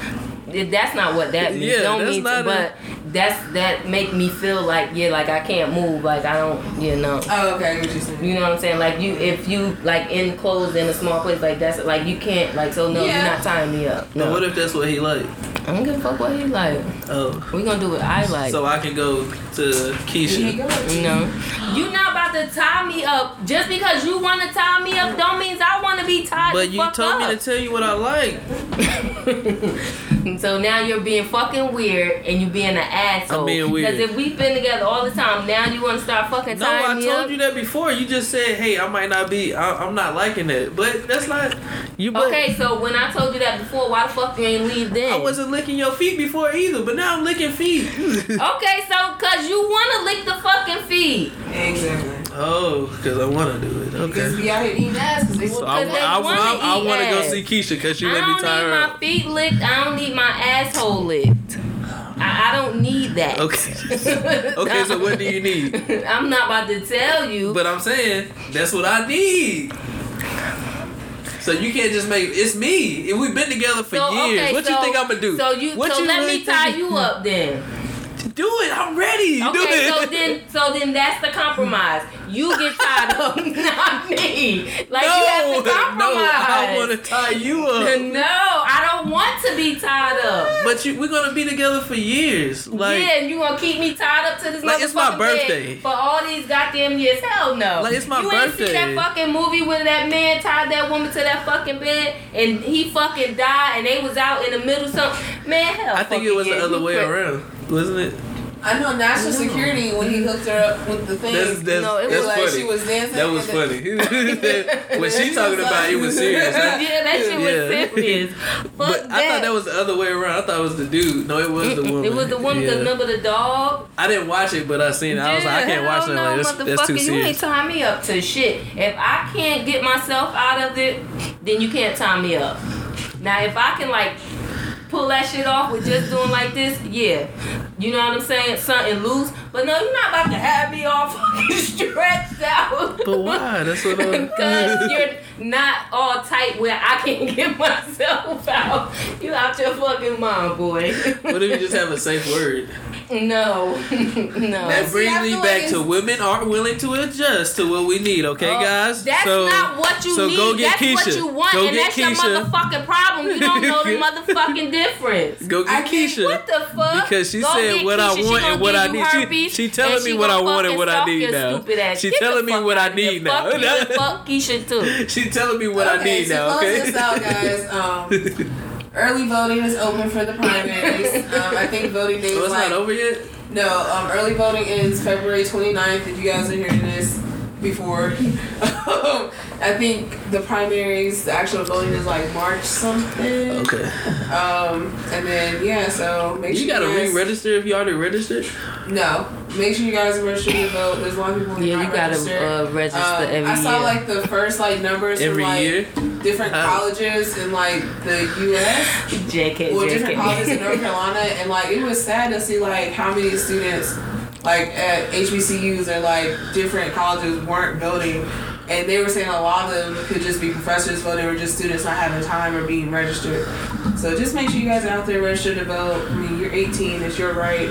Speaker 3: It- That's not what that means.
Speaker 1: Yeah,
Speaker 3: don't
Speaker 1: that's
Speaker 3: mean
Speaker 1: not
Speaker 3: to,
Speaker 1: a-
Speaker 3: but that's that make me feel like yeah, like I can't move, like I don't, you know.
Speaker 2: Oh, okay, what you saying.
Speaker 3: You know what I'm saying? Like you, if you like enclosed in a small place, like that's like you can't like so no,
Speaker 2: Yeah.
Speaker 3: you're not tying me up.
Speaker 1: No.
Speaker 3: No,
Speaker 1: What if that's what he like?
Speaker 3: I don't give a fuck what he like.
Speaker 1: Oh.
Speaker 3: We gonna do what I like.
Speaker 1: So I can go to
Speaker 2: Here you
Speaker 1: Keisha.
Speaker 3: you know, you not about to tie me up just because you want to tie me up. Don't means I want to be tied.
Speaker 1: But you told
Speaker 3: up.
Speaker 1: me to tell you what I like. [LAUGHS] Mm-hmm.
Speaker 3: so now you're being fucking weird and you being an asshole.
Speaker 1: I'm being weird.
Speaker 3: Because if we've been together all the time, now you want to start fucking
Speaker 1: No,
Speaker 3: tying
Speaker 1: I
Speaker 3: me
Speaker 1: told
Speaker 3: up.
Speaker 1: you that before. You just said, "Hey, I might not be. I, I'm not liking it, But that's not you. But
Speaker 3: Okay, so when I told you that before, why the fuck you ain't leave then?
Speaker 1: I wasn't licking your feet before either. But now I'm licking feet. [LAUGHS]
Speaker 3: Okay, so cause you wanna lick the fucking feet.
Speaker 2: Exactly.
Speaker 1: Oh, because I want to do it.
Speaker 2: Because
Speaker 1: Okay.
Speaker 2: we out here eating ass because they
Speaker 1: So I,
Speaker 3: they
Speaker 1: I,
Speaker 3: wanna
Speaker 1: I, I
Speaker 3: eat
Speaker 1: want to go
Speaker 3: ass.
Speaker 1: see Keisha because she
Speaker 3: I
Speaker 1: let me
Speaker 3: don't need
Speaker 1: her
Speaker 3: my feet licked. I don't need my asshole licked. I, I don't need that.
Speaker 1: Okay. [LAUGHS] okay. So what do you need? [LAUGHS]
Speaker 3: I'm not about to tell you.
Speaker 1: But I'm saying that's what I need. So you can't just make it's me. And we've been together for
Speaker 3: so,
Speaker 1: years.
Speaker 3: okay,
Speaker 1: what
Speaker 3: so,
Speaker 1: you think I'm gonna do?
Speaker 3: So you
Speaker 1: what
Speaker 3: so
Speaker 1: you
Speaker 3: let
Speaker 1: really
Speaker 3: me tie
Speaker 1: think-
Speaker 3: you up then.
Speaker 1: Do it. I'm ready. do
Speaker 3: Okay,
Speaker 1: it.
Speaker 3: so then so then that's the compromise. You get tied up, [LAUGHS] not me. Like
Speaker 1: no,
Speaker 3: you have to compromise.
Speaker 1: no, I want to tie you up. [LAUGHS]
Speaker 3: No, I don't want to be tied up.
Speaker 1: But you, we're gonna be together for years. Like,
Speaker 3: yeah, and you gonna keep me tied up to this
Speaker 1: Like, it's my
Speaker 3: motherfucking bed
Speaker 1: birthday.
Speaker 3: for all these goddamn years? Hell no.
Speaker 1: Like, it's my
Speaker 3: you ain't see
Speaker 1: birthday.
Speaker 3: that fucking movie where that man tied that woman to that fucking bed and he fucking died and they was out in the middle. Of something. man, hell.
Speaker 1: I think it was the other way around, wasn't it?
Speaker 2: I know national security when he hooked her up with the thing.
Speaker 1: That's that's,
Speaker 3: No, it
Speaker 1: that's
Speaker 3: was
Speaker 2: like
Speaker 1: funny.
Speaker 2: she was dancing.
Speaker 1: that was
Speaker 2: and then-
Speaker 1: funny. [LAUGHS] [LAUGHS] when she talking about it was serious. [LAUGHS]
Speaker 3: yeah, that shit
Speaker 1: Yeah.
Speaker 3: was serious. Fuck
Speaker 1: but
Speaker 3: that.
Speaker 1: I thought that was the other way around. I thought it was the dude. No, it was the woman.
Speaker 3: It was the woman. Cause
Speaker 1: Yeah.
Speaker 3: remember the dog?
Speaker 1: I didn't watch it, but I seen it. I was like, I can't
Speaker 3: Yeah,
Speaker 1: watch
Speaker 3: hell
Speaker 1: that. Like, that's, that's too
Speaker 3: serious. You ain't
Speaker 1: serious.
Speaker 3: tie me up to shit. If I can't get myself out of it, then you can't tie me up. Now, if I can like pull that shit off with just doing like this, yeah, you know what I'm saying, something loose. But no, you're not about to have me all [LAUGHS] fucking stretched out.
Speaker 1: But why? That's what [LAUGHS] I'm.
Speaker 3: Because you're not all tight where I can [LAUGHS] get myself out. You out your fucking mind, boy.
Speaker 1: What if you just have a safe word?
Speaker 3: No. [LAUGHS] no.
Speaker 1: That brings
Speaker 2: I
Speaker 1: me back
Speaker 2: like
Speaker 1: to women aren't willing to adjust to what we need. Okay,
Speaker 3: Oh,
Speaker 1: guys.
Speaker 3: That's
Speaker 1: so,
Speaker 3: not what you
Speaker 1: so
Speaker 3: need.
Speaker 1: go get
Speaker 3: that's
Speaker 1: Keisha.
Speaker 3: what you want,
Speaker 1: Go
Speaker 3: and
Speaker 1: get
Speaker 3: that's your
Speaker 1: Keisha.
Speaker 3: motherfucking problem. You don't know the [LAUGHS] motherfucking difference.
Speaker 1: Go get
Speaker 2: I can't-
Speaker 1: Keisha.
Speaker 3: What the fuck?
Speaker 1: Because she
Speaker 3: Go
Speaker 1: said
Speaker 3: get
Speaker 1: what I
Speaker 3: Keisha. She
Speaker 1: want
Speaker 3: gonna
Speaker 1: and what
Speaker 3: give
Speaker 1: I
Speaker 3: you
Speaker 1: need. She-
Speaker 3: herpes,
Speaker 1: she telling
Speaker 3: and
Speaker 1: me
Speaker 3: she
Speaker 1: what I
Speaker 3: gonna
Speaker 1: want and
Speaker 3: fucking
Speaker 1: what I
Speaker 3: stalk
Speaker 1: need
Speaker 3: your
Speaker 1: now.
Speaker 3: Stupid ass.
Speaker 1: She
Speaker 3: Get the
Speaker 1: telling me
Speaker 3: fuck
Speaker 1: what I
Speaker 3: out of here.
Speaker 1: need now.
Speaker 3: Fuck you and fuck Keisha too.
Speaker 1: She telling me what I
Speaker 2: okay,
Speaker 1: need
Speaker 2: so
Speaker 1: now.
Speaker 2: close
Speaker 1: Okay.
Speaker 2: this out, guys. [LAUGHS] Um, early voting is open for the primaries. Um, I think voting day is
Speaker 1: it's
Speaker 2: like
Speaker 1: not over yet.
Speaker 2: no. Um, early voting ends February 29th. If you guys are hearing this before, [LAUGHS] I think the primaries, the actual voting is like March something.
Speaker 1: Okay.
Speaker 2: Um, and then yeah, so make sure
Speaker 1: You gotta re-register if you already registered.
Speaker 2: No, make sure you guys register to vote. There's a lot of people who are
Speaker 3: Yeah, you gotta
Speaker 2: registered.
Speaker 3: uh, register
Speaker 2: Um,
Speaker 3: every
Speaker 2: I saw
Speaker 3: year.
Speaker 2: like the first like numbers
Speaker 1: Every
Speaker 2: from like
Speaker 1: year?
Speaker 2: different
Speaker 1: How?
Speaker 2: colleges in like the U.S.
Speaker 3: JK,
Speaker 2: Well, different colleges in North Carolina, and like it was sad to see like how many students like at HBCUs or like different colleges weren't voting, and they were saying a lot of them could just be professors voting or just students not having time or being registered. So just make sure you guys are out there registered to vote. I mean, you're 18, it's your right.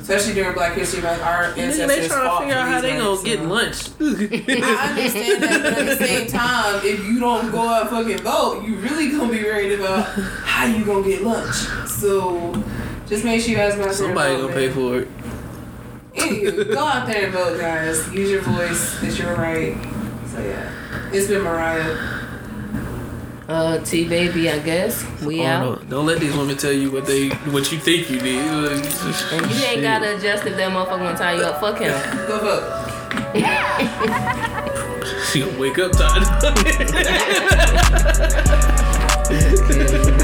Speaker 2: Especially during Black History Month, our ancestors
Speaker 1: they trying to figure out how they gonna get lunch. [LAUGHS]
Speaker 2: I understand that, but at the same time, if you don't go out and fucking vote, you really gonna be worried about how you gonna get lunch. So just make sure you guys go out.
Speaker 1: Somebody gonna pay for it.
Speaker 2: Anywho, go out there and vote, guys. Use your voice. It's your right. So yeah, it's been Mariah.
Speaker 3: Uh, T baby, I guess we
Speaker 1: Oh,
Speaker 3: out.
Speaker 1: no. Don't let these women tell you what they what you think you need.
Speaker 3: And you ain't gotta adjust if that motherfucker gonna tie you up. Fuck him.
Speaker 2: Go vote. [LAUGHS]
Speaker 1: She gonna wake up tired.
Speaker 3: nah. [LAUGHS] [LAUGHS]